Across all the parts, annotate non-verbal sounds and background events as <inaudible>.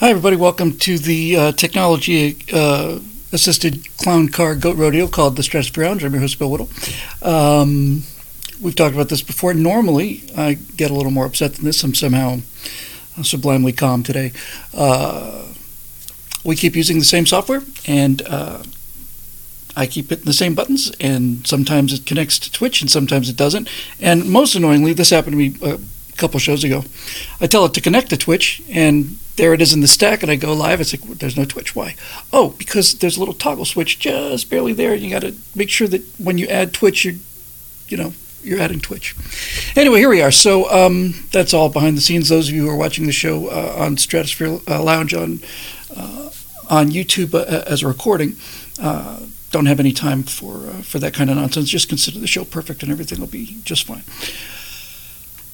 Hi, everybody. Welcome to the uh, technology uh, assisted clown car goat rodeo called the Stress Lounge. I'm your host, Bill Whittle. Um, we've talked about this before. Normally, I get a little more upset than this. I'm somehow sublimely calm today. Uh, we keep using the same software, and uh, I keep hitting the same buttons, and sometimes it connects to Twitch, and sometimes it doesn't. And most annoyingly, this happened to me a couple shows ago. I tell it to connect to Twitch, and there it is in the stack, and I go live. It's like, there's no Twitch. Why? Oh, because there's a little toggle switch just barely there. You got to make sure that when you add Twitch, you're, you know, you're adding Twitch. Anyway, here we are. So um, that's all behind the scenes. Those of you who are watching the show uh, on Stratosphere uh, Lounge on uh, on YouTube uh, as a recording uh, don't have any time for uh, for that kind of nonsense. Just consider the show perfect, and everything will be just fine.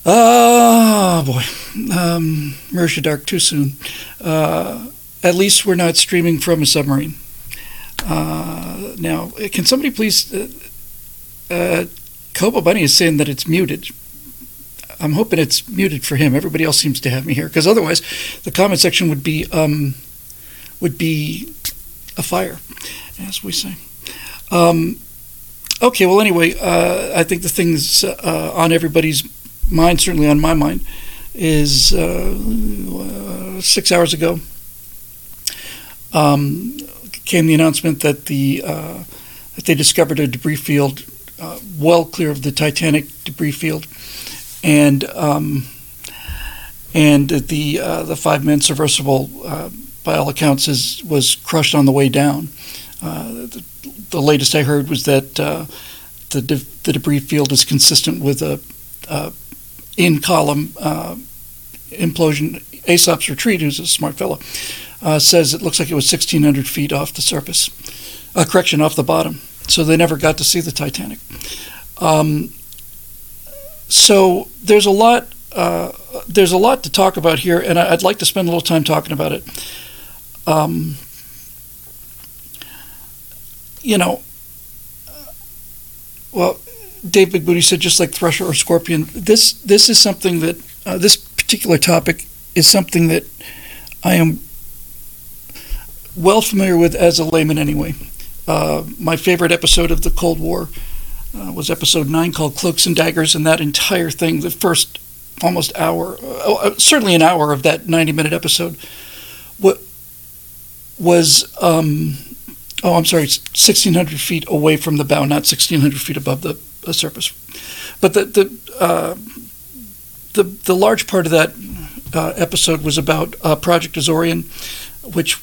Oh boy, um, Marisha Dark too soon. at least we're not streaming from a submarine. now, can somebody please? Kobo Bunny is saying that it's muted. I'm hoping it's muted for him. Everybody else seems to have me here because otherwise, the comment section would be um, would be a fire, as we say. Um, okay. Well, anyway, uh, I think the things uh, on everybody's mind, certainly on my mind, is uh, six hours ago um, came the announcement that the uh, that they discovered a debris field uh, well clear of the Titanic debris field, and um, and the uh, the five men submersible, uh, by all accounts, is was crushed on the way down. Uh, the, the, latest I heard was that the de- the debris field is consistent with a in column implosion. Aesop's retreat, who's a smart fellow, says it looks like it was 1,600 feet off the surface. A correction, off the bottom so they never got to see the Titanic. Um, so there's a lot. Uh, there's a lot to talk about here, and I'd like to spend a little time talking about it. Um, you know, well, Dave Big Booty said just like Thresher or Scorpion. This this is something that uh, this particular topic is something that I am well familiar with as a layman anyway. Uh, my favorite episode of the Cold War uh, was episode nine called Cloaks and Daggers, and that entire thing, the first almost hour, uh, uh certainly an hour of that 90 minute episode, what was, um, oh, I'm sorry, 1,600 feet away from the bow, not 1,600 feet above the, the surface. But the, the, uh, the, the large part of that episode was about Project Azorian, which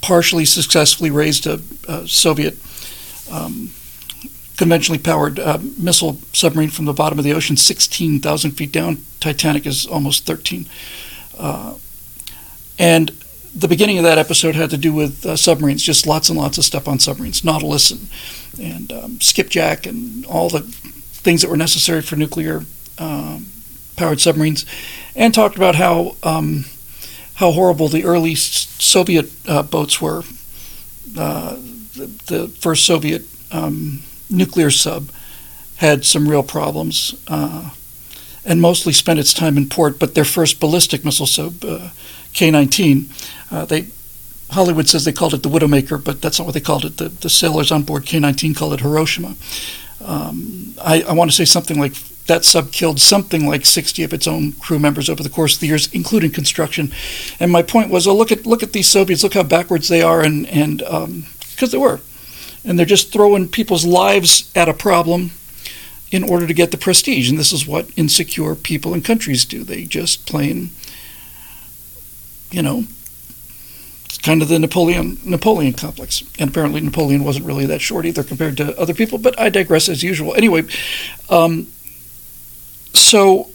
partially successfully raised a, a Soviet um, conventionally powered uh, missile submarine from the bottom of the ocean, 16,000 feet down. Titanic is almost 13. Uh, and the beginning of that episode had to do with uh, submarines, just lots and lots of stuff on submarines, Nautilus and, and um, skipjack and all the things that were necessary for nuclear um, powered submarines, and talked about how um, how horrible the early Soviet uh, boats were. Uh, the, the, first Soviet um, nuclear sub had some real problems uh, and mostly spent its time in port. But their first ballistic missile sub, uh, K-19, uh, they Hollywood says they called it the Widowmaker, but that's not what they called it. The, the sailors on board K-19 called it Hiroshima. Um, I, I want to say something like that sub killed something like 60 of its own crew members over the course of the years, including construction. And my point was, oh, look at look at these Soviets, look how backwards they are, and and because um, they were, and they're just throwing people's lives at a problem in order to get the prestige. And this is what insecure people and countries do. They just plain, you know, it's kind of the Napoleon Napoleon complex. And apparently Napoleon wasn't really that short either compared to other people. But I digress as usual. Anyway, um, so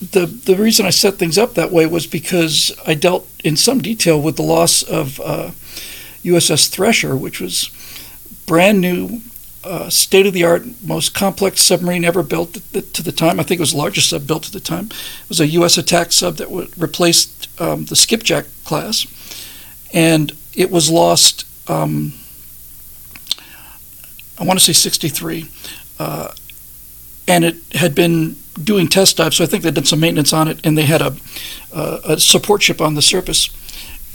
the the reason I set things up that way was because I dealt in some detail with the loss of uh, USS Thresher, which was brand new, uh, state of the art, most complex submarine ever built to the time. I think it was the largest sub built at the time. It was a U.S. attack sub that replaced um, the Skipjack class, and it was lost. Um, I want to say 63. Uh, and it had been doing test dives, so I think they did some maintenance on it, and they had a, uh, a support ship on the surface.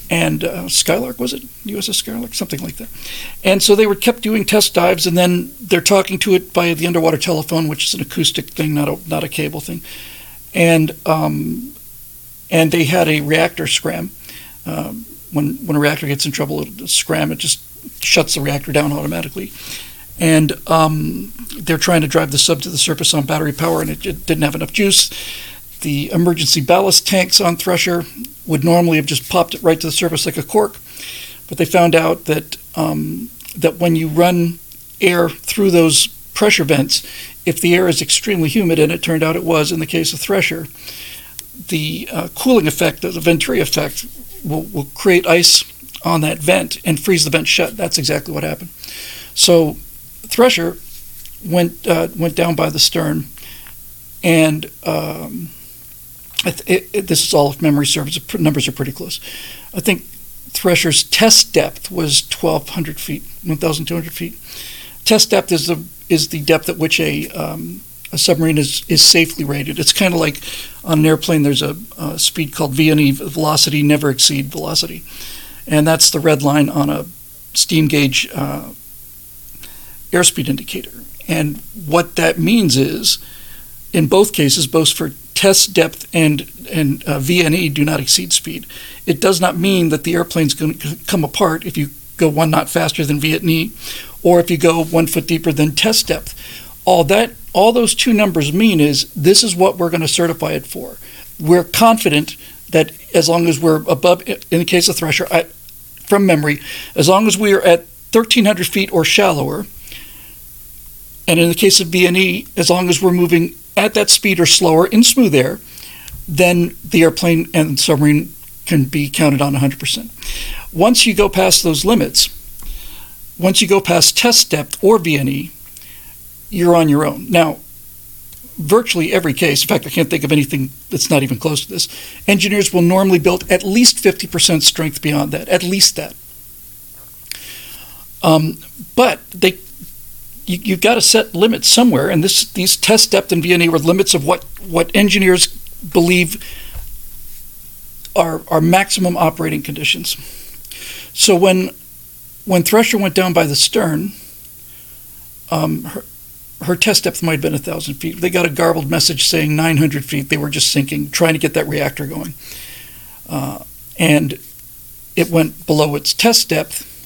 And uh, Skylark was it USS Skylark, something like that. And so they were kept doing test dives, and then they're talking to it via the underwater telephone, which is an acoustic thing, not a not a cable thing. And um, and they had a reactor scram. Um, when when a reactor gets in trouble, it scram it just shuts the reactor down automatically. And um, they're trying to drive the sub to the surface on battery power, and it, it didn't have enough juice. The emergency ballast tanks on Thresher would normally have just popped it right to the surface like a cork, but they found out that um, that when you run air through those pressure vents, if the air is extremely humid, and it turned out it was in the case of Thresher, the uh, cooling effect, the Venturi effect, will, will create ice on that vent and freeze the vent shut. That's exactly what happened. So Thresher went uh, went down by the stern, and um, it, it, this is all if memory serves. Numbers are pretty close. I think Thresher's test depth was 1,200 feet, 1,200 feet. Test depth is the is the depth at which a um, a submarine is, is safely rated. It's kind of like on an airplane. There's a, a speed called VNE, velocity never exceed velocity, and that's the red line on a steam gauge uh, airspeed indicator. And what that means is, in both cases, both for test depth and and uh, VNE do not exceed speed. It does not mean that the airplane's going to come apart if you go one knot faster than VNE, or if you go one foot deeper than test depth. All that, all those two numbers mean is this is what we're going to certify it for. We're confident that as long as we're above, in the case of Thresher, I, from memory, as long as we are at 1,300 feet or shallower, and in the case of VNE, as long as we're moving at that speed or slower in smooth air, then the airplane and submarine can be counted on 100%. Once you go past those limits, once you go past test depth or VNE, you're on your own. Now, virtually every case, in fact, I can't think of anything that's not even close to this, engineers will normally build at least 50% strength beyond that, at least that. Um, but they you, you've got to set limits somewhere, and this these test depth and VNE were limits of what what engineers believe are are maximum operating conditions. So when when Thresher went down by the stern, um, her, her test depth might have been a thousand feet. They got a garbled message saying 900 feet. They were just sinking, trying to get that reactor going, uh, and it went below its test depth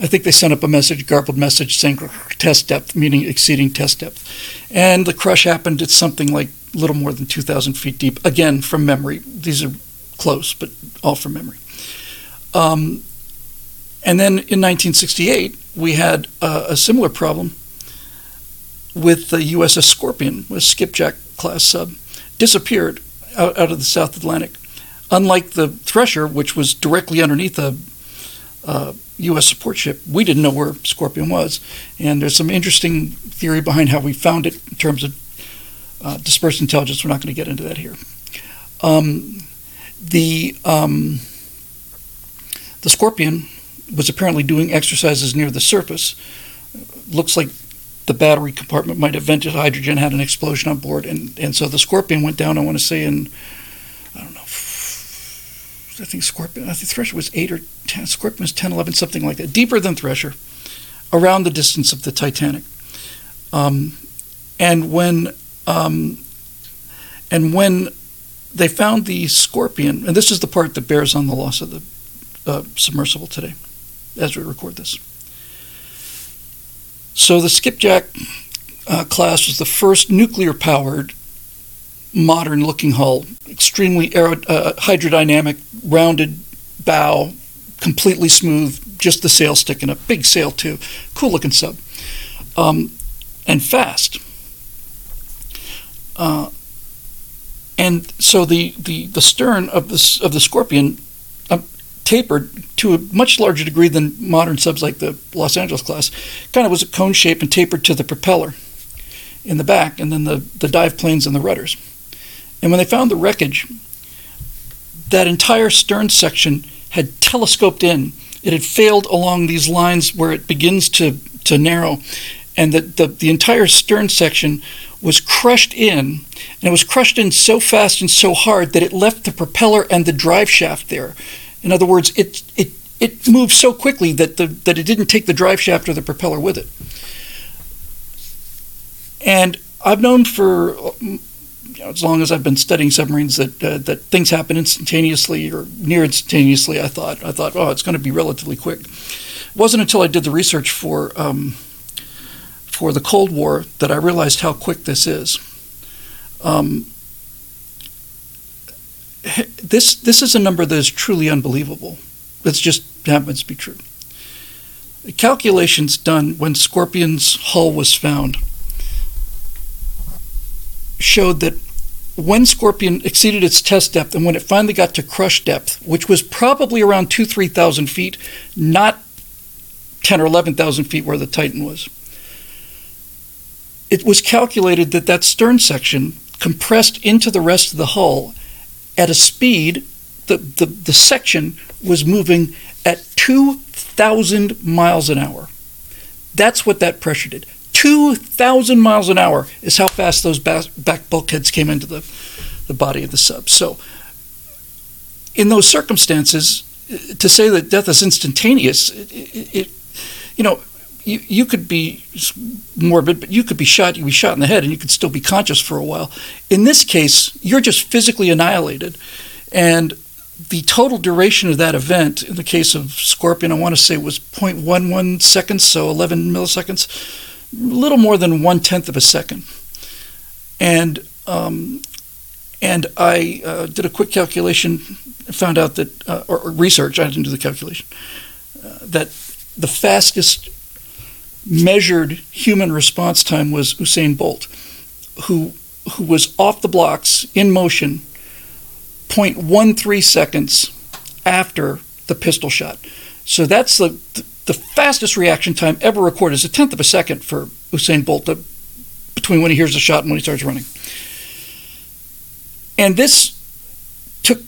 I think they sent up a message, garbled message saying test depth, meaning exceeding test depth. And the crush happened at something like a little more than 2,000 feet deep, again from memory. These are close, but all from memory. Um, and then in 1968, we had uh, a similar problem with the USS Scorpion, a skipjack class sub, disappeared out, out of the South Atlantic. Unlike the Thresher, which was directly underneath a uh, U.S. support ship. We didn't know where Scorpion was, and there's some interesting theory behind how we found it in terms of uh, dispersed intelligence. We're not going to get into that here. Um, the um, the Scorpion was apparently doing exercises near the surface. Looks like the battery compartment might have vented hydrogen, had an explosion on board, and, and so the Scorpion went down. I want to say in I think Scorpion, I think Thresher was 8 or 10, Scorpion was 10, 11, something like that, deeper than Thresher, around the distance of the Titanic. Um, and when um, and when they found the Scorpion, and this is the part that bears on the loss of the uh, submersible today, as we record this. So the Skipjack uh, class was the first nuclear-powered modern looking hull, extremely uh, hydrodynamic, rounded bow, completely smooth, just the sail sticking up, big sail too, cool looking sub, um, and fast. Uh, and so the, the, the stern of the, of the Scorpion uh, tapered to a much larger degree than modern subs like the Los Angeles class. Kind of was a cone shape and tapered to the propeller in the back, and then the, the dive planes and the rudders. And when they found the wreckage, that entire stern section had telescoped in. It had failed along these lines where it begins to, to narrow, and that the, the entire stern section was crushed in, and it was crushed in so fast and so hard that it left the propeller and the drive shaft there. In other words, it it it moved so quickly that the that it didn't take the drive shaft or the propeller with it. And I've known for know, as long as I've been studying submarines that uh, that things happen instantaneously or near instantaneously. I thought I thought oh it's going to be relatively quick. It wasn't until I did the research for um, for the Cold War that I realized how quick this is. Um, <laughs> this this is a number that is truly unbelievable. It just happens to be true. The calculations done when Scorpion's hull was found showed that when Scorpion exceeded its test depth and when it finally got to crush depth, which was probably around two, three thousand feet, not ten or eleven thousand feet where the Titan was, it was calculated that that stern section compressed into the rest of the hull at a speed, the, the, the section was moving at 2,000 miles an hour. That's what that pressure did. 2,000 miles an hour is how fast those back bulkheads came into the, the body of the sub. So, in those circumstances, uh, to say that death is instantaneous, it, it, it, you know, you, you could be morbid, but you could be shot, you'd be shot in the head, and you could still be conscious for a while. In this case, you're just physically annihilated. And the total duration of that event, in the case of Scorpion, I want to say was 0.11 seconds, so 11 milliseconds, little more than one tenth of a second. And um, and I uh, did a quick calculation, found out that, uh, or, or, research, I didn't do the calculation, uh, that the fastest measured human response time was Usain Bolt, who who was off the blocks in motion 0.13 seconds after the pistol shot. So that's the, the fastest reaction time ever recorded is a tenth of a second for Usain Bolt to, between when he hears the shot and when he starts running. And this took,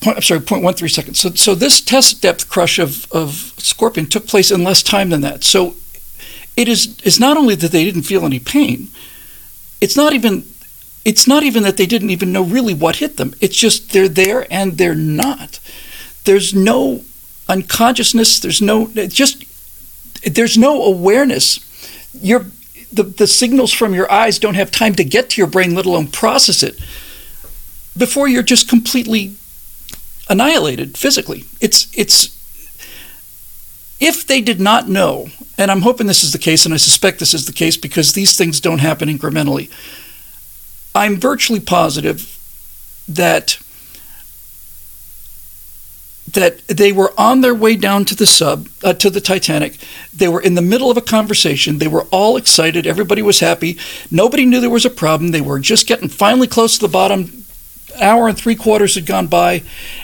point, I'm sorry, 0.13 seconds. So, so this test depth crush of, of Scorpion took place in less time than that. So it is, is not only that they didn't feel any pain, it's not even it's not even that they didn't even know really what hit them. It's just they're there and they're not. There's no unconsciousness. There's no just there's no awareness. Your the, the signals from your eyes don't have time to get to your brain, let alone process it, before you're just completely annihilated physically. It's it's if they did not know, and I'm hoping this is the case, and I suspect this is the case because these things don't happen incrementally I'm virtually positive that that they were on their way down to the sub uh, to the Titanic. They were in the middle of a conversation. They were all excited. Everybody was happy. Nobody knew there was a problem. They were just getting finally close to the bottom. Hour and three quarters had gone by,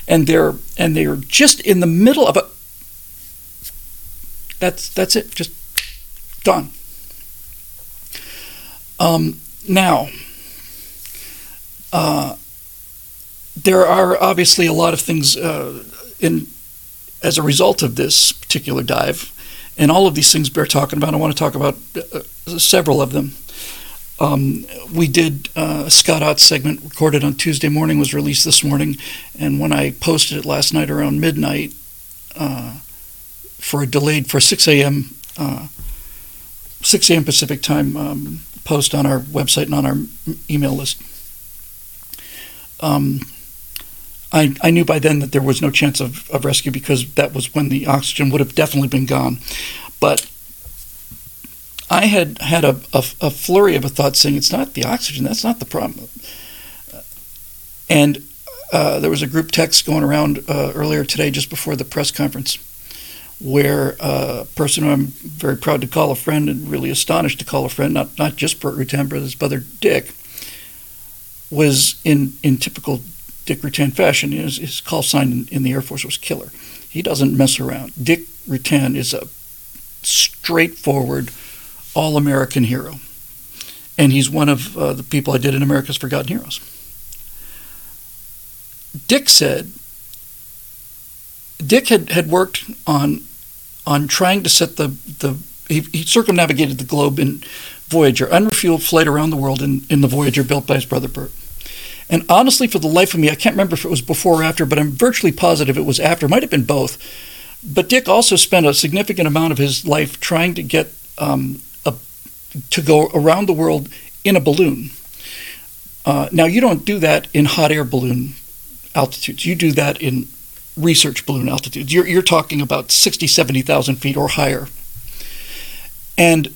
and they're and they're just in the middle of a. That's that's it. Just done. Um, now uh, there are obviously a lot of things uh, as a result of this particular dive, and all of these things bear talking about. I want to talk about uh, several of them. Um, we did uh, a Scott Ott segment recorded on Tuesday morning, was released this morning, and when I posted it last night around midnight uh, for a delayed for 6 a.m. Uh, 6 a.m. Pacific time um, post on our website and on our email list um, I, I knew by then that there was no chance of, of rescue because that was when the oxygen would have definitely been gone. But I had had a, a, a flurry of a thought saying it's not the oxygen, that's not the problem. And uh, there was a group text going around uh, earlier today, just before the press conference, where uh, a person who I'm very proud to call a friend and really astonished to call a friend, not, not just Burt Rutan, but his brother Dick, was in, in typical Dick Rutan fashion. His, his call sign in, in, the Air Force was killer. He doesn't mess around. Dick Rutan is a straightforward, all American hero. And he's one of uh, the people I did in America's Forgotten Heroes. Dick said, Dick had, had worked on on trying to set the, the he, he circumnavigated the globe in Voyager, unrefueled flight around the world in, in the Voyager built by his brother Burt. And honestly, for the life of me, I can't remember if it was before or after, but I'm virtually positive it was after. It might have been both. But Dick also spent a significant amount of his life trying to get um, a, to go around the world in a balloon. Uh, now, you don't do that in hot air balloon altitudes. You do that in research balloon altitudes. You're, you're talking about 60, 70,000 feet or higher. And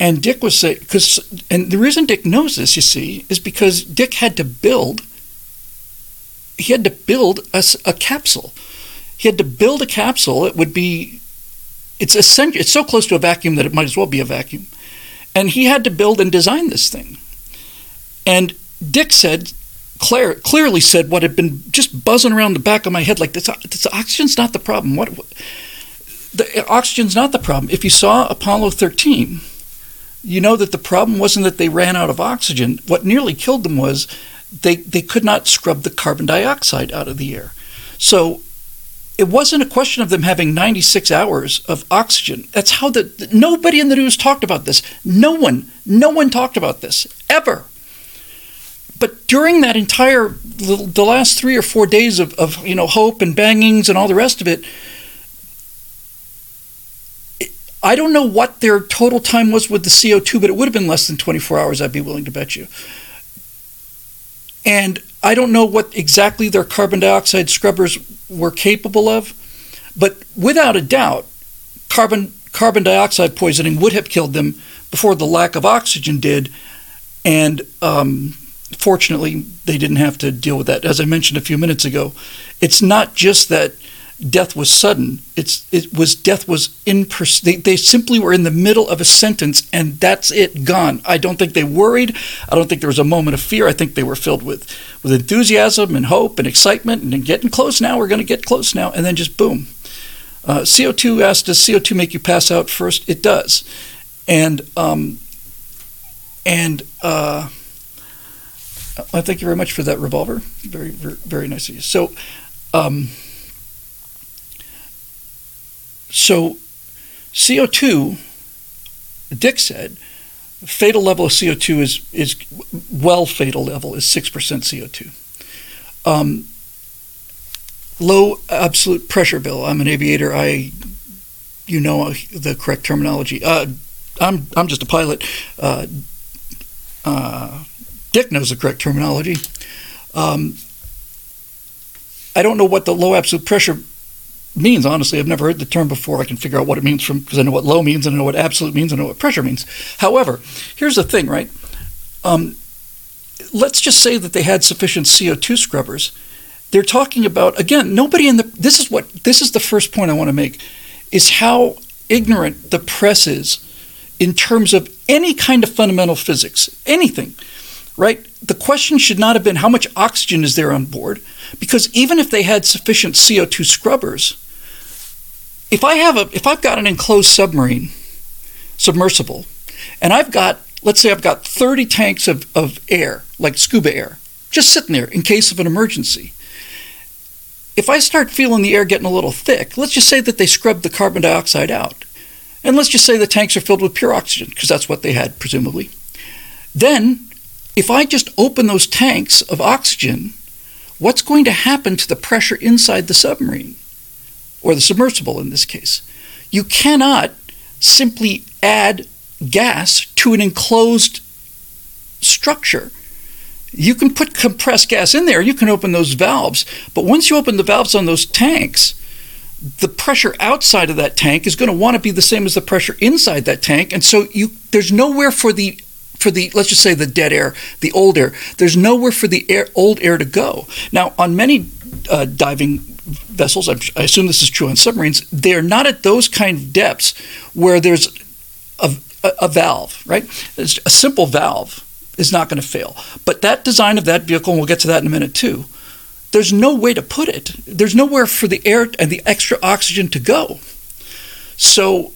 and Dick was saying, because, and the reason Dick knows this, you see, is because Dick had to build, he had to build a, a capsule. He had to build a capsule. It would be, it's essential, it's so close to a vacuum that it might as well be a vacuum. And he had to build and design this thing. And Dick said, Claire clearly said what had been just buzzing around the back of my head like this, this oxygen's not the problem. What, what the oxygen's not the problem. If you saw Apollo 13, you know that the problem wasn't that they ran out of oxygen. What nearly killed them was they, they could not scrub the carbon dioxide out of the air. So it wasn't a question of them having 96 hours of oxygen. That's how the nobody in the news talked about this. No one, no one talked about this ever. But during that entire the last three or four days of, of you know hope and bangings and all the rest of it, I don't know what their total time was with the CO2, but it would have been less than 24 hours, I'd be willing to bet you. And I don't know what exactly their carbon dioxide scrubbers were capable of, but without a doubt, carbon carbon dioxide poisoning would have killed them before the lack of oxygen did. And um, fortunately, they didn't have to deal with that. As I mentioned a few minutes ago, it's not just that death was sudden. It's it was death was in pers- they, they simply were in the middle of a sentence and that's it gone. I don't think they worried. I don't think there was a moment of fear. I think they were filled with with enthusiasm and hope and excitement and getting close now. We're going to get close now and then just boom. Uh, CO2 asked, does CO2 make you pass out first? It does, and um, and uh, I thank you very much for that revolver. Very very, very nice of you. So. Um, so, CO2, Dick said, fatal level of CO2 is, is well fatal level is 6% CO2. Um, low absolute pressure bill. I'm an aviator. I, you know the correct terminology. Uh, I'm, I'm just a pilot. Uh, uh, Dick knows the correct terminology. Um, I don't know what the low absolute pressure means. Honestly, I've never heard the term before. I can figure out what it means from because I know what low means, and I know what absolute means, and I know what pressure means. However, here's the thing, right? Um, let's just say that they had sufficient CO2 scrubbers. They're talking about again. Nobody in the this is what this is the first point I want to make is how ignorant the press is in terms of any kind of fundamental physics, anything right? The question should not have been how much oxygen is there on board, because even if they had sufficient CO2 scrubbers, if I have a if I've got an enclosed submarine, submersible, and I've got let's say I've got 30 tanks of, of air, like scuba air, just sitting there in case of an emergency. If I start feeling the air getting a little thick, let's just say that they scrubbed the carbon dioxide out. And let's just say the tanks are filled with pure oxygen, because that's what they had, presumably. Then, if I just open those tanks of oxygen, what's going to happen to the pressure inside the submarine? Or the submersible in this case. You cannot simply add gas to an enclosed structure. You can put compressed gas in there, you can open those valves, but once you open the valves on those tanks, the pressure outside of that tank is going to want to be the same as the pressure inside that tank, and so you there's nowhere for the for the let's just say the dead air, the old air. There's nowhere for the air, old air to go. Now, on many uh, diving vessels, I assume this is true on submarines, they're not at those kind of depths where there's a, a, a valve, right? It's a simple valve is not going to fail. But that design of that vehicle, and we'll get to that in a minute too, there's no way to put it. There's nowhere for the air and the extra oxygen to go. So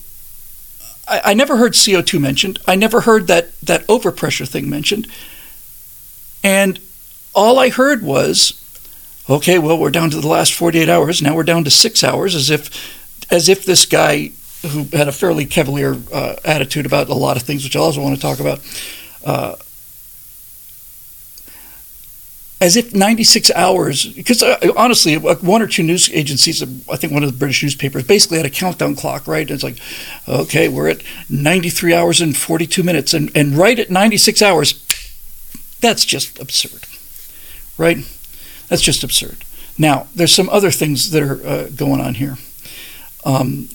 I, I never heard CO2 mentioned. I never heard that, that overpressure thing mentioned. And all I heard was okay, well, we're down to the last 48 hours. Now we're down to six hours, as if, as if this guy who had a fairly cavalier uh, attitude about a lot of things, which I also want to talk about. Uh, as if 96 hours, because uh, honestly, one or two news agencies, I think one of the British newspapers, basically had a countdown clock, right? It's like, okay, we're at 93 hours and 42 minutes, and, and right at 96 hours, that's just absurd, right? That's just absurd. Now, there's some other things that are uh, going on here. Um,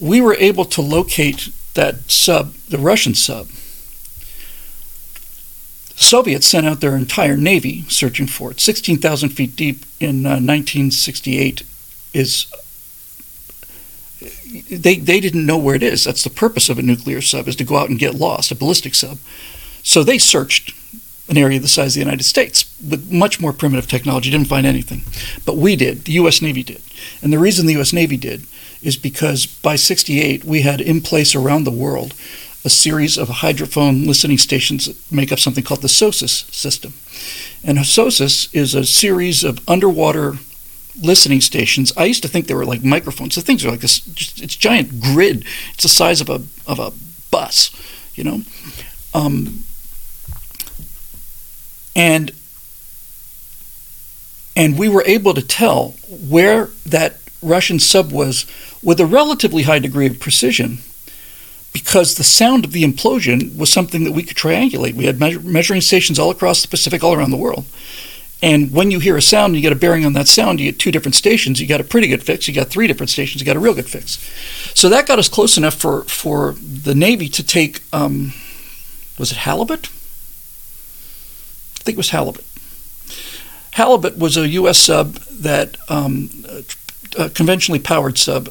we were able to locate that sub, the Russian sub. The Soviets sent out their entire navy searching for it. 16,000 feet deep in uh, 1968 is. They, they didn't know where it is. That's the purpose of a nuclear sub, is to go out and get lost, a ballistic sub. So they searched an area the size of the United States with much more primitive technology, didn't find anything. But we did, the U.S. Navy did. And the reason the U.S. Navy did is because by 68, we had in place around the world a series of hydrophone listening stations that make up something called the SOSUS system. And SOSUS is a series of underwater listening stations. I used to think they were like microphones. The things are like this, it's giant grid. It's the size of a, of a bus, you know. Um, and and we were able to tell where that Russian sub was with a relatively high degree of precision because the sound of the implosion was something that we could triangulate. We had measuring stations all across the Pacific, all around the world. And when you hear a sound and you get a bearing on that sound, you get two different stations. You got a pretty good fix. You got three different stations. You got a real good fix. So that got us close enough for, for the Navy to take, um, was it halibut? I think it was halibut. Halibut was a U.S. sub that um, a conventionally powered sub.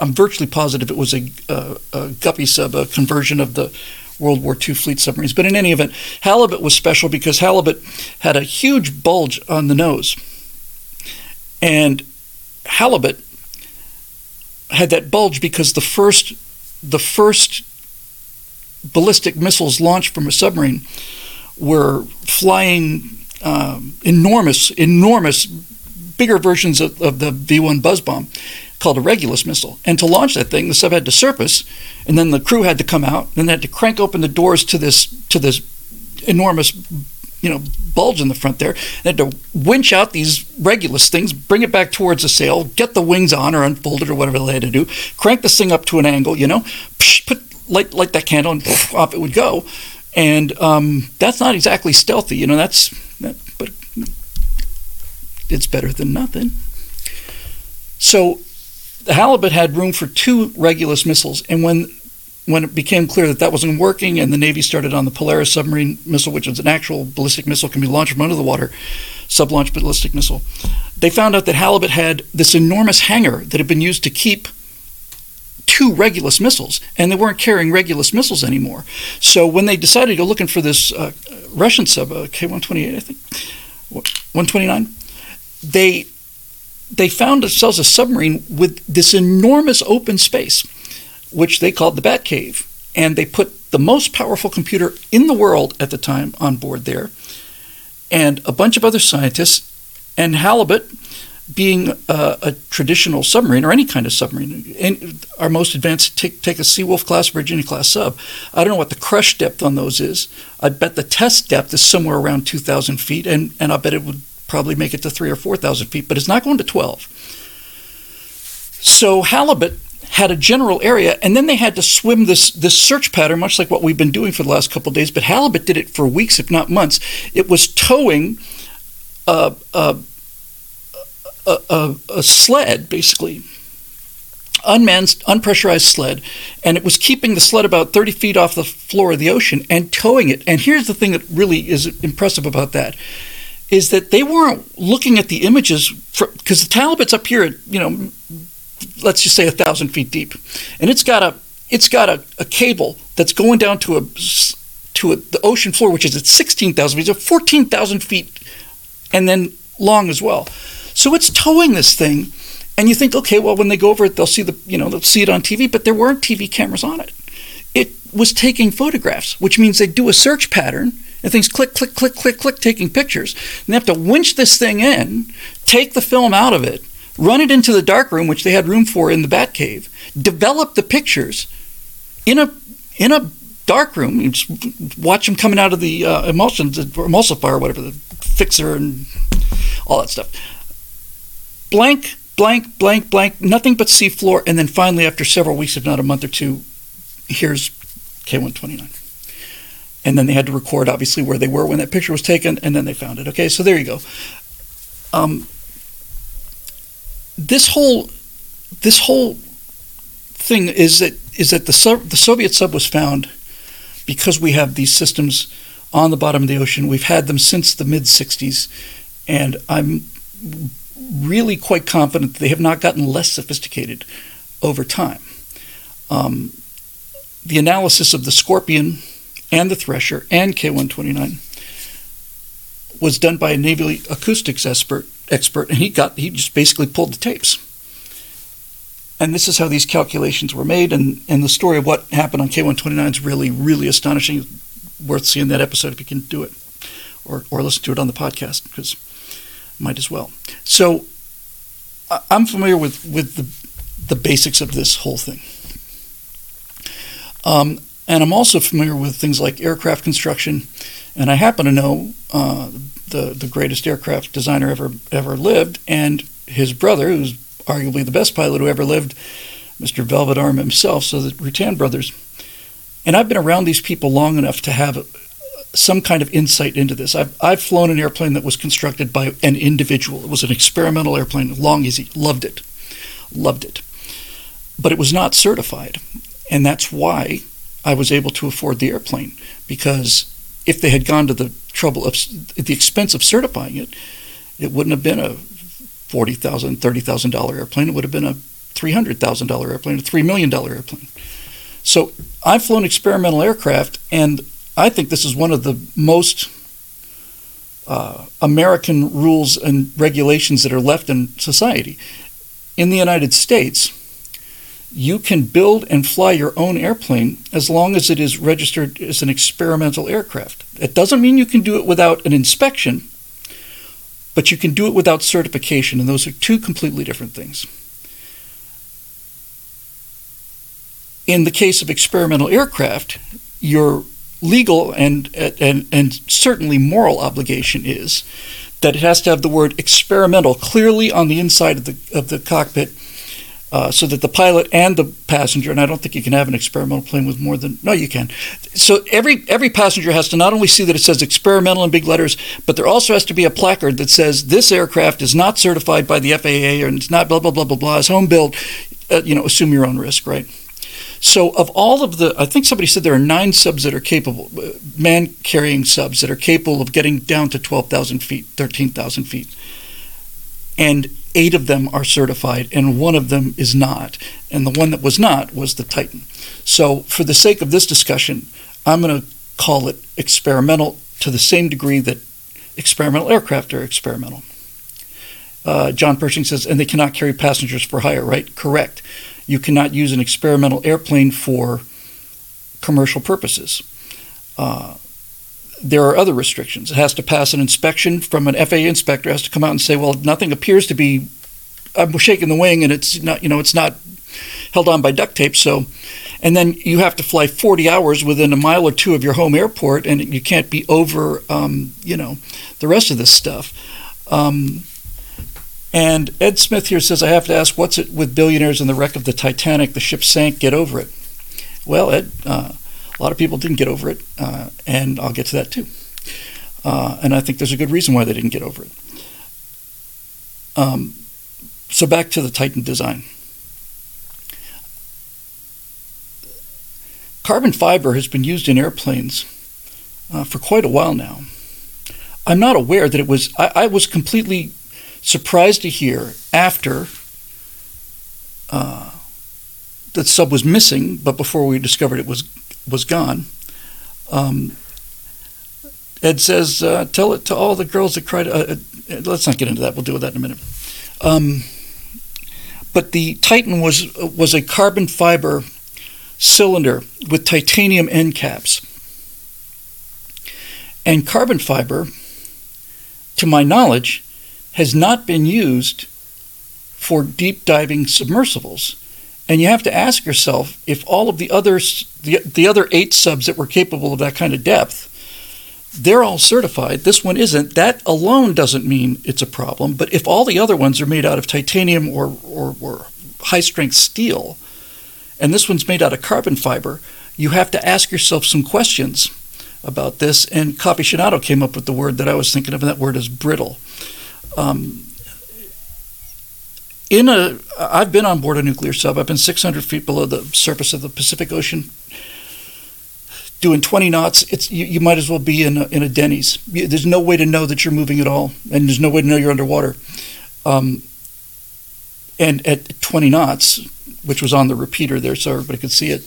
I'm virtually positive it was a, a, a, Guppy sub, a conversion of the World War II fleet submarines. But in any event, halibut was special because halibut had a huge bulge on the nose, and halibut had that bulge because the first the first ballistic missiles launched from a submarine were flying um, enormous, enormous, bigger versions of, of the V 1 buzz bomb called a Regulus missile. And to launch that thing, the sub had to surface, and then the crew had to come out, and they had to crank open the doors to this to this enormous, you know, bulge in the front there. They had to winch out these Regulus things, bring it back towards the sail, get the wings on or unfolded or whatever they had to do, crank this thing up to an angle, you know, put light light that candle, and <laughs> off it would go. And um, that's not exactly stealthy, you know. That's that, but it's better than nothing. So the halibut had room for two Regulus missiles, and when when it became clear that that wasn't working, and the Navy started on the Polaris submarine missile, which is an actual ballistic missile, can be launched from under the water, sub-launch ballistic missile, they found out that halibut had this enormous hangar that had been used to keep two Regulus missiles, and they weren't carrying Regulus missiles anymore. So when they decided to go looking for this uh, Russian sub, uh, K-128, I think, 129, they they found themselves a submarine with this enormous open space, which they called the Bat Cave, and they put the most powerful computer in the world at the time on board there, and a bunch of other scientists, and Halibut being a, a, traditional submarine or any kind of submarine, in, our most advanced take, take a Seawolf class, Virginia class sub. I don't know what the crush depth on those is. I bet the test depth is somewhere around 2,000 feet, and, and I bet it would probably make it to three or 4,000 feet, but it's not going to 12. So halibut had a general area, and then they had to swim this this search pattern, much like what we've been doing for the last couple days. But halibut did it for weeks, if not months. It was towing a, a a, a, sled, basically, unmanned, unpressurized sled, and it was keeping the sled about 30 feet off the floor of the ocean and towing it. And here's the thing that really is impressive about that is that they weren't looking at the images because the halibut's up here at you know let's just say a thousand feet deep. And it's got a it's got a, a cable that's going down to a to a, the ocean floor which is at 16,000 feet so 14,000 feet and then long as well so it's towing this thing, and you think, okay, well, when they go over it, they'll see the, you know, they'll see it on TV, but there weren't TV cameras on it. It was taking photographs, which means they do a search pattern, and things click, click, click, click, click, taking pictures. And they have to winch this thing in, take the film out of it, run it into the dark room, which they had room for in the Batcave, develop the pictures in a in a dark room. You just watch them coming out of the uh, emulsion, the emulsifier, whatever, the fixer, and all that stuff. Blank, blank, blank, blank, nothing but seafloor, and then finally, after several weeks, if not a month or two, here's K129. And then they had to record, obviously, where they were when that picture was taken, and then they found it. Okay, so there you go. Um, this whole this whole thing is that is that the sub, the Soviet sub was found because we have these systems on the bottom of the ocean. We've had them since the mid '60s, and I'm really quite confident they have not gotten less sophisticated over time. Um, the analysis of the Scorpion and the Thresher and K129 was done by a naval acoustics expert, expert, and he got he just basically pulled the tapes. And this is how these calculations were made, and, and the story of what happened on K129 is really, really astonishing. Worth seeing that episode if you can do it, or, or listen to it on the podcast, because might as well. So I'm familiar with, with the, the basics of this whole thing. Um, and I'm also familiar with things like aircraft construction, and I happen to know uh, the the greatest aircraft designer ever ever lived, and his brother, who's arguably the best pilot who ever lived, Mr. Velvet Arm himself, so the Rutan brothers. And I've been around these people long enough to have some kind of insight into this. I've, I've flown an airplane that was constructed by an individual. It was an experimental airplane, Long-EZ, loved it, loved it. But it was not certified. And that's why I was able to afford the airplane, because if they had gone to the trouble of the expense of certifying it, it wouldn't have been a $40,000, $30,000 airplane. It would have been a $300,000 airplane, a $3 million airplane. So I've flown experimental aircraft, and I think this is one of the most uh, American rules and regulations that are left in society. In the United States, you can build and fly your own airplane as long as it is registered as an experimental aircraft. It doesn't mean you can do it without an inspection, but you can do it without certification, and those are two completely different things. In the case of experimental aircraft, your legal and, and, and certainly moral obligation is that it has to have the word experimental clearly on the inside of the, of the cockpit uh, so that the pilot and the passenger, and I don't think you can have an experimental plane with more than no, you can. So every every passenger has to not only see that it says experimental in big letters, but there also has to be a placard that says this aircraft is not certified by the FAA and it's not blah blah blah blah blah. It's home built. Uh, you know, assume your own risk, right? So, of all of the, I think somebody said there are nine subs that are capable, uh, man carrying subs that are capable of getting down to 12,000 feet, 13,000 feet. And eight of them are certified, and one of them is not. And the one that was not was the Titan. So, for the sake of this discussion, I'm going to call it experimental to the same degree that experimental aircraft are experimental. Uh, John Pershing says, and they cannot carry passengers for hire, right? Correct you cannot use an experimental airplane for commercial purposes. Uh, there are other restrictions. It has to pass an inspection from an FAA inspector. It has to come out and say, well, nothing appears to be. I'm shaking the wing, and it's not. You know, it's not held on by duct tape. So, and then you have to fly 40 hours within a mile or two of your home airport, and you can't be over. Um, you know, the rest of this stuff. Um, and Ed Smith here says, I have to ask, what's it with billionaires and the wreck of the Titanic? The ship sank, get over it. Well, Ed, uh, a lot of people didn't get over it, uh, and I'll get to that too. Uh, and I think there's a good reason why they didn't get over it. Um, so back to the Titan design. Carbon fiber has been used in airplanes uh, for quite a while now. I'm not aware that it was, I, I was completely surprised to hear after uh, the sub was missing, but before we discovered it was was gone. Um, Ed says, uh, "Tell it to all the girls that cried." Uh, uh, let's not get into that. We'll deal with that in a minute. Um, but the Titan was was a carbon fiber cylinder with titanium end caps, and carbon fiber, to my knowledge, has not been used for deep diving submersibles. And you have to ask yourself if all of the others, the, the other eight subs that were capable of that kind of depth, they're all certified. This one isn't. That alone doesn't mean it's a problem. But if all the other ones are made out of titanium or, or, or high strength steel, and this one's made out of carbon fiber, you have to ask yourself some questions about this. And Coppicionato came up with the word that I was thinking of, and that word is brittle. Um, in a, I've been on board a nuclear sub. I've been 600 feet below the surface of the Pacific Ocean, doing 20 knots. It's you, you might as well be in a, in a Denny's. There's no way to know that you're moving at all, and there's no way to know you're underwater. Um, and at 20 knots, which was on the repeater there, so everybody could see it,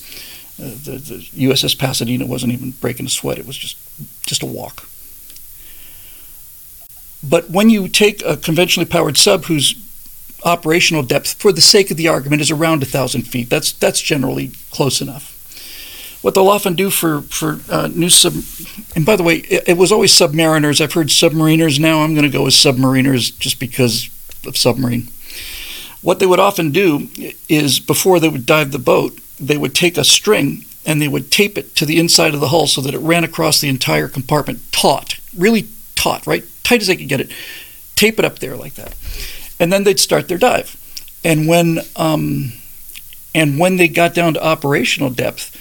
uh, the, the USS Pasadena wasn't even breaking a sweat. It was just just a walk. But when you take a conventionally powered sub whose operational depth, for the sake of the argument, is around 1,000 feet, that's, that's generally close enough. What they'll often do for, for uh, new sub, and by the way, it, it was always submariners. I've heard submariners now. I'm going to go with submariners just because of submarine. What they would often do is before they would dive the boat, they would take a string and they would tape it to the inside of the hull so that it ran across the entire compartment taut, really taut, right? Tight as they could get it. Tape it up there like that. And then they'd start their dive. And when um, and when they got down to operational depth,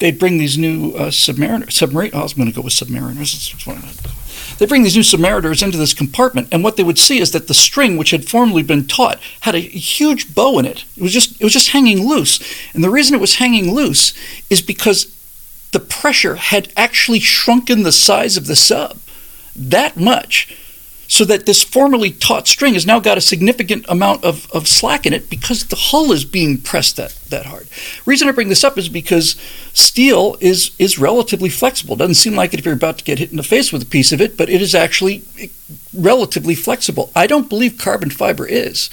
they'd bring these new uh, submariner submarine. Oh, I was going to go with submariners. They bring these new submariners into this compartment, and what they would see is that the string, which had formerly been taut, had a huge bow in it. It was just it was just hanging loose, and the reason it was hanging loose is because the pressure had actually shrunken the size of the sub that much so that this formerly taut string has now got a significant amount of, of slack in it because the hull is being pressed that, that hard. Reason I bring this up is because steel is is relatively flexible. It doesn't seem like it if you're about to get hit in the face with a piece of it, but it is actually relatively flexible. I don't believe carbon fiber is.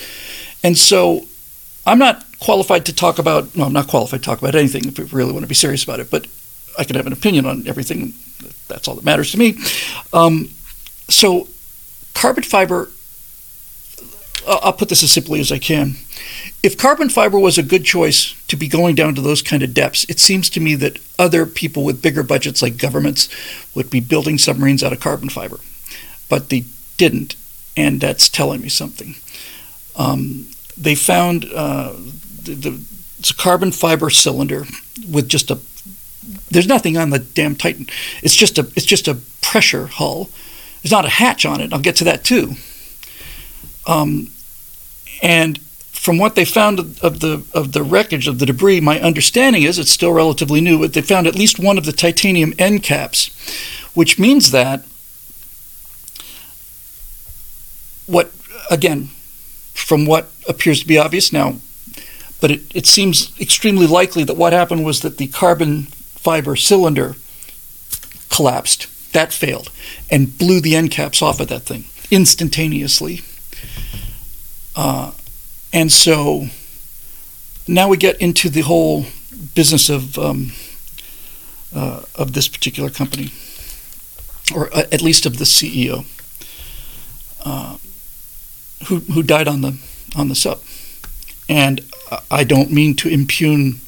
And so I'm not qualified to talk about, no, I'm not qualified to talk about anything if we really want to be serious about it, but I can have an opinion on everything. That's all that matters to me. Um, so carbon fiber, I'll put this as simply as I can. If carbon fiber was a good choice to be going down to those kind of depths, it seems to me that other people with bigger budgets, like governments, would be building submarines out of carbon fiber. But they didn't, and that's telling me something. Um, they found uh, the, the, it's a carbon fiber cylinder with just a there's nothing on the damn Titan. It's just a it's just a pressure hull there's not a hatch on it. I'll get to that too. Um, and from what they found of the of the wreckage of the debris, my understanding is it's still relatively new, but they found at least one of the titanium end caps, which means that what again, from what appears to be obvious now, but it, it seems extremely likely that what happened was that the carbon fiber cylinder collapsed that failed and blew the end caps off of that thing instantaneously. Uh, and so now we get into the whole business of um, uh, of this particular company, or uh, at least of the CEO, uh, who who died on the on the sub. And I don't mean to impugn.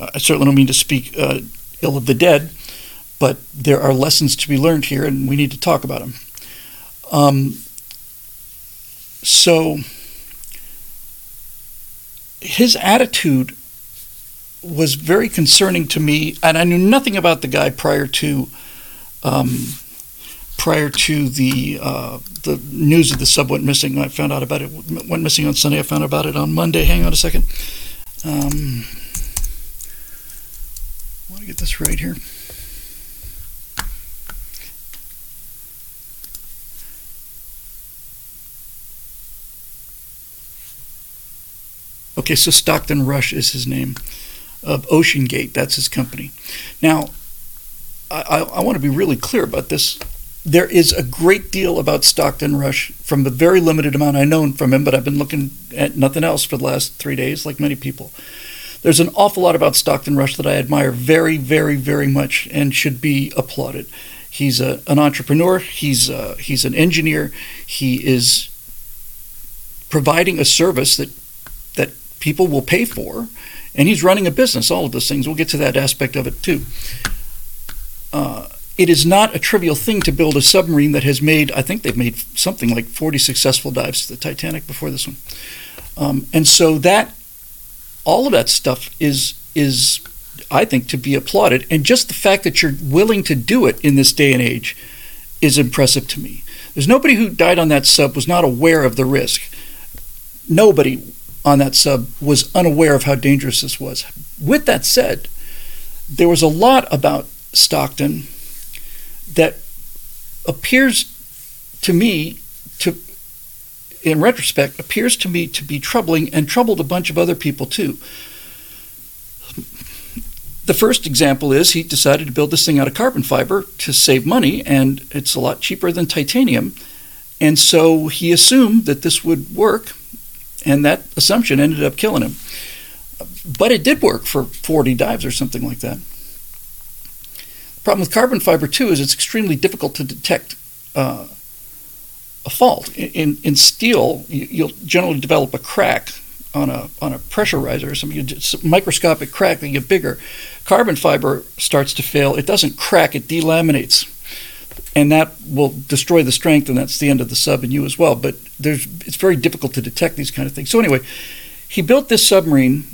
I certainly don't mean to speak uh, ill of the dead, but there are lessons to be learned here, and we need to talk about them. Um, so his attitude was very concerning to me, and I knew nothing about the guy prior to um, prior to the uh, the news of the sub went missing. I found out about it went missing on Sunday. I found out about it on Monday. Hang on a second. Um, I want to get this right here. Okay, so Stockton Rush is his name of OceanGate. That's his company. Now, I, I, I want to be really clear about this. There is a great deal about Stockton Rush from the very limited amount I know from him, but I've been looking at nothing else for the last three days, like many people. There's an awful lot about Stockton Rush that I admire very, very, very much and should be applauded. He's a, an entrepreneur. He's a, he's an engineer. He is providing a service that people will pay for, and he's running a business. All of those things. We'll get to that aspect of it too. Uh, it is not a trivial thing to build a submarine that has made. I think they've made something like 40 successful dives to the Titanic before this one, um, and so that all of that stuff is is I think to be applauded. And just the fact that you're willing to do it in this day and age is impressive to me. There's nobody who died on that sub was not aware of the risk. Nobody on that sub was unaware of how dangerous this was. With that said, there was a lot about Stockton that appears to me to in retrospect appears to me to be troubling and troubled a bunch of other people too. The first example is he decided to build this thing out of carbon fiber to save money, and it's a lot cheaper than titanium. And so he assumed that this would work, and that assumption ended up killing him. But it did work for 40 dives or something like that. The problem with carbon fiber, too, is it's extremely difficult to detect uh, a fault. In, in steel, you'll generally develop a crack on a on a pressurizer or something, it's microscopic crack that get bigger. Carbon fiber starts to fail. It doesn't crack; it delaminates, and that will destroy the strength, and that's the end of the sub and you as well. But there's it's very difficult to detect these kind of things. So anyway, he built this submarine.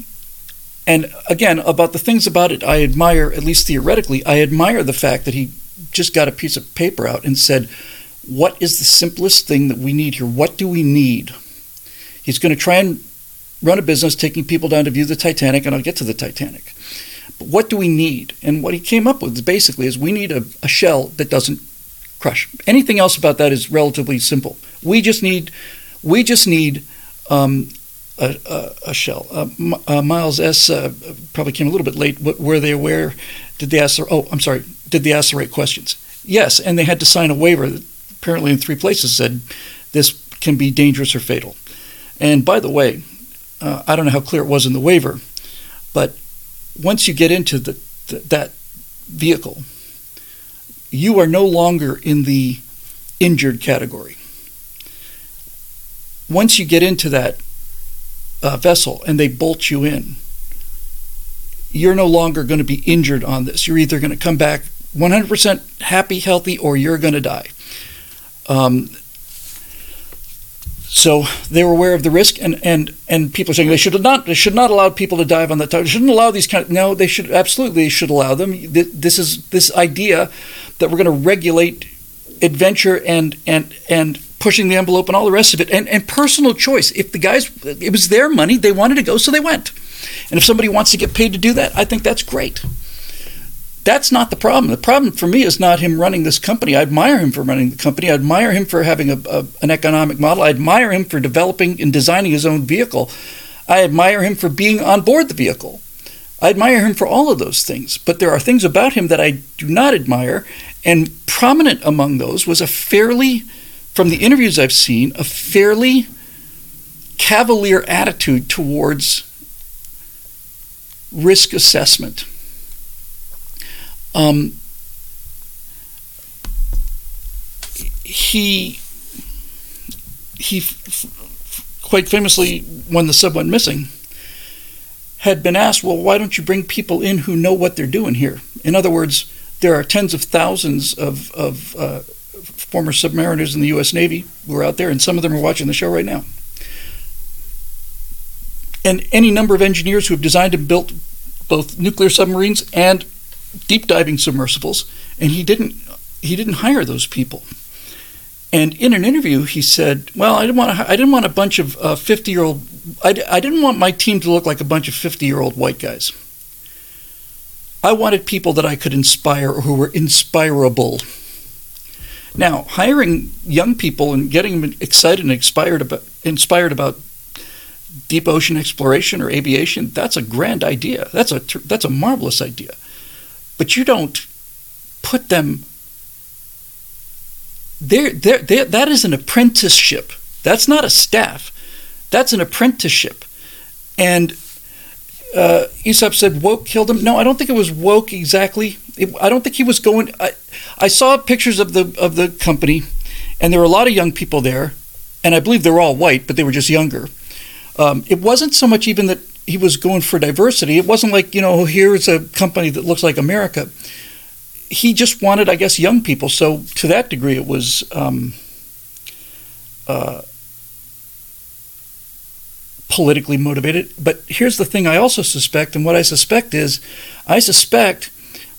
And again, about the things about it I admire, at least theoretically, I admire the fact that he just got a piece of paper out and said, What is the simplest thing that we need here? What do we need? He's going to try and run a business taking people down to view the Titanic, and I'll get to the Titanic. But what do we need? And what he came up with basically is we need a, a shell that doesn't crush. Anything else about that is relatively simple. We just need we just need um, a, a, a, shell. Uh, uh, Miles S. Uh, probably came a little bit late. Were they aware? Did they ask? The, oh, I'm sorry. Did they ask the right questions? Yes, and they had to sign a waiver that apparently in three places said this can be dangerous or fatal. And by the way, uh, I don't know how clear it was in the waiver, but once you get into the, the, that vehicle, you are no longer in the injured category. Once you get into that uh, vessel and they bolt you in, you're no longer going to be injured on this. You're either going to come back 100% happy, healthy, or you're going to die. Um, so they were aware of the risk, and, and, and people are saying they should not they should not allow people to dive on that. They shouldn't allow these kind. Of, no, they should absolutely should allow them. This is this idea that we're going to regulate adventure and and and pushing the envelope and all the rest of it, and and personal choice. If the guys, it was their money, they wanted to go, so they went. And if somebody wants to get paid to do that, I think that's great. That's not the problem. The problem for me is not him running this company. I admire him for running the company. I admire him for having a, a, an economic model. I admire him for developing and designing his own vehicle. I admire him for being on board the vehicle. I admire him for all of those things. But there are things about him that I do not admire. And prominent among those was a fairly, from the interviews I've seen, a fairly cavalier attitude towards risk assessment um, he he quite famously, when the sub went missing, had been asked, "Well, why don't you bring people in who know what they're doing here?" In other words, there are tens of thousands of, of uh, former submariners in the U.S. Navy who are out there, and some of them are watching the show right now. And any number of engineers who have designed and built both nuclear submarines and deep diving submersibles, and he didn't he didn't hire those people. And in an interview, he said, "Well, I didn't want to, I didn't want a bunch of uh, year old. I, I didn't want my team to look like a bunch of fifty year old white guys. I wanted people that I could inspire or who were inspirable." Now, hiring young people and getting them excited and inspired about, inspired about deep ocean exploration or aviation, that's a grand idea. That's a, that's a marvelous idea but you don't put them there that is an apprenticeship that's not a staff that's an apprenticeship and uh, Aesop said woke killed him no I don't think it was woke exactly it, I don't think he was going I, I saw pictures of the of the company and there were a lot of young people there and I believe they were all white, but they were just younger. Um, it wasn't so much even that he was going for diversity. It wasn't like, you know, here's a company that looks like America. He just wanted, I guess, young people. So to that degree, it was um, uh, politically motivated. But here's the thing I also suspect, and what I suspect is I suspect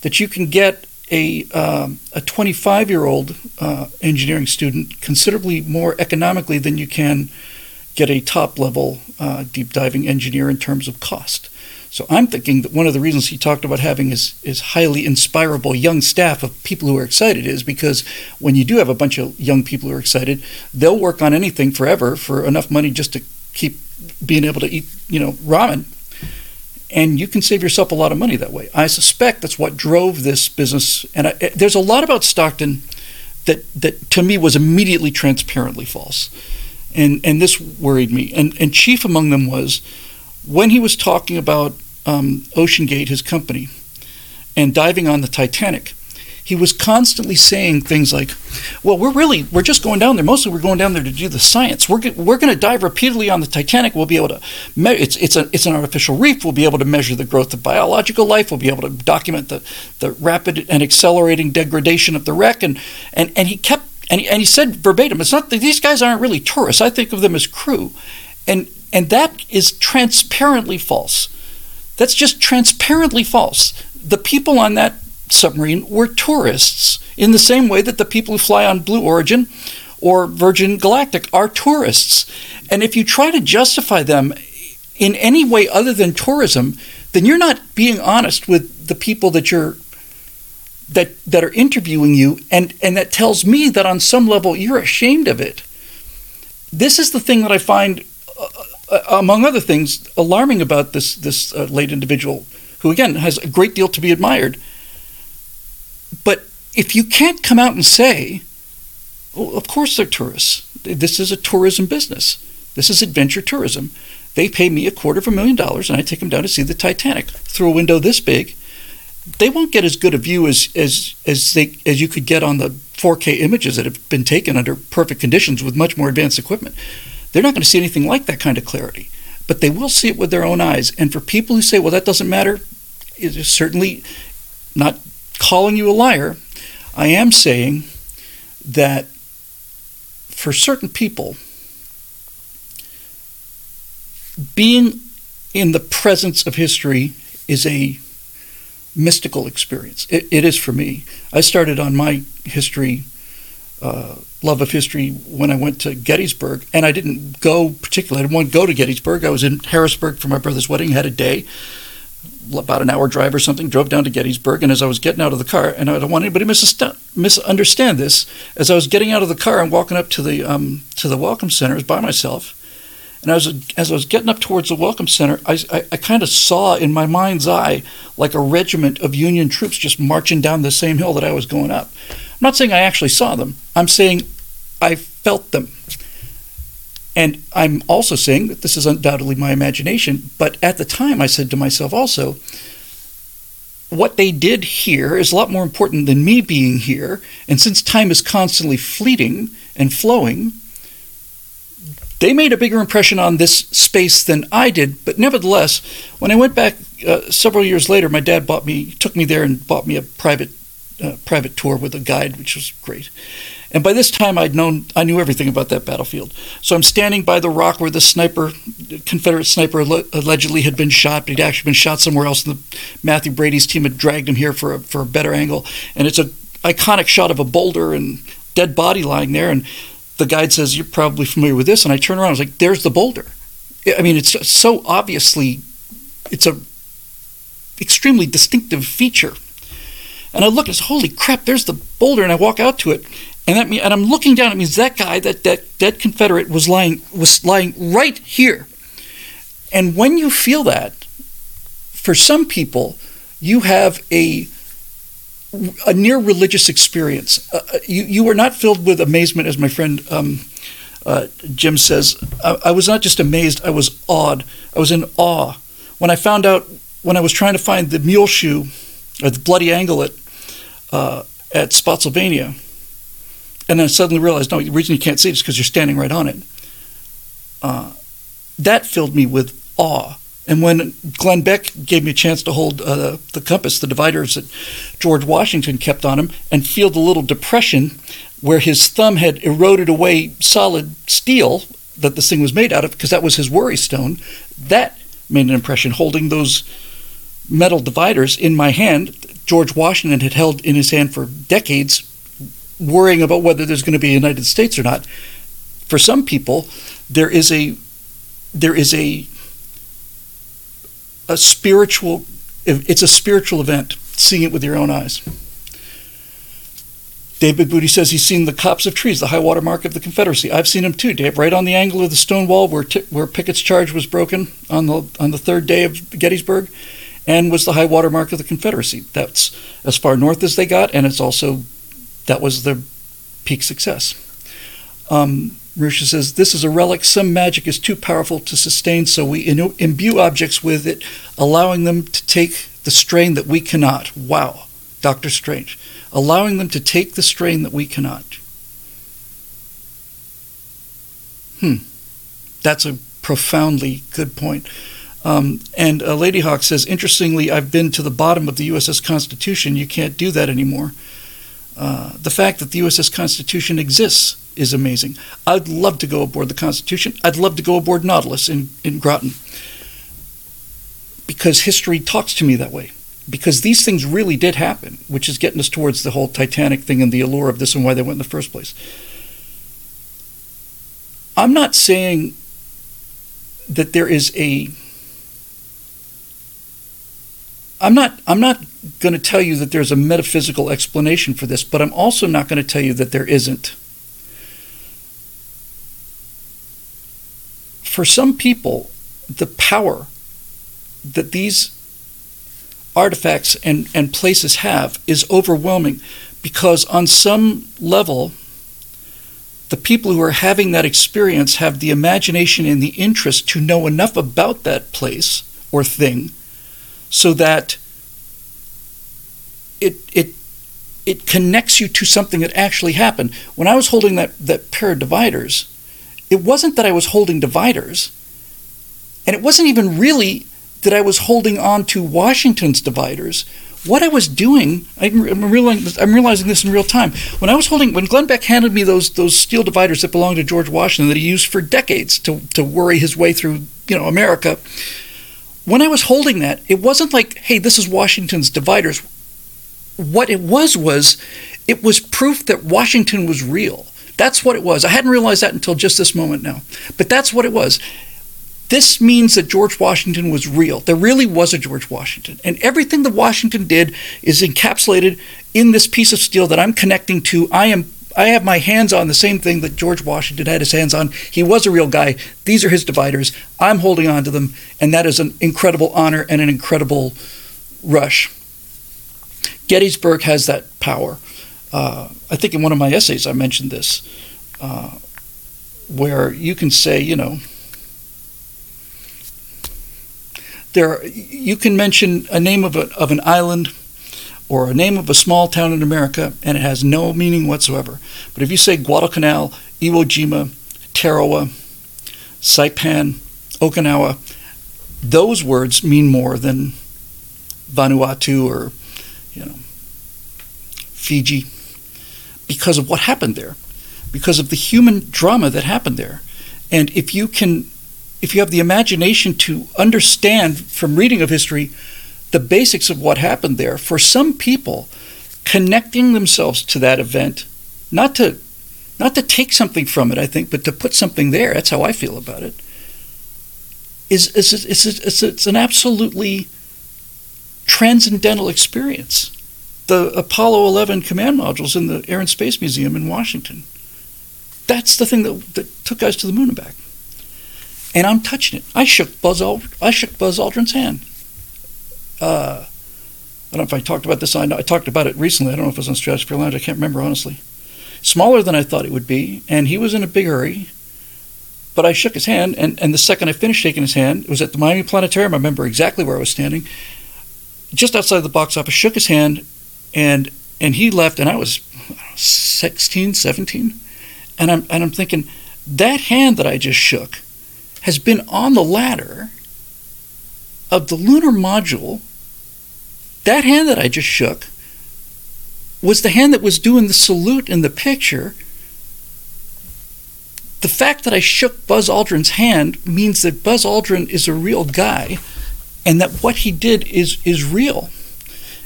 that you can get a, um, a 25 year old uh, engineering student considerably more economically than you can get a top level uh, deep diving engineer in terms of cost. So I'm thinking that one of the reasons he talked about having his, his highly inspirable young staff of people who are excited is because when you do have a bunch of young people who are excited, they'll work on anything forever for enough money just to keep being able to eat, you know, ramen. And you can save yourself a lot of money that way. I suspect that's what drove this business. And I, eh, there's a lot about Stockton that, that to me was immediately transparently false and and this worried me. And and chief among them was when he was talking about um, OceanGate, his company, and diving on the Titanic. He was constantly saying things like, "Well, we're really we're just going down there. Mostly, we're going down there to do the science. We're we're going to dive repeatedly on the Titanic. We'll be able to me- it's it's a it's an artificial reef. We'll be able to measure the growth of biological life. We'll be able to document the the rapid and accelerating degradation of the wreck." And and and he kept and he, and he said verbatim, it's not these guys aren't really tourists. I think of them as crew. And and that is transparently false. That's just transparently false. The people on that submarine were tourists in the same way that the people who fly on Blue Origin or Virgin Galactic are tourists. And if you try to justify them in any way other than tourism, then you're not being honest with the people that you're that that are interviewing you and and that tells me that on some level you're ashamed of it this is the thing that i find uh, among other things alarming about this this uh, late individual who again has a great deal to be admired. But if you can't come out and say well, of course they're tourists. This is a tourism business. This is adventure tourism. They pay me a quarter of a million dollars and i take them down to see the titanic. Through a window this big they won't get as good a view as as as they as you could get on the 4K images that have been taken under perfect conditions with much more advanced equipment. They're not going to see anything like that kind of clarity, but they will see it with their own eyes. And for people who say, "Well, that doesn't matter," is certainly not calling you a liar. I am saying that for certain people, being in the presence of history is a mystical experience. It, it is for me. I started on my history, uh, love of history, when I went to Gettysburg, and I didn't go particularly. I didn't want to go to Gettysburg. I was in Harrisburg for my brother's wedding, had a day, about an hour drive or something, drove down to Gettysburg, and as I was getting out of the car, and I don't want anybody to misunderstand this, as I was getting out of the car and walking up to the um, to the welcome centers by myself and as, as I was getting up towards the Welcome Center, I, I, I kind of saw in my mind's eye like a regiment of Union troops just marching down the same hill that I was going up. I'm not saying I actually saw them, I'm saying I felt them. And I'm also saying that this is undoubtedly my imagination, but at the time I said to myself also, what they did here is a lot more important than me being here. And since time is constantly fleeting and flowing, they made a bigger impression on this space than I did, but nevertheless, when I went back uh, several years later, my dad bought me, took me there and bought me a private, private tour with a guide, which was great. And by this time, I'd known, I knew everything about that battlefield. So I'm standing by the rock where the sniper, Confederate sniper, allegedly had been shot, but he'd actually been shot somewhere else. And the Mathew Brady's team had dragged him here for a, for a better angle. And it's a iconic shot of a boulder and dead body lying there. And the guide says, You're probably familiar with this. And I turn around, I was like, There's the boulder. I mean, it's so obviously, it's a extremely distinctive feature. And I look and say, Holy crap, there's the boulder. And I walk out to it. And that mean, and I'm looking down. It means that guy, that, that dead Confederate, was lying was lying right here. And when you feel that, for some people, you have a a near religious experience. Uh, uh, you, you were not filled with amazement, as my friend um, uh, Jim says. I, I, was not just amazed, I was awed. I was in awe. When I found out, when I was trying to find the mule shoe, or the bloody angle uh, at Spotsylvania, and then I suddenly realized, no, the reason you can't see it is because you're standing right on it. uh, that filled me with awe. And when Glenn Beck gave me a chance to hold uh, the compass, the dividers that George Washington kept on him, and feel the little depression where his thumb had eroded away solid steel that this thing was made out of, because that was his worry stone, that made an impression. Holding those metal dividers in my hand, George Washington had held in his hand for decades, worrying about whether there's going to be a United States or not. For some people, there is a there is a a spiritual it's a spiritual event seeing it with your own eyes. David booty says he's seen the copse of trees the high water mark of the confederacy. I've seen them too dave right on the angle of the stone wall where, t- where pickett's charge was broken on the on the third day of gettysburg and was the high water mark of the confederacy that's as far north as they got and it's also that was their peak success um, says, This is a relic. Some magic is too powerful to sustain, so we imbue objects with it, allowing them to take the strain that we cannot. Wow, Doctor Strange. Allowing them to take the strain that we cannot. Hmm. That's a profoundly good point. Um, and uh, Lady Hawk says, interestingly, I've been to the bottom of the USS Constitution. You can't do that anymore. Uh, the fact that the USS Constitution exists is amazing. I'd love to go aboard the Constitution. I'd love to go aboard Nautilus in, in Groton. Because history talks to me that way. Because these things really did happen, which is getting us towards the whole Titanic thing and the allure of this and why they went in the first place. I'm not saying that there is a I'm not I'm not going to tell you that there's a metaphysical explanation for this, but I'm also not going to tell you that there isn't. for some people, the power that these artifacts and, and places have is overwhelming because, on some level, the people who are having that experience have the imagination and the interest to know enough about that place or thing so that it, it, it connects you to something that actually happened. When I was holding that, that pair of dividers, it wasn't that I was holding dividers, and it wasn't even really that I was holding on to Washington's dividers. What I was doing, I'm realizing, I'm realizing this in real time. When I was holding, when Glenn Beck handed me those those steel dividers that belonged to George Washington that he used for decades to to worry his way through, you know, America. When I was holding that, it wasn't like, hey, this is Washington's dividers. What it was was, it was proof that Washington was real that's what it was. I hadn't realized that until just this moment now. But that's what it was. This means that George Washington was real. There really was a George Washington. And everything that Washington did is encapsulated in this piece of steel that I'm connecting to. I am I have my hands on the same thing that George Washington had his hands on. He was a real guy. These are his dividers. I'm holding on to them, and that is an incredible honor and an incredible rush. Gettysburg has that power. Uh, I think in one of my essays I mentioned this, uh, where you can say, you know, there you can mention a name of, a, of an island or a name of a small town in America, and it has no meaning whatsoever. But if you say Guadalcanal, Iwo Jima, Tarawa, Saipan, Okinawa, those words mean more than Vanuatu or, you know, Fiji because of what happened there, because of the human drama that happened there. And if you can, if you have the imagination to understand from reading of history the basics of what happened there, for some people, connecting themselves to that event, not to not to take something from it, I think, but to put something there. That's how I feel about it. Is is it's, it's, it's an absolutely transcendental experience the Apollo 11 command modules in the Air and Space Museum in Washington. That's the thing that, that took us to the moon and back. And I'm touching it. I shook Buzz, Aldrin, I shook Buzz Aldrin's hand. Uh, I don't know if I talked about this. I, know, I talked about it recently. I don't know if it was on Stratosphere Lounge. I can't remember honestly. Smaller than I thought it would be, and he was in a big hurry. But I shook his hand, and, and the second I finished shaking his hand, it was at the Miami Planetarium. I remember exactly where I was standing, just outside the box office. Shook his hand, and and he left, and I was 16, 17, and I'm and I'm thinking that hand that I just shook has been on the ladder of the lunar module. That hand that I just shook was the hand that was doing the salute in the picture. The fact that I shook Buzz Aldrin's hand means that Buzz Aldrin is a real guy and that what he did is, is real.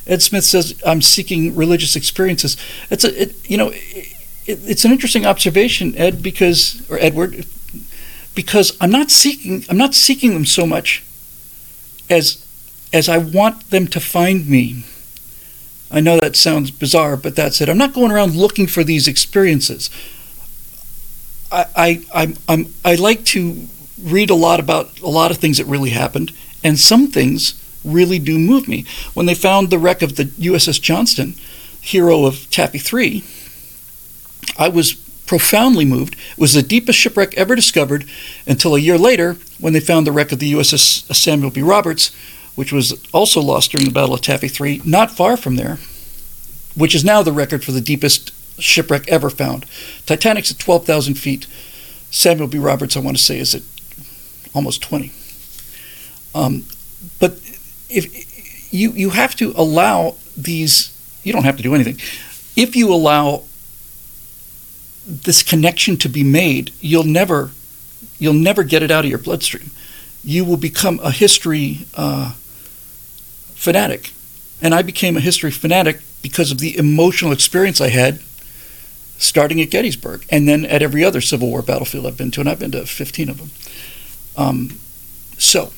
Ed Smith says, I'm seeking religious experiences. It's a, it, you know, it, it's an interesting observation, Ed, because, or Edward, because I'm not seeking, I'm not seeking them so much as, as I want them to find me. I know that sounds bizarre, but that's it. I'm not going around looking for these experiences. I, I, I'm, I'm, I like to read a lot about a lot of things that really happened, and some things really do move me. When they found the wreck of the USS Johnston, hero of Taffy 3, I was profoundly moved. It was the deepest shipwreck ever discovered until a year later when they found the wreck of the USS Samuel B. Roberts, which was also lost during the Battle of Taffy 3, not far from there, which is now the record for the deepest shipwreck ever found. Titanic's at 12,000 feet. Samuel B. Roberts, I want to say, is at almost 20. Um, but if you you have to allow these, you don't have to do anything. If you allow this connection to be made, you'll never you'll never get it out of your bloodstream. You will become a history uh, fanatic. And I became a history fanatic because of the emotional experience I had starting at Gettysburg and then at every other Civil War battlefield I've been to, and I've been to 15 of them. Um, so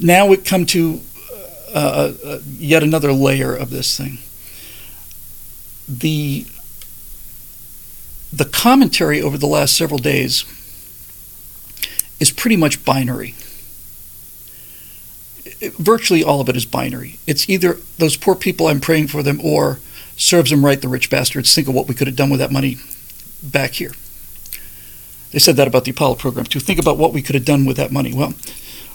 now we come to uh, uh, uh, yet another layer of this thing. The the commentary over the last several days is pretty much binary. Virtually all of it is binary. It's either those poor people I'm praying for them or serves them right, the rich bastards. Think of what we could have done with that money back here. They said that about the Apollo program too. Think about what we could have done with that money. Well,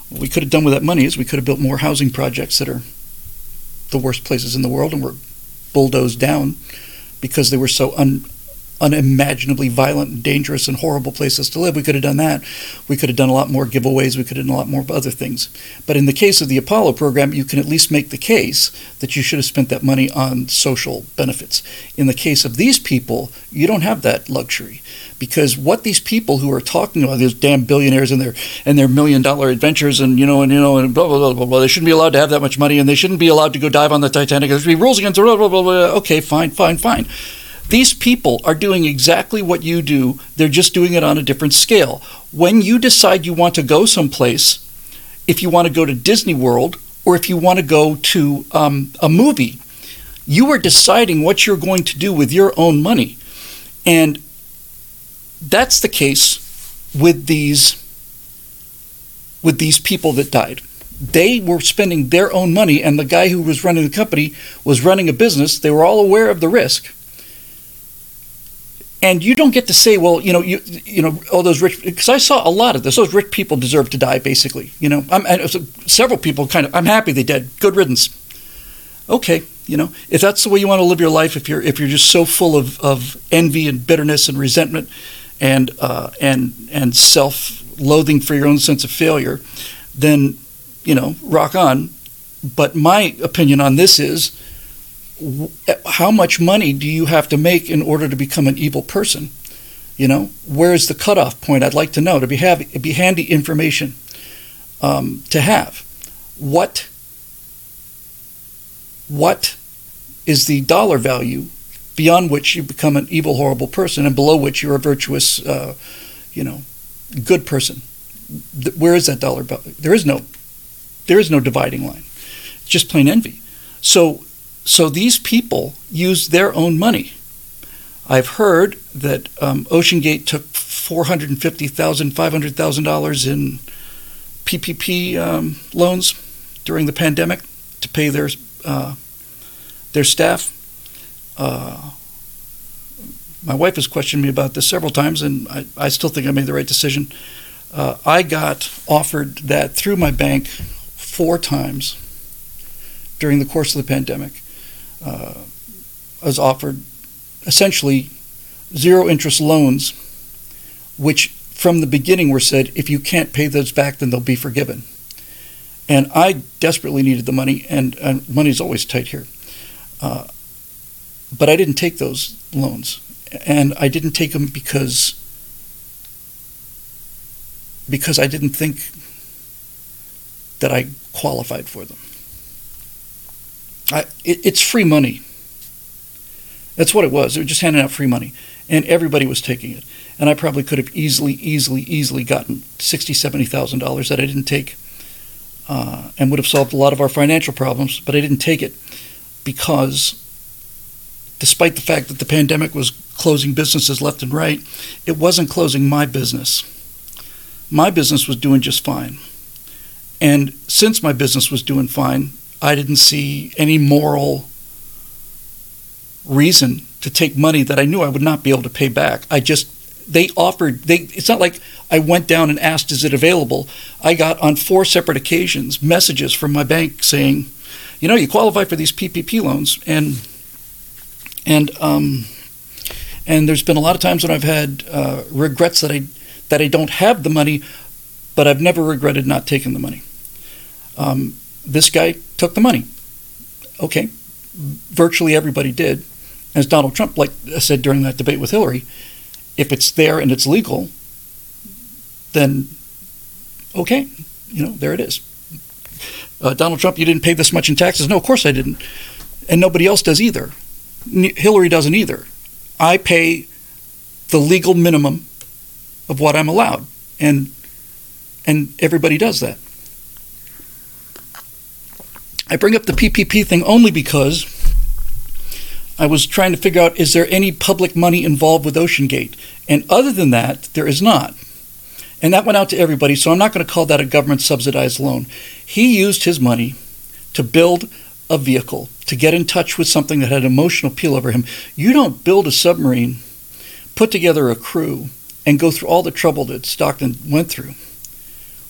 what we could have done with that money is we could have built more housing projects that are the worst places in the world and were bulldozed down because they were so un, unimaginably violent dangerous and horrible places to live. We could have done that. We could have done a lot more giveaways. We could have done a lot more other things. But in the case of the Apollo program, you can at least make the case that you should have spent that money on social benefits. In the case of these people, you don't have that luxury because what these people who are talking about these damn billionaires and their and their million dollar adventures and you know and you know and blah blah blah blah blah they shouldn't be allowed to have that much money and they shouldn't be allowed to go dive on the Titanic. There should be rules against blah blah blah blah. Okay, fine, fine, fine these people are doing exactly what you do, they're just doing it on a different scale. When you decide you want to go someplace, if you want to go to Disney World or if you want to go to um, a movie, you are deciding what you're going to do with your own money. And that's the case with these with these people that died. They were spending their own money and the guy who was running the company was running a business. They were all aware of the risk and you don't get to say, well, you know, you you know, all those rich because I saw a lot of this. Those rich people deserve to die, basically. You know, I'm, and several people kind of. I'm happy they did. Good riddance. Okay, you know, if that's the way you want to live your life, if you're if you're just so full of, of envy and bitterness and resentment, and uh, and and self-loathing for your own sense of failure, then you know, rock on. But my opinion on this is how much money do you have to make in order to become an evil person? You know, where's the cutoff point? I'd like to know to be have be handy information um, to have. What what is the dollar value beyond which you become an evil, horrible person, and below which you're a virtuous, uh, you know, good person? Where is that dollar value? There is no, there is no dividing line. It's just plain envy. So so these people used their own money. I've heard that um, OceanGate took $450,000, $500,000 in PPP um, loans during the pandemic to pay their uh, their staff. Uh, my wife has questioned me about this several times, and I, I still think I made the right decision. Uh, I got offered that through my bank four times during the course of the pandemic uh, offered essentially zero interest loans, which from the beginning were said, if you can't pay those back, then they'll be forgiven. And I desperately needed the money, and, and money's always tight here. Uh, but I didn't take those loans, and I didn't take them because because I didn't think that I qualified for them. I, it, it's free money. That's what it was. They were just handing out free money, and everybody was taking it. And I probably could have easily, easily, easily gotten sixty, seventy thousand dollars that I didn't take, uh, and would have solved a lot of our financial problems. But I didn't take it because, despite the fact that the pandemic was closing businesses left and right, it wasn't closing my business. My business was doing just fine, and since my business was doing fine, I didn't see any moral reason to take money that I knew I would not be able to pay back. I just they offered they it's not like I went down and asked is it available. I got on four separate occasions messages from my bank saying, you know, you qualify for these PPP loans and and um and there's been a lot of times when I've had uh, regrets that I that I don't have the money, but I've never regretted not taking the money. Um, this guy took the money. Okay, virtually everybody did as Donald Trump like said during that debate with Hillary, if it's there and it's legal, then okay, you know, there it is. Uh, Donald Trump, you didn't pay this much in taxes. No, of course I didn't. And nobody else does either. Hillary doesn't either. I pay the legal minimum of what I'm allowed. And and everybody does that. I bring up the PPP thing only because I was trying to figure out is there any public money involved with OceanGate? And other than that, there is not. And that went out to everybody, so I'm not going to call that a government subsidized loan. He used his money to build a vehicle, to get in touch with something that had emotional appeal over him. You don't build a submarine, put together a crew, and go through all the trouble that Stockton went through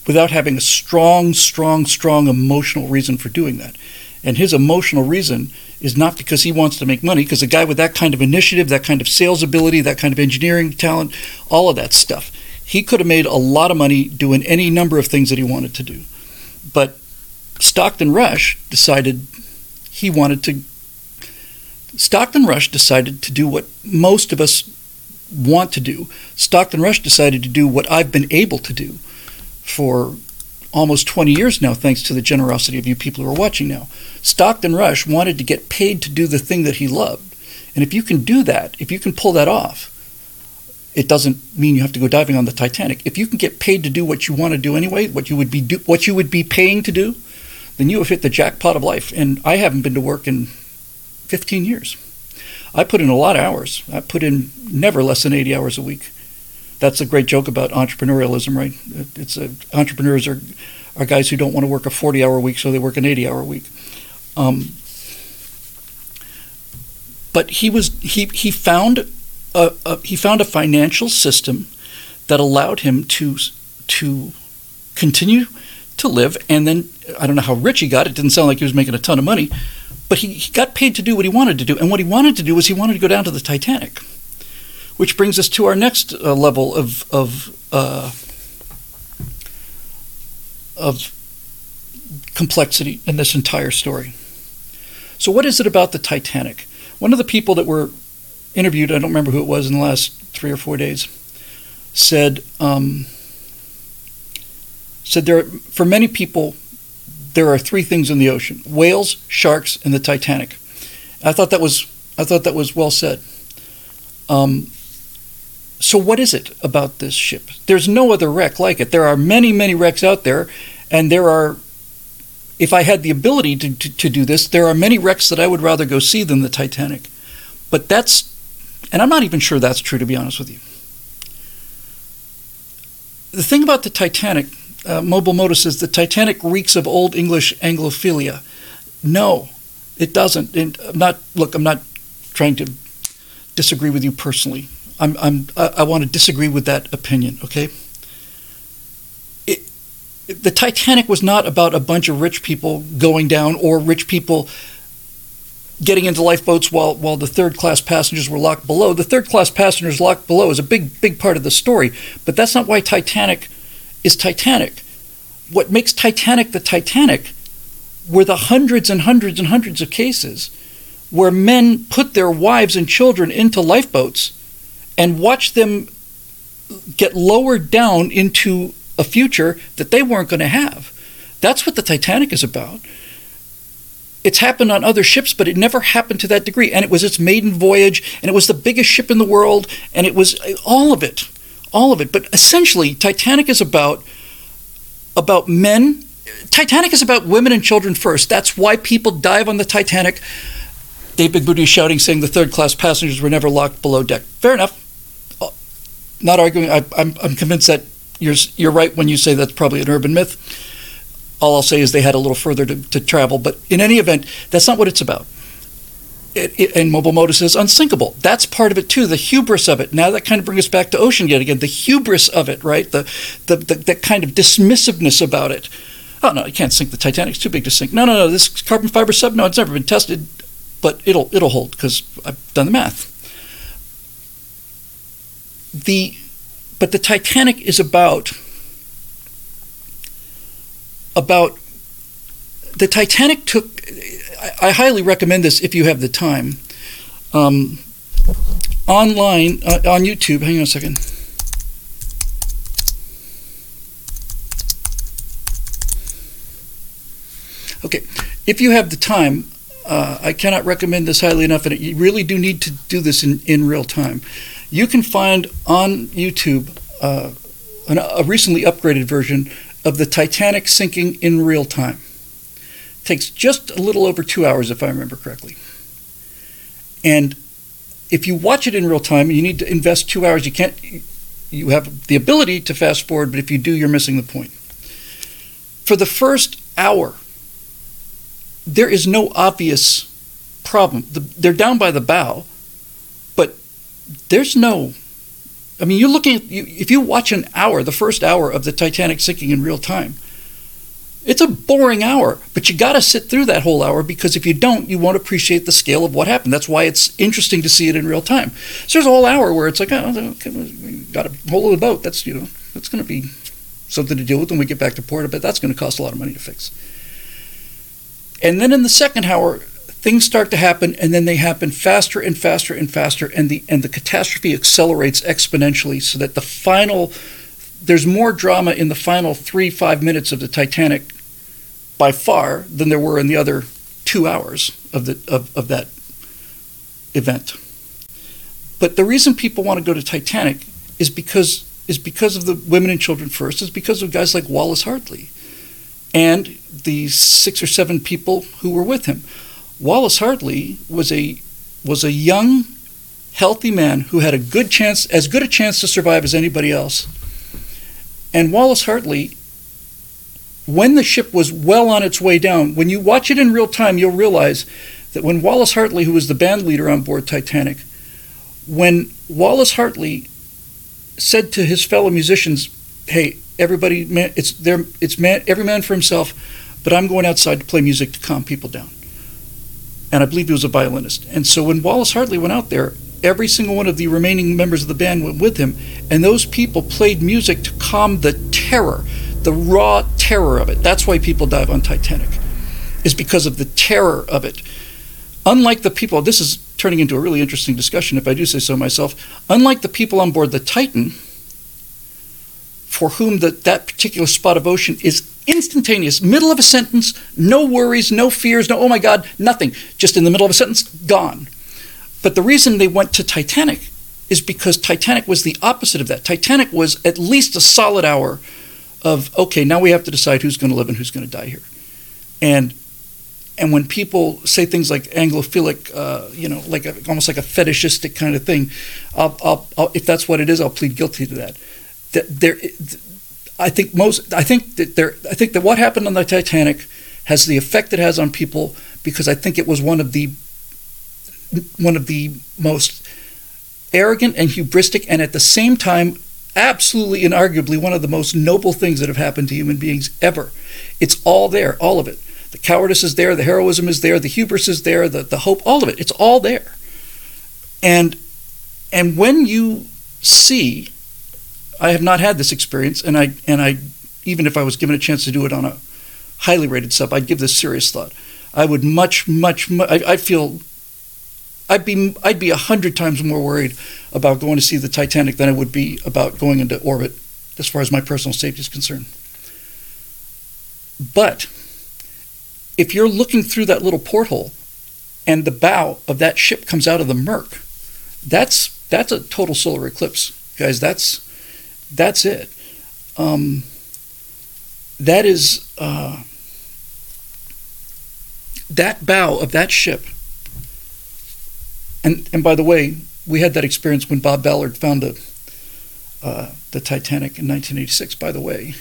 without having a strong, strong, strong emotional reason for doing that. And his emotional reason is not because he wants to make money, because a guy with that kind of initiative, that kind of sales ability, that kind of engineering talent, all of that stuff, he could have made a lot of money doing any number of things that he wanted to do. But Stockton Rush decided he wanted to. Stockton Rush decided to do what most of us want to do. Stockton Rush decided to do what I've been able to do for almost 20 years now, thanks to the generosity of you people who are watching now. Stockton Rush wanted to get paid to do the thing that he loved. And if you can do that, if you can pull that off, it doesn't mean you have to go diving on the Titanic. If you can get paid to do what you want to do anyway, what you would be do, what you would be paying to do, then you have hit the jackpot of life. And I haven't been to work in 15 years. I put in a lot of hours. I put in never less than 80 hours a week that's a great joke about entrepreneurialism, right? It's a, entrepreneurs are are guys who don't want to work a 40 hour week, so they work an 80 hour week. Um, but he was he he found a, a, he found a financial system that allowed him to to continue to live, and then I don't know how rich he got. It didn't sound like he was making a ton of money, but he, he got paid to do what he wanted to do, and what he wanted to do was he wanted to go down to the Titanic. Which brings us to our next uh, level of of uh, of complexity in this entire story. So, what is it about the Titanic? One of the people that were interviewed, I don't remember who it was in the last three or four days, said um, said there for many people there are three things in the ocean: whales, sharks, and the Titanic. I thought that was I thought that was well said. Um, so, what is it about this ship? There's no other wreck like it. There are many, many wrecks out there, and there are, if I had the ability to, to, to do this, there are many wrecks that I would rather go see than the Titanic. But that's, and I'm not even sure that's true, to be honest with you. The thing about the Titanic, uh, Mobile Moto says the Titanic reeks of old English Anglophilia. No, it doesn't. And I'm not, look, I'm not trying to disagree with you personally. I'm, I'm, I want to disagree with that opinion, okay? It, the Titanic was not about a bunch of rich people going down or rich people getting into lifeboats while while the third class passengers were locked below. The third class passengers locked below is a big big part of the story, but that's not why Titanic is Titanic. What makes Titanic the Titanic were the hundreds and hundreds and hundreds of cases where men put their wives and children into lifeboats and watch them get lowered down into a future that they weren't going to have. That's what the Titanic is about. It's happened on other ships, but it never happened to that degree. And it was its maiden voyage, and it was the biggest ship in the world, and it was uh, all of it, all of it. But essentially, Titanic is about about men. Titanic is about women and children first. That's why people dive on the Titanic. Dave Big Booty shouting, saying the third class passengers were never locked below deck. Fair enough. Not arguing. I, I'm, I'm convinced that you're, you're right when you say that's probably an urban myth. All I'll say is they had a little further to, to travel. But in any event, that's not what it's about. It, it, and Mobile Moto is unsinkable. That's part of it too. The hubris of it. Now that kind of brings us back to OceanGate again. The hubris of it, right? The the, the, the kind of dismissiveness about it. Oh no, you can't sink the Titanic. It's too big to sink. No, no, no. This carbon fiber sub. No, it's never been tested, but it'll it'll hold because I've done the math. The but the Titanic is about about the Titanic took. I, I highly recommend this if you have the time. Um, online uh, on YouTube. Hang on a second. Okay, if you have the time, uh, I cannot recommend this highly enough, and you really do need to do this in, in real time. You can find on YouTube uh, an, a recently upgraded version of the Titanic sinking in real time. It takes just a little over two hours, if I remember correctly. And if you watch it in real time, you need to invest two hours. You can't. You have the ability to fast forward, but if you do, you're missing the point. For the first hour, there is no obvious problem. The, they're down by the bow, there's no I mean, you're looking at, you, if you watch an hour, the first hour of the Titanic sinking in real time, it's a boring hour, but you got to sit through that whole hour because if you don't, you won't appreciate the scale of what happened. That's why it's interesting to see it in real time. So there's a whole hour where it's like, oh, okay, got a of the boat. That's you know, that's going to be something to deal with when we get back to port, but that's going to cost a lot of money to fix. And then in the second hour, things start to happen and then they happen faster and faster and faster and the and the catastrophe accelerates exponentially so that the final there's more drama in the final 3 5 minutes of the Titanic by far than there were in the other 2 hours of the of, of that event. But the reason people want to go to Titanic is because is because of the women and children first, is because of guys like Wallace Hartley and the six or seven people who were with him. Wallace Hartley was a was a young, healthy man who had a good chance, as good a chance to survive as anybody else. And Wallace Hartley, when the ship was well on its way down, when you watch it in real time, you'll realize that when Wallace Hartley, who was the band leader on board Titanic, when Wallace Hartley said to his fellow musicians, "Hey, everybody, man, it's there, it's man, every man for himself, but I'm going outside to play music to calm people down." And I believe he was a violinist. And so when Wallace Hartley went out there, every single one of the remaining members of the band went with him, and those people played music to calm the terror, the raw terror of it. That's why people dive on Titanic, is because of the terror of it. Unlike the people, this is turning into a really interesting discussion, if I do say so myself. Unlike the people on board the Titan, for whom the, that particular spot of ocean is instantaneous, middle of a sentence, no worries, no fears, no, oh my God, nothing. Just in the middle of a sentence, gone. But the reason they went to Titanic is because Titanic was the opposite of that. Titanic was at least a solid hour of, okay, now we have to decide who's going to live and who's going to die here. And and when people say things like Anglophilic, uh, you know, like a, almost like a fetishistic kind of thing, I'll, I'll, I'll, if that's what it is, I'll plead guilty to that. There, I think most. I think that there. I think that what happened on the Titanic has the effect it has on people because I think it was one of the one of the most arrogant and hubristic, and at the same time, absolutely and arguably one of the most noble things that have happened to human beings ever. It's all there, all of it. The cowardice is there, the heroism is there, the hubris is there, the, the hope, all of it. It's all there. And and when you see, I have not had this experience, and I and I even if I was given a chance to do it on a highly rated sub, I'd give this serious thought. I would much, much, much I, I feel I'd be I'd be a hundred times more worried about going to see the Titanic than I would be about going into orbit, as far as my personal safety is concerned. But if you're looking through that little porthole, and the bow of that ship comes out of the murk, that's that's a total solar eclipse, guys. That's that's it. Um, that is uh, that bow of that ship and and by the way, we had that experience when Bob Ballard found a, uh, the Titanic in 1986. By the way,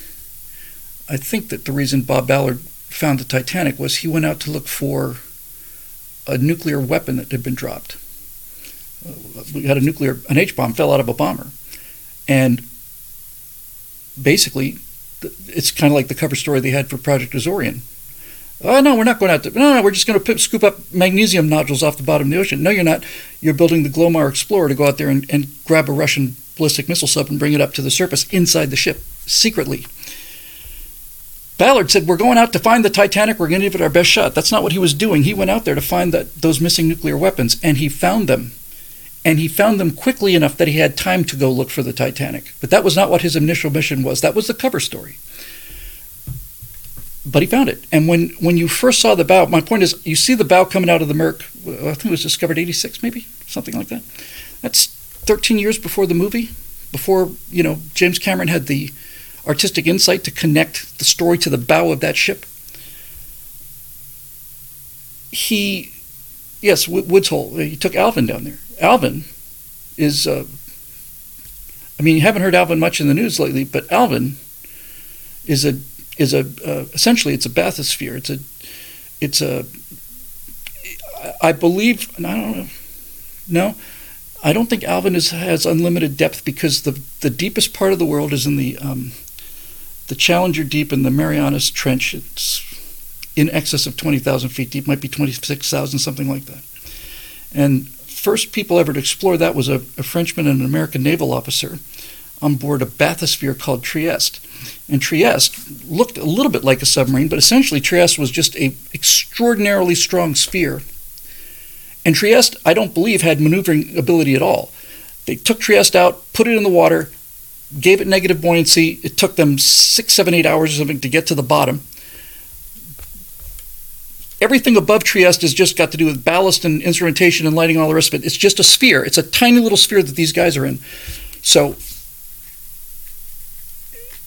I think that the reason Bob Ballard found the Titanic was he went out to look for a nuclear weapon that had been dropped. Uh, we had a nuclear an H bomb fell out of a bomber, and basically, it's kind of like the cover story they had for Project Azorian Oh, no, we're not going out to. No, no, we're just going to scoop up magnesium nodules off the bottom of the ocean. No, you're not. You're building the Glomar Explorer to go out there and, and grab a Russian ballistic missile sub and bring it up to the surface inside the ship secretly. Ballard said, We're going out to find the Titanic. We're going to give it our best shot. That's not what he was doing. He went out there to find that, those missing nuclear weapons, and he found them. And he found them quickly enough that he had time to go look for the Titanic. But that was not what his initial mission was. That was the cover story but he found it. And when, when you first saw the bow, my point is, you see the bow coming out of the murk. I think it was discovered '86, maybe something like that. That's 13 years before the movie, before you know James Cameron had the artistic insight to connect the story to the bow of that ship. He, yes, Woods Hole. He took Alvin down there. Alvin is. Uh, I mean, you haven't heard Alvin much in the news lately, but Alvin is a is a uh, essentially it's a bathysphere. It's a it's a I believe I don't know. No, I don't think Alvin is, has unlimited depth because the the deepest part of the world is in the um, the Challenger Deep in the Marianas Trench. It's in excess of twenty thousand feet deep. Might be twenty six thousand, something like that. And first people ever to explore that was a, a Frenchman and an American naval officer on board a bathysphere called Trieste and Trieste looked a little bit like a submarine, but essentially Trieste was just a extraordinarily strong sphere. And Trieste, I don't believe, had maneuvering ability at all. They took Trieste out, put it in the water, gave it negative buoyancy. It took them six, seven, eight hours or something to get to the bottom. Everything above Trieste has just got to do with ballast and instrumentation and lighting and all the rest of it. It's just a sphere. It's a tiny little sphere that these guys are in. So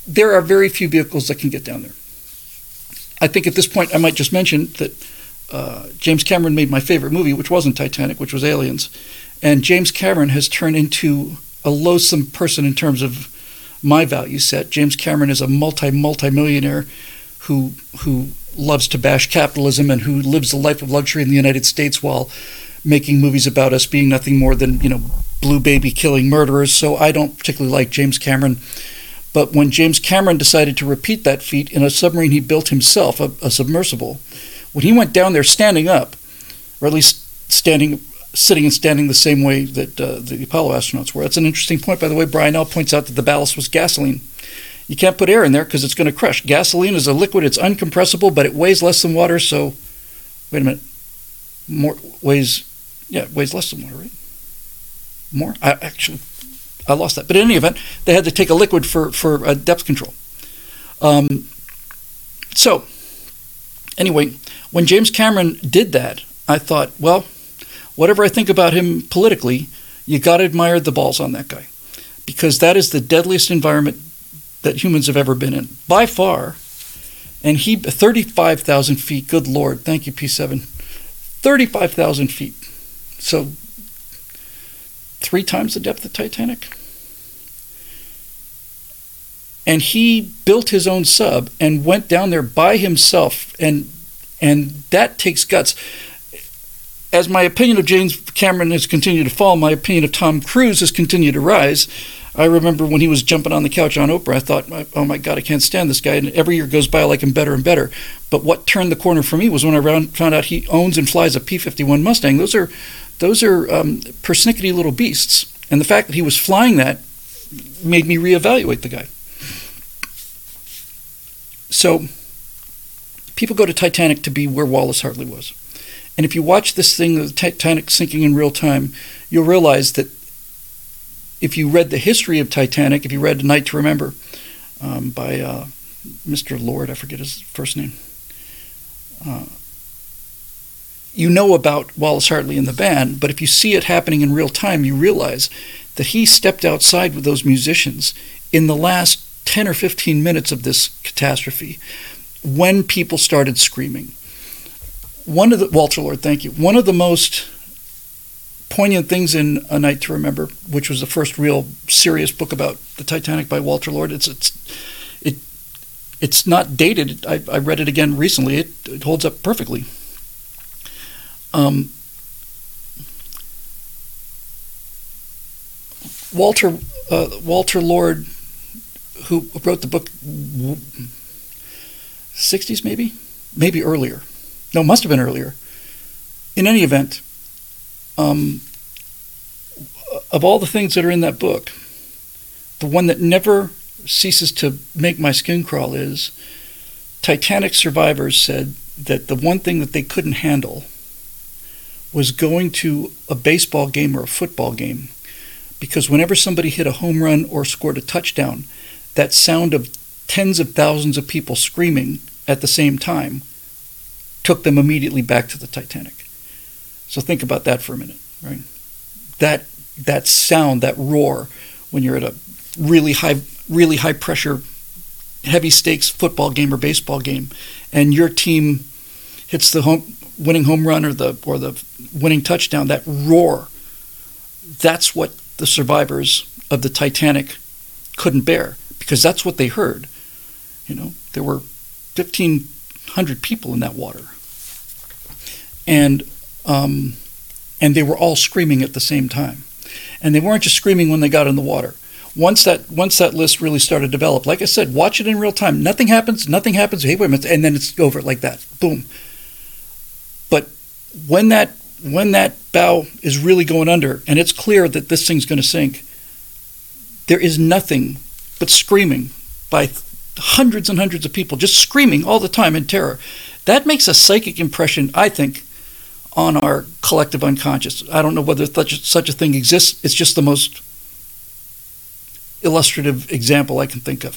there are very few vehicles that can get down there. I think at this point I might just mention that uh, James Cameron made my favorite movie, which wasn't Titanic, which was Aliens. And James Cameron has turned into a loathsome person in terms of my value set. James Cameron is a multi multi millionaire who who loves to bash capitalism and who lives a life of luxury in the United States while making movies about us being nothing more than you know blue baby killing murderers. So I don't particularly like James Cameron. But when James Cameron decided to repeat that feat in a submarine he built himself, a, a submersible, when he went down there standing up, or at least standing, sitting and standing the same way that uh, the Apollo astronauts were. That's an interesting point, by the way. Brian L. points out that the ballast was gasoline. You can't put air in there because it's going to crush. Gasoline is a liquid; it's uncompressible, but it weighs less than water. So, wait a minute, more weighs, yeah, weighs less than water, right? More? I actually I lost that. But in any event, they had to take a liquid for, for uh, depth control. Um, so, anyway, when James Cameron did that, I thought, well, whatever I think about him politically, you got to admire the balls on that guy. Because that is the deadliest environment that humans have ever been in, by far. And he, 35,000 feet, good Lord, thank you, P7. 35,000 feet. So three times the depth of Titanic. And he built his own sub and went down there by himself, and and that takes guts. As my opinion of James Cameron has continued to fall, my opinion of Tom Cruise has continued to rise. I remember when he was jumping on the couch on Oprah, I thought, oh my God, I can't stand this guy. And every year goes by, I like him better and better. But what turned the corner for me was when I found out he owns and flies a P 51 Mustang. Those are, those are um, persnickety little beasts. And the fact that he was flying that made me reevaluate the guy. So people go to Titanic to be where Wallace Hartley was. And if you watch this thing, the Titanic sinking in real time, you'll realize that if you read the history of Titanic, if you read A Night to Remember um, by uh, Mr. Lord, I forget his first name, uh, you know about Wallace Hartley and the band, but if you see it happening in real time, you realize that he stepped outside with those musicians in the last 10 or 15 minutes of this catastrophe when people started screaming. One of the, Walter Lord, thank you. One of the most poignant things in A Night to Remember, which was the first real serious book about the Titanic by Walter Lord. It's it's it it's not dated. I, I read it again recently. It, it holds up perfectly. Um, Walter uh, Walter Lord, who wrote the book, sixties maybe, maybe earlier. No, must have been earlier. In any event, um, of all the things that are in that book, the one that never ceases to make my skin crawl is Titanic survivors said that the one thing that they couldn't handle was going to a baseball game or a football game because whenever somebody hit a home run or scored a touchdown, that sound of tens of thousands of people screaming at the same time took them immediately back to the Titanic. So think about that for a minute, right? That that sound, that roar, when you're at a really high, really high pressure, heavy stakes football game or baseball game, and your team hits the home winning home run or the or the winning touchdown, that roar, that's what the survivors of the Titanic couldn't bear because that's what they heard. You know, there were 1,500 people in that water, and um, and they were all screaming at the same time, and they weren't just screaming when they got in the water. Once that once that list really started to develop, like I said, watch it in real time. Nothing happens. Nothing happens. Hey, wait a minute, and then it's over like that. Boom. But when that when that bow is really going under and it's clear that this thing's going to sink, there is nothing but screaming by hundreds and hundreds of people, just screaming all the time in terror. That makes a psychic impression, I think, on our collective unconscious. I don't know whether such, such a thing exists. It's just the most illustrative example I can think of.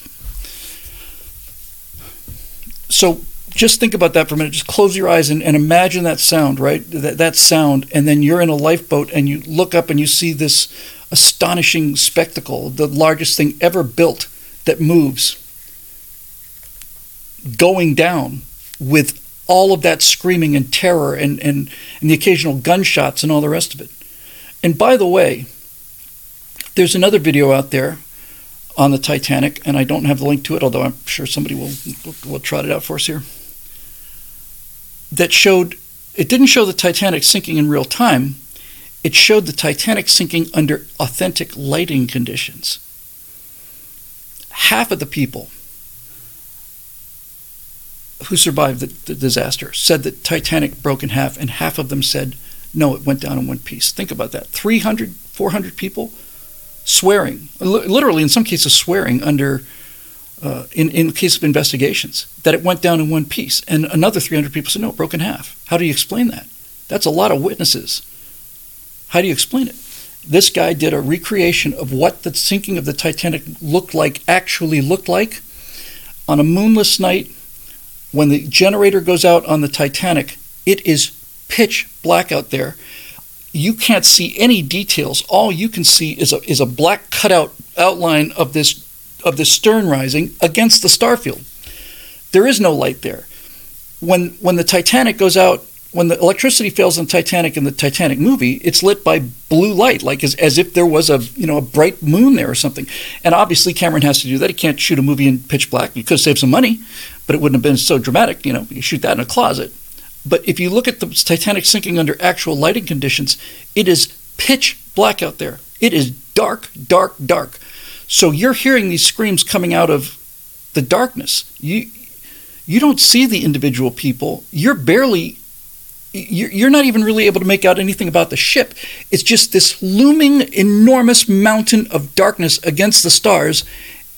So just think about that for a minute. Just close your eyes and, and imagine that sound, right? That, that sound, and then you're in a lifeboat and you look up and you see this astonishing spectacle, the largest thing ever built that moves, going down with all of that screaming and terror and, and, and the occasional gunshots and all the rest of it. And by the way, there's another video out there on the Titanic, and I don't have the link to it, although I'm sure somebody will, will, will trot it out for us here that showed it didn't show the Titanic sinking in real time. It showed the Titanic sinking under authentic lighting conditions. Half of the people who survived the, the, disaster said that Titanic broke in half, and half of them said, no, it went down in one piece. Think about that. 300, 400 people swearing, literally in some cases swearing under uh, in, in case of investigations, that it went down in one piece. And another 300 people said, no, it broke in half. How do you explain that? That's a lot of witnesses. How do you explain it? This guy did a recreation of what the sinking of the Titanic looked like, actually looked like. On a moonless night, when the generator goes out on the Titanic, it is pitch black out there. You can't see any details. All you can see is a, is a black cutout outline of this of the stern rising against the starfield. There is no light there. When when the Titanic goes out, when the electricity fails in Titanic in the Titanic movie, it's lit by blue light, like as, as if there was a you know a bright moon there or something. And obviously Cameron has to do that. He can't shoot a movie in pitch black. He could save some money, but it wouldn't have been so dramatic. You know, you shoot that in a closet. But if you look at the Titanic sinking under actual lighting conditions, it is pitch black out there. It is dark, dark, dark. So you're hearing these screams coming out of the darkness. You you don't see the individual people. You're barely you're not even really able to make out anything about the ship. It's just this looming enormous mountain of darkness against the stars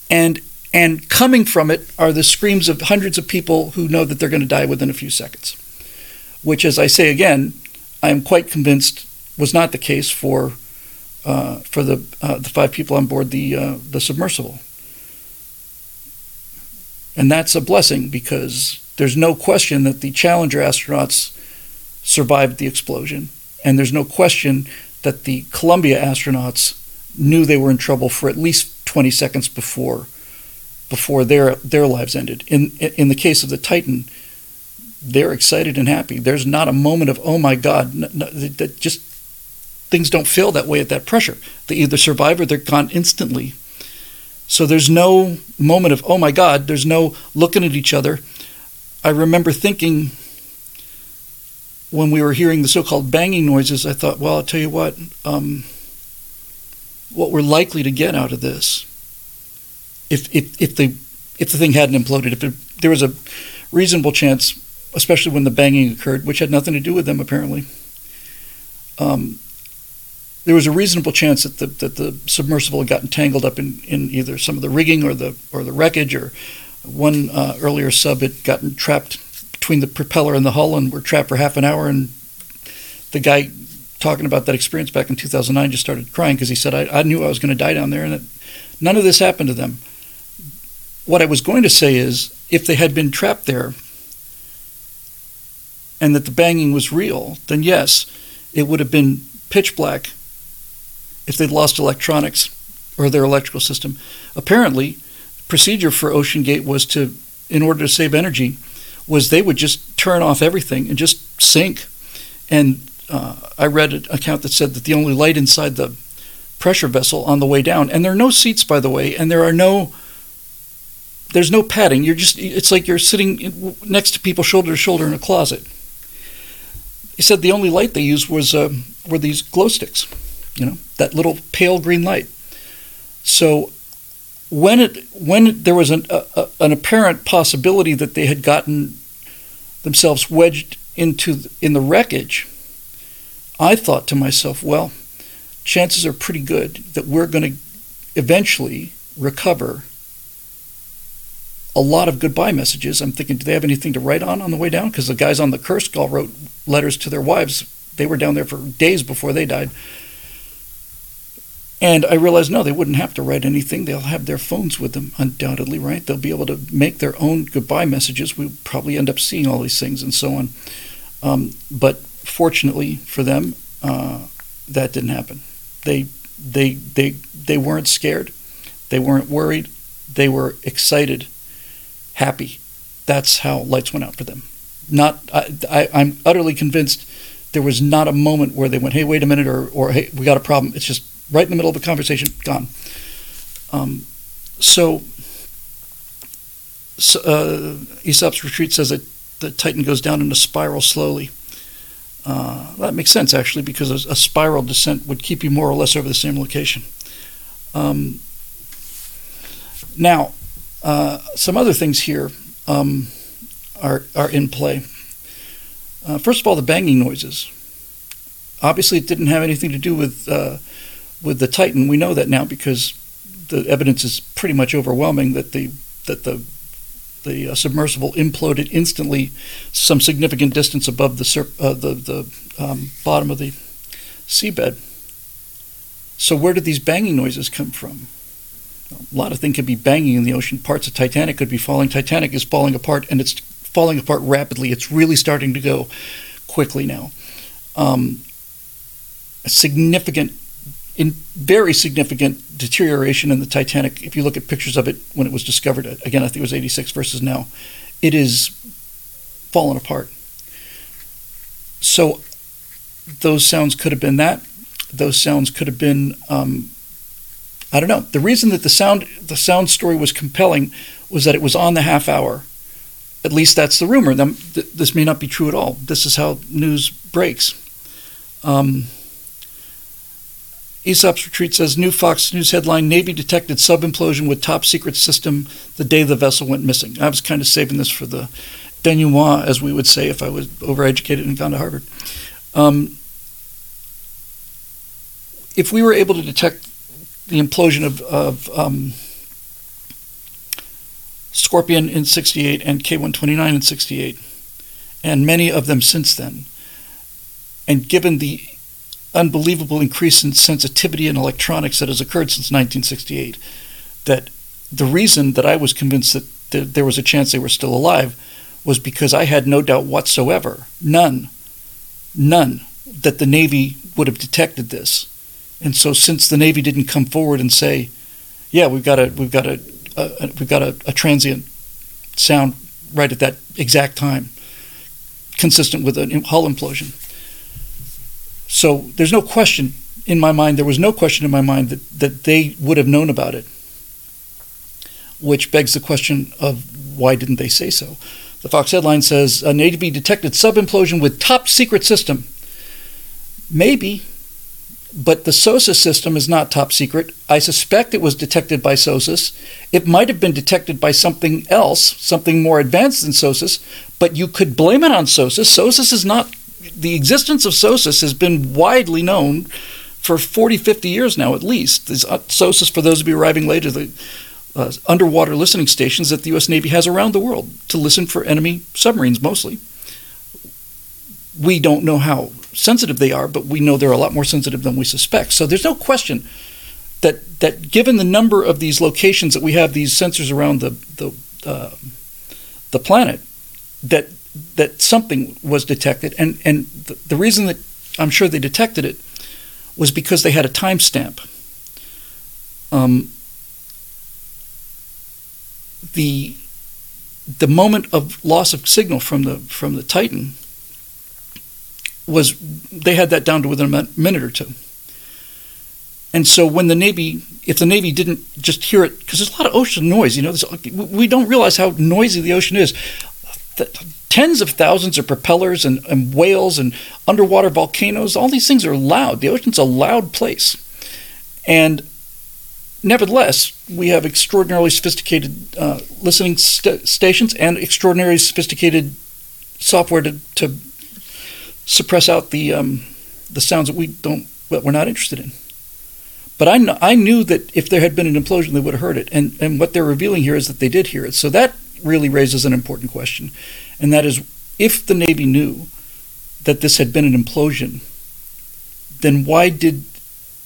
and and coming from it are the screams of hundreds of people who know that they're going to die within a few seconds. Which as I say again, I am quite convinced was not the case for uh, for the uh, the five people on board the uh, the submersible. And that's a blessing because there's no question that the Challenger astronauts survived the explosion. And there's no question that the Columbia astronauts knew they were in trouble for at least 20 seconds before before their their lives ended. In in the case of the Titan, they're excited and happy. There's not a moment of oh my god, that just things don't feel that way at that pressure. They either survive or they're gone instantly. So there's no moment of oh my god. There's no looking at each other. I remember thinking when we were hearing the so-called banging noises, I thought, well, I'll tell you what, um, what we're likely to get out of this, if if if the if the thing hadn't imploded, if it, there was a reasonable chance, especially when the banging occurred, which had nothing to do with them apparently, um, there was a reasonable chance that the that the submersible had gotten tangled up in, in either some of the rigging or the or the wreckage, or one uh, earlier sub had gotten trapped between the propeller and the hull and were trapped for half an hour. And the guy talking about that experience back in 2009 just started crying because he said, I, I, knew I was going to die down there and that none of this happened to them. What I was going to say is if they had been trapped there and that the banging was real, then yes, it would have been pitch black if they'd lost electronics or their electrical system. Apparently, procedure for OceanGate was to, in order to save energy, was they would just turn off everything and just sink. And uh, I read an account that said that the only light inside the pressure vessel on the way down, and there are no seats, by the way, and there are no there's no padding. You're just it's like you're sitting next to people shoulder to shoulder in a closet. He said the only light they used was uh, were these glow sticks, you know, that little pale green light. So when it when there was an a, an apparent possibility that they had gotten themselves wedged into in the wreckage, I thought to myself, well, chances are pretty good that we're going to eventually recover a lot of goodbye messages. I'm thinking, do they have anything to write on on the way down? Because the guys on the Kursk all wrote letters to their wives. They were down there for days before they died. And I realized, no, they wouldn't have to write anything. They'll have their phones with them, undoubtedly, right? They'll be able to make their own goodbye messages. We'll probably end up seeing all these things and so on. Um, but fortunately for them, uh, that didn't happen. They, they, they, they weren't scared. They weren't worried. They were excited, happy. That's how lights went out for them. Not, I, I, I'm utterly convinced there was not a moment where they went, hey, wait a minute, or, or hey, we got a problem. It's just right in the middle of the conversation, gone. Um, so, so uh, Aesop's retreat says that the Titan goes down in a spiral slowly. Uh, that makes sense actually, because a, a, spiral descent would keep you more or less over the same location. Um, now, uh, some other things here um, are are in play. Uh, first of all, the banging noises. Obviously, it didn't have anything to do with uh, with the Titan, we know that now because the evidence is pretty much overwhelming that the that the the uh, submersible imploded instantly, some significant distance above the sur- uh, the the um, bottom of the seabed. So where did these banging noises come from? A lot of things could be banging in the ocean. Parts of Titanic could be falling. Titanic is falling apart, and it's falling apart rapidly. It's really starting to go quickly now. Um, a significant in very significant deterioration in the Titanic. If you look at pictures of it when it was discovered, again, I think it was 86 versus now, it is fallen apart. So those sounds could have been that. Those sounds could have been, um, I don't know. The reason that the sound the sound story was compelling was that it was on the half hour. At least that's the rumor. This may not be true at all. This is how news breaks. Um, Aesop's Retreat says new Fox News headline Navy detected sub implosion with top secret system the day the vessel went missing. I was kind of saving this for the denouement, as we would say if I was overeducated and gone to Harvard. Um, if we were able to detect the implosion of, of um, Scorpion in 68 and K 129 in 68, and many of them since then, and given the unbelievable increase in sensitivity in electronics that has occurred since 1968, that the reason that I was convinced that th- there was a chance they were still alive was because I had no doubt whatsoever, none, none, that the Navy would have detected this. And so, since the Navy didn't come forward and say, "Yeah, we've got a we've got a, a we've got a, a transient sound right at that exact time, consistent with a hull implosion," so there's no question in my mind. There was no question in my mind that that they would have known about it. Which begs the question of why didn't they say so? The Fox headline says a Navy detected sub implosion with top secret system. Maybe, but the SOSUS system is not top secret. I suspect it was detected by SOSUS. It might have been detected by something else, something more advanced than SOSUS, but you could blame it on SOSUS. SOSUS is not, the existence of SOSUS has been widely known for 40, 50 years now at least. There's, uh, SOSUS, for those of you arriving later, the uh, underwater listening stations that the U.S. Navy has around the world to listen for enemy submarines mostly. We don't know how sensitive they are, but we know they're a lot more sensitive than we suspect. So there's no question that that given the number of these locations that we have these sensors around the the uh, the planet, that that something was detected, and and the, the reason that I'm sure they detected it was because they had a timestamp. Um, the the moment of loss of signal from the from the Titan was they had that down to within a minute or two. And so when the Navy, if the Navy didn't just hear it, because there's a lot of ocean noise, you know, we don't realize how noisy the ocean is. Tens of thousands of propellers and, and whales and underwater volcanoes, all these things are loud. The ocean's a loud place. And nevertheless, we have extraordinarily sophisticated uh, listening st- stations and extraordinarily sophisticated software to, to suppress out the um, the sounds that we don't that we're not interested in. But I, kn- I knew that if there had been an implosion, they would have heard it. And, and what they're revealing here is that they did hear it. So that really raises an important question. And that is if the Navy knew that this had been an implosion, then why did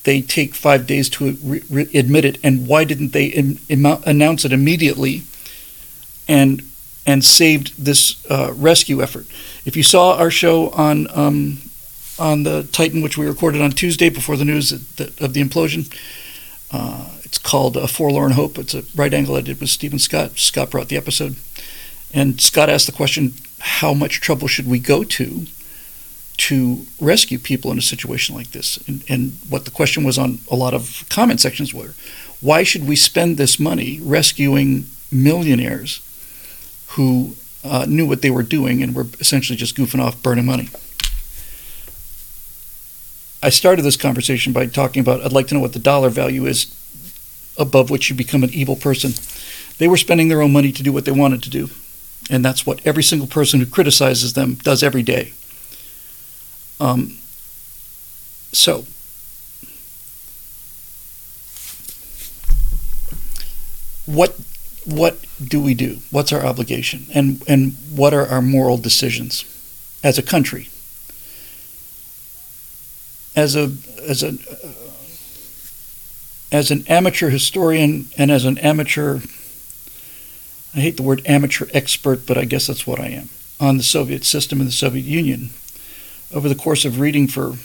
they take five days to re- re- admit it? And why didn't they announce it immediately and and saved this uh, rescue effort. If you saw our show on um, on the Titan, which we recorded on Tuesday before the news of the, implosion, uh, it's called A Forlorn Hope. It's a right angle I did with Stephen Scott. Scott brought the episode, and Scott asked the question: How much trouble should we go to to rescue people in a situation like this? And, and what the question was on a lot of comment sections were: Why should we spend this money rescuing millionaires? Who uh, knew what they were doing and were essentially just goofing off, burning money. I started this conversation by talking about I'd like to know what the dollar value is above which you become an evil person. They were spending their own money to do what they wanted to do. And that's what every single person who criticizes them does every day. Um, so, what what do we do? What's our obligation? And, and what are our moral decisions as a country? As a, as a, uh, as an amateur historian and as an amateur, I hate the word amateur expert, but I guess that's what I am, on the Soviet system and the Soviet Union, over the course of reading for,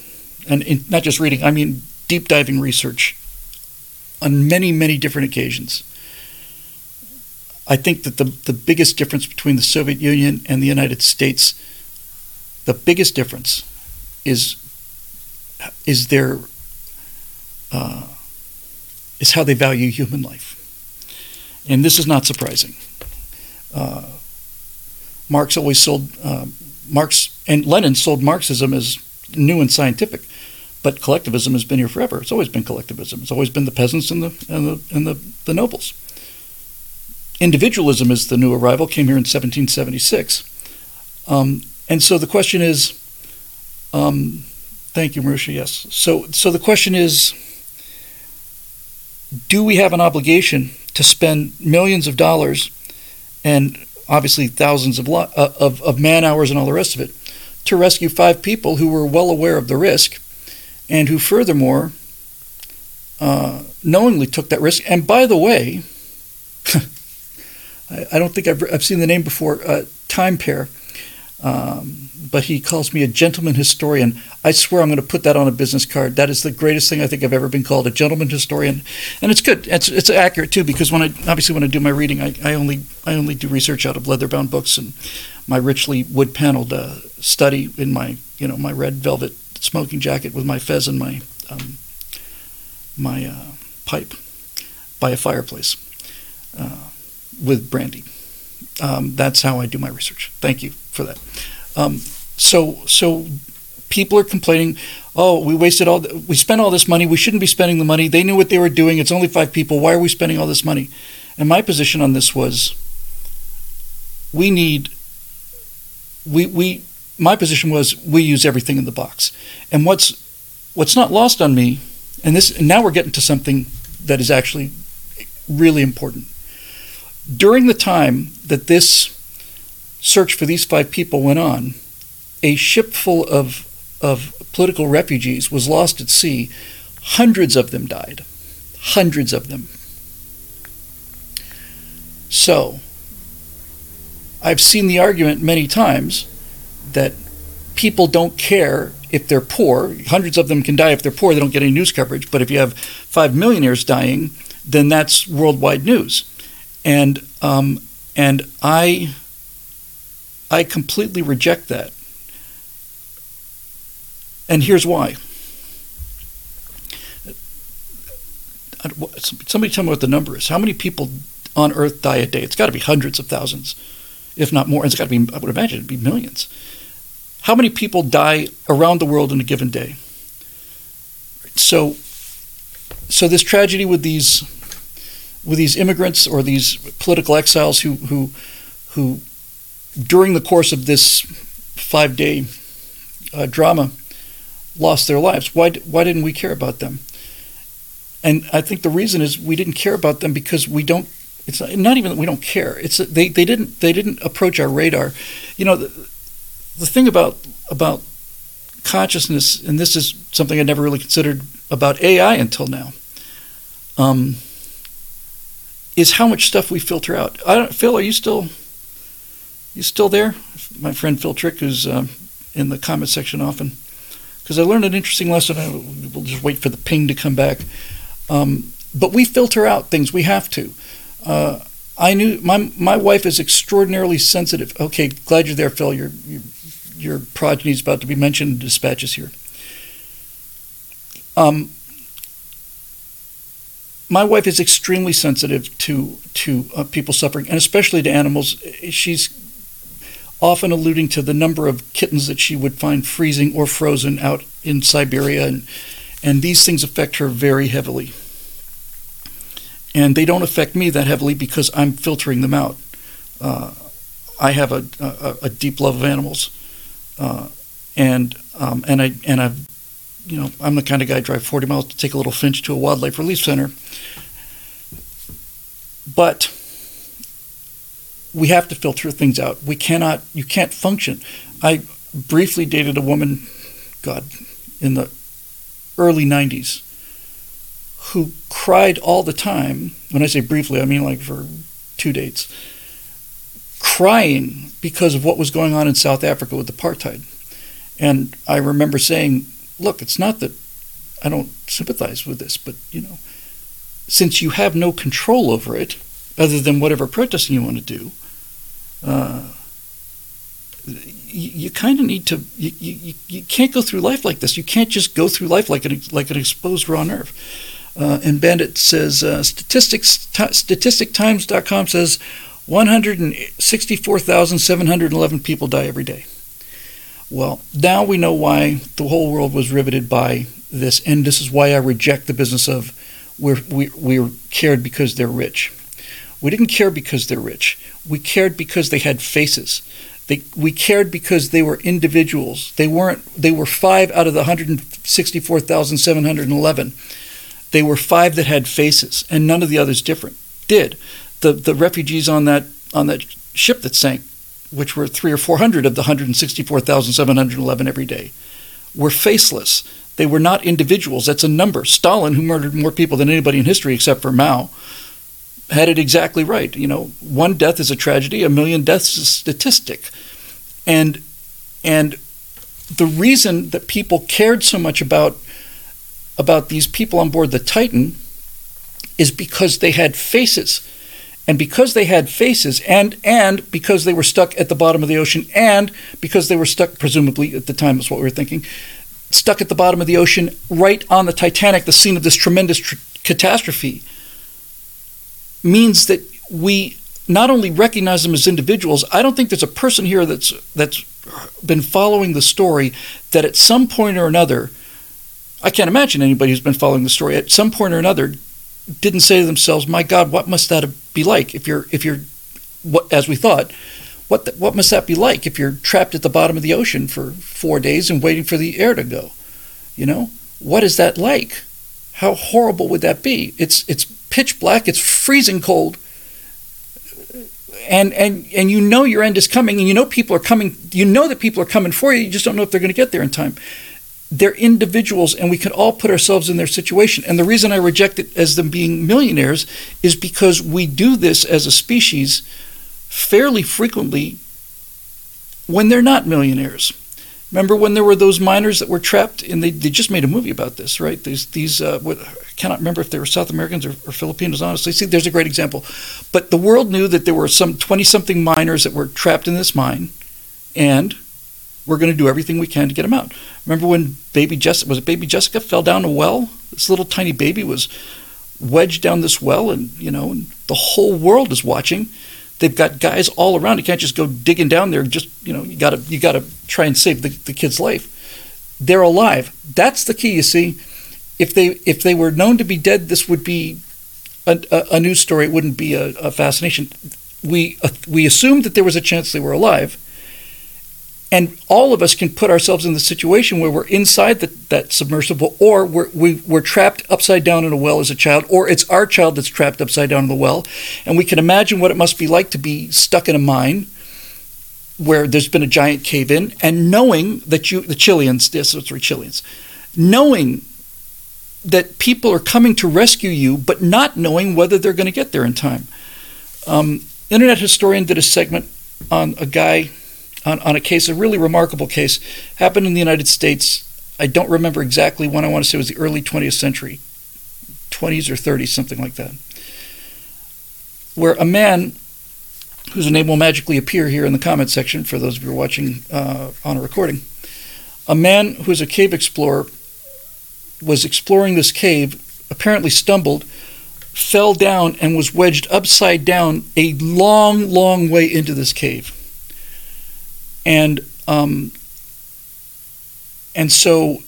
and in, not just reading, I mean deep diving research on many, many different occasions I think that the, the biggest difference between the Soviet Union and the United States, the biggest difference is is their uh, is how they value human life, and this is not surprising. Uh, Marx always sold uh, Marx and Lenin sold Marxism as new and scientific, But collectivism has been here forever. It's always been collectivism. It's always been the peasants and the and the and the, the nobles. Individualism is the new arrival. Came here in 1776, um, and so the question is. Um, thank you, Marusha. Yes. So so the question is. Do we have an obligation to spend millions of dollars and obviously thousands of, lo- uh, of, of man hours and all the rest of it to rescue five people who were well aware of the risk and who furthermore uh, knowingly took that risk. And by the way, <laughs> I, I, don't think I've, I've, seen the name before, uh, Time Pair. Um, but he calls me a gentleman historian. I swear I'm going to put that on a business card. That is the greatest thing I think I've ever been called, a gentleman historian, and it's good. It's it's accurate too because when I obviously when I do my reading, I, I only I only do research out of leather-bound books and my richly wood-paneled uh, study in my you know my red velvet smoking jacket with my fez and my um, my uh, pipe by a fireplace uh, with brandy. Um, that's how I do my research. Thank you for that. Um, so so people are complaining, oh, we wasted all, the, we spent all this money. We shouldn't be spending the money. They knew what they were doing. It's only five people. Why are we spending all this money? And my position on this was, we need, we we my position was we use everything in the box. And what's what's not lost on me, and this and now we're getting to something that is actually really important. During the time that this search for these five people went on, a ship full of, of political refugees was lost at sea. Hundreds of them died. Hundreds of them. So, I've seen the argument many times that people don't care if they're poor. Hundreds of them can die if they're poor, they don't get any news coverage. But if you have five millionaires dying, then that's worldwide news. And, um, and I I completely reject that. And here's why. Somebody tell me what the number is. How many people on Earth die a day? It's got to be hundreds of thousands, if not more. It's got to be, I would imagine, it'd be millions. How many people die around the world in a given day? So, so this tragedy with these, with these immigrants or these political exiles who who who during the course of this five day uh, drama, lost their lives. Why, why didn't we care about them? And I think the reason is we didn't care about them because we don't. It's not, even that we don't care. It's they, they didn't they didn't approach our radar. You know, the, the thing about about consciousness, and this is something I never really considered about AI until now, um, is how much stuff we filter out. I don't, Phil, are you still you still there? My friend Phil Trick, who's uh, in the comment section often. Because I learned an interesting lesson. I will just wait for the ping to come back. Um, but we filter out things. We have to. Uh, I knew my my wife is extraordinarily sensitive. Okay, glad you're there, Phil. Your your, your progeny is about to be mentioned in dispatches here. Um, my wife is extremely sensitive to to uh, people suffering, and especially to animals. She's often alluding to the number of kittens that she would find freezing or frozen out in Siberia. And, and these things affect her very heavily. And they don't affect me that heavily because I'm filtering them out. Uh, I have a, a, a, deep love of animals. Uh, and um, and I and I've you know I'm the kind of guy drive 40 miles to take a little finch to a wildlife relief center. But we have to filter things out. We cannot, you can't function. I briefly dated a woman, God, in the early 90s, who cried all the time. When I say briefly, I mean like for two dates, crying because of what was going on in South Africa with apartheid. And I remember saying, look, it's not that I don't sympathize with this, but, you know, since you have no control over it, other than whatever protesting you want to do, uh, you, you kind of need to. You, you, you can't go through life like this. You can't just go through life like an like an exposed raw nerve. Uh, and Bandit says uh, statistics t- statistictimes.com says 164,711 people die every day. Well, now we know why the whole world was riveted by this, and this is why I reject the business of we're, we, we're cared because they're rich. We didn't care because they're rich. We cared because they had faces. They, we cared because they were individuals. They weren't. They were five out of the 164,711. They were five that had faces, and none of the others different did. The the refugees on that on that ship that sank, which were three or four hundred of the 164,711 every day, were faceless. They were not individuals. That's a number. Stalin, who murdered more people than anybody in history except for Mao, had it exactly right. You know, one death is a tragedy, a million deaths is a statistic. And and the reason that people cared so much about about these people on board the Titan is because they had faces. And because they had faces and and because they were stuck at the bottom of the ocean and because they were stuck presumably at the time is what we were thinking stuck at the bottom of the ocean right on the Titanic the scene of this tremendous tr- catastrophe means that we not only recognize them as individuals, I don't think there's a person here that's that's been following the story that at some point or another, I can't imagine anybody who's been following the story at some point or another didn't say to themselves, "My God, what must that be like if you're if you're what as we thought." What, the, what must that be like if you're trapped at the bottom of the ocean for four days and waiting for the air to go? You know, what is that like? How horrible would that be? It's it's pitch black, it's freezing cold. And, and and you know your end is coming and you know people are coming you know that people are coming for you you just don't know if they're going to get there in time they're individuals and we can all put ourselves in their situation and the reason i reject it as them being millionaires is because we do this as a species fairly frequently when they're not millionaires Remember when there were those miners that were trapped, and they, they just made a movie about this, right? These these uh, what, I cannot remember if they were South Americans or, or, Filipinos. Honestly, see, there's a great example. But the world knew that there were some twenty something miners that were trapped in this mine, and we're going to do everything we can to get them out. Remember when baby Jessica was it baby Jessica fell down a well? This little tiny baby was wedged down this well, and you know, and the whole world is watching They've got guys all around. You can't just go digging down there. Just you know, you got to you got to try and save the, the kid's life. They're alive. That's the key. You see, if they if they were known to be dead, this would be a, a, a news story. It wouldn't be a, a fascination. We uh, we assumed that there was a chance they were alive and all of us can put ourselves in the situation where we're inside the, that submersible or we're, we, are trapped upside down in a well as a child or it's our child that's trapped upside down in the well. And we can imagine what it must be like to be stuck in a mine where there's been a giant cave in and knowing that you the chileans this is chileans knowing that people are coming to rescue you but not knowing whether they're going to get there in time. Um, internet historian did a segment on a guy on, on a case, a really remarkable case, happened in the United States. I don't remember exactly when. I want to say it was the early 20th century, 20s or 30s, something like that, where a man whose name will magically appear here in the comment section for those of you watching uh, on a recording. A man who is a cave explorer was exploring this cave, apparently stumbled, fell down, and was wedged upside down a long, long way into this cave. And um, and so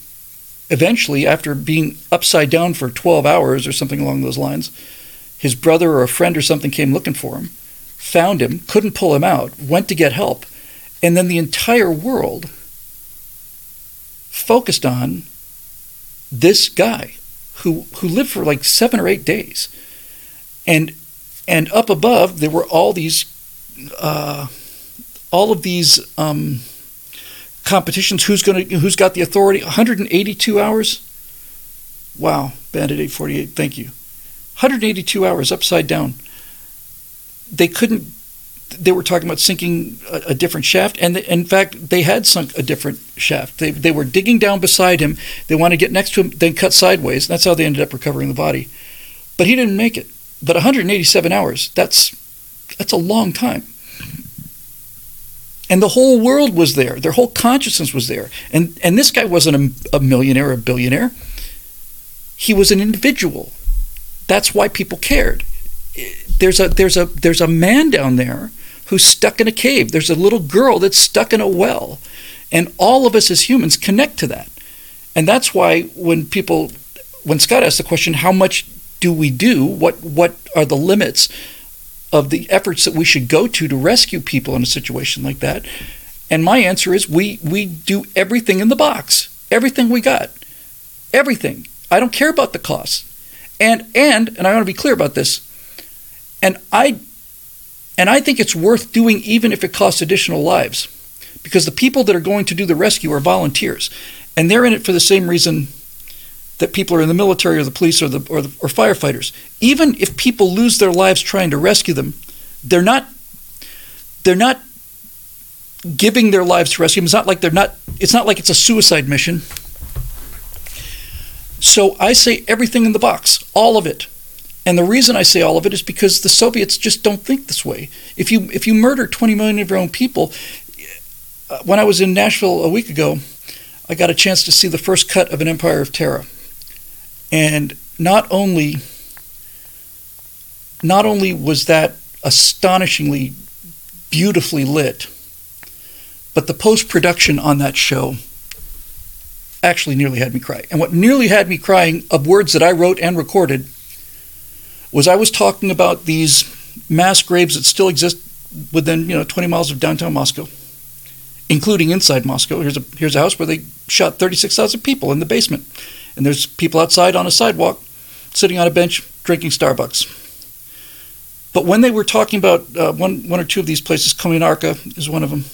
eventually, after being upside down for 12 hours or something along those lines, his brother or a friend or something came looking for him, found him, couldn't pull him out, went to get help, and then the entire world focused on this guy who who lived for like seven or eight days, and and up above there were all these uh, all of these um, competitions. Who's going to? Who's got the authority? 182 hours. Wow, Bandit 848. Thank you. 182 hours upside down. They couldn't. They were talking about sinking a, a different shaft, and the, in fact, they had sunk a different shaft. They, they were digging down beside him. They wanted to get next to him, then cut sideways. That's how they ended up recovering the body. But he didn't make it. But 187 hours. That's that's a long time. And the whole world was there. Their whole consciousness was there. And, and this guy wasn't a, a millionaire or a billionaire. He was an individual. That's why people cared. There's a, there's, a, there's a man down there who's stuck in a cave. There's a little girl that's stuck in a well. And all of us as humans connect to that. And that's why when people, when Scott asked the question, how much do we do? What, what are the limits of the efforts that we should go to to rescue people in a situation like that? And my answer is we, we do everything in the box, everything we got, everything. I don't care about the cost. And, and, and I want to be clear about this. And I, and I think it's worth doing even if it costs additional lives because the people that are going to do the rescue are volunteers, and they're in it for the same reason that people are in the military or the police or the or, the, or firefighters. Even if people lose their lives trying to rescue them, they're not they're not giving their lives to rescue them. It's not like they're not. It's not like it's a suicide mission. So I say everything in the box, all of it. And the reason I say all of it is because the Soviets just don't think this way. If you if you murder 20 million of your own people, uh, when I was in Nashville a week ago, I got a chance to see the first cut of an Empire of Terror. And not only not only was that astonishingly beautifully lit, but the post production on that show actually nearly had me cry. And what nearly had me crying of words that I wrote and recorded was I was talking about these mass graves that still exist within, you know, 20 miles of downtown Moscow including inside Moscow. Here's a here's a house where they shot 36,000 people in the basement, and there's people outside on a sidewalk, sitting on a bench drinking Starbucks. But when they were talking about uh, one one or two of these places, Kommunarka is one of them.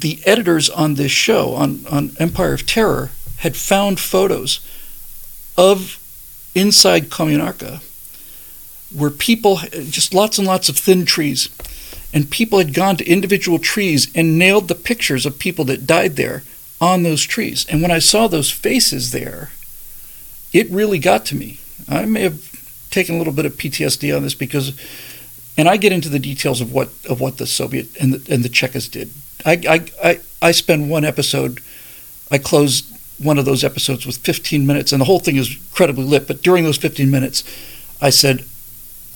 The editors on this show on on Empire of Terror had found photos of inside Kommunarka where people just lots and lots of thin trees and people had gone to individual trees and nailed the pictures of people that died there on those trees. And when I saw those faces there, it really got to me. I may have taken a little bit of PTSD on this because, and I get into the details of what of what the Soviet and the, and the Chekas did. I, I, I, I spend one episode, I closed one of those episodes with 15 minutes, and the whole thing is incredibly lit. But during those 15 minutes, I said,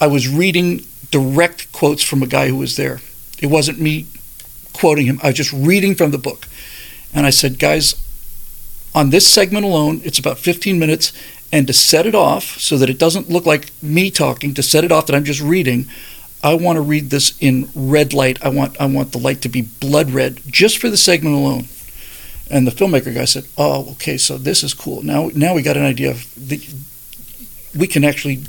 I was reading direct quotes from a guy who was there. It wasn't me quoting him, I was just reading from the book. And I said, guys, on this segment alone, it's about 15 minutes. And to set it off so that it doesn't look like me talking, to set it off that I'm just reading, I want to read this in red light. I want I want the light to be blood red just for the segment alone. And the filmmaker guy said, "Oh, okay, so this is cool. Now now we got an idea of the, we can actually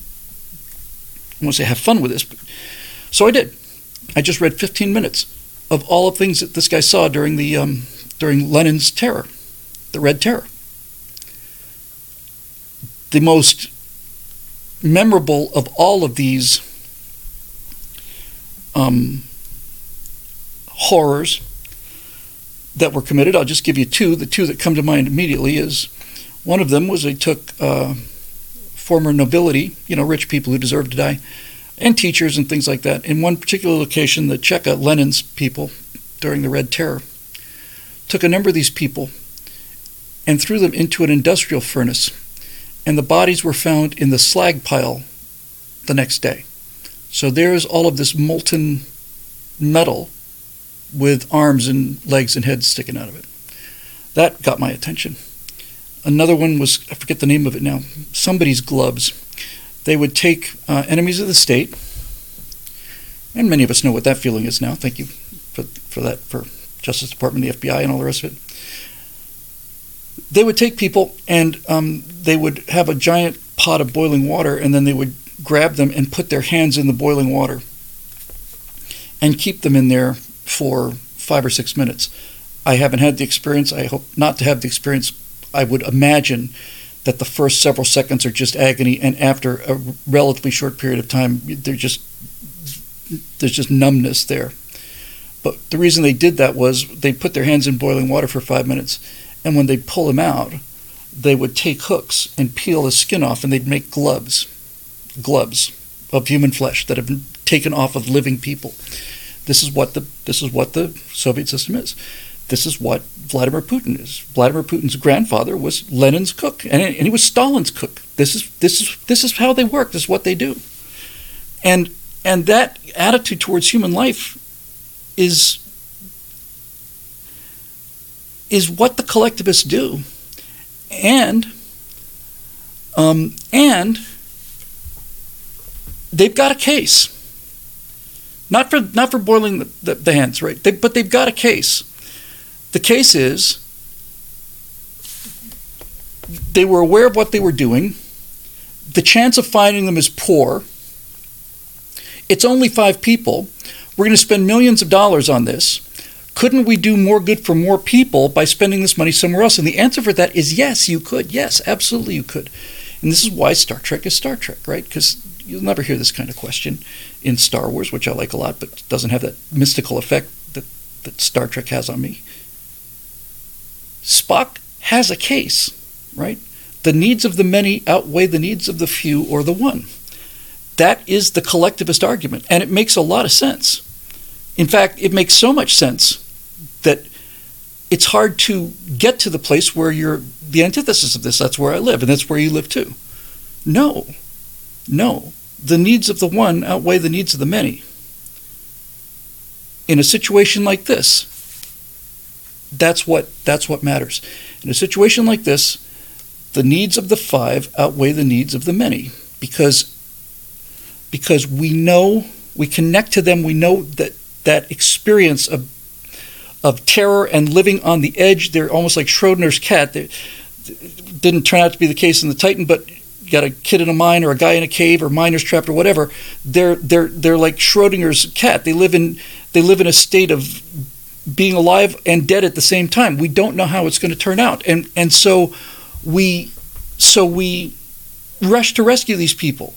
I want to say have fun with this. So I did. I just read 15 minutes of all the things that this guy saw during the um, during Lenin's terror, the Red Terror. The most memorable of all of these um, horrors that were committed, I'll just give you two. The two that come to mind immediately is one of them was they took. Uh, former nobility, you know, rich people who deserved to die, and teachers and things like that. In one particular location, the Cheka, Lenin's people, during the Red Terror, took a number of these people and threw them into an industrial furnace, and the bodies were found in the slag pile the next day. So there's all of this molten metal with arms and legs and heads sticking out of it. That got my attention. Another one was, I forget the name of it now, somebody's gloves. They would take uh, enemies of the state, and many of us know what that feeling is now. Thank you for, for that, for Justice Department, the FBI, and all the rest of it. They would take people and um, they would have a giant pot of boiling water, and then they would grab them and put their hands in the boiling water and keep them in there for five or six minutes. I haven't had the experience. I hope not to have the experience I would imagine that the first several seconds are just agony, and after a relatively short period of time, they're just there's just numbness there. But the reason they did that was they put their hands in boiling water for five minutes, and when they pull them out, they would take hooks and peel the skin off, and they'd make gloves, gloves of human flesh that have been taken off of living people. This is what the this is what the Soviet system is this is what Vladimir Putin is. Vladimir Putin's grandfather was Lenin's cook, and, and he was Stalin's cook. This is this is this is how they work. This is what they do, and and that attitude towards human life is is what the collectivists do, and um, and they've got a case. Not for not for boiling the, the, the hens, right? They, but they've got a case. The case is they were aware of what they were doing. The chance of finding them is poor. It's only five people. We're going to spend millions of dollars on this. Couldn't we do more good for more people by spending this money somewhere else? And the answer for that is yes, you could. Yes, absolutely, you could. And this is why Star Trek is Star Trek, right? Because you'll never hear this kind of question in Star Wars, which I like a lot, but doesn't have that mystical effect that, that Star Trek has on me. Spock has a case, right? The needs of the many outweigh the needs of the few or the one. That is the collectivist argument, and it makes a lot of sense. In fact, it makes so much sense that it's hard to get to the place where you're the antithesis of this. That's where I live, and that's where you live too. No, no. The needs of the one outweigh the needs of the many. In a situation like this, that's what that's what matters. In a situation like this, the needs of the five outweigh the needs of the many because because we know we connect to them. We know that that experience of of terror and living on the edge. They're almost like Schrodinger's cat. They, didn't turn out to be the case in the Titan, but you got a kid in a mine or a guy in a cave or miners trapped or whatever. They're they're they're like Schrodinger's cat. They live in they live in a state of being alive and dead at the same time. We don't know how it's going to turn out, and and so we so we rush to rescue these people.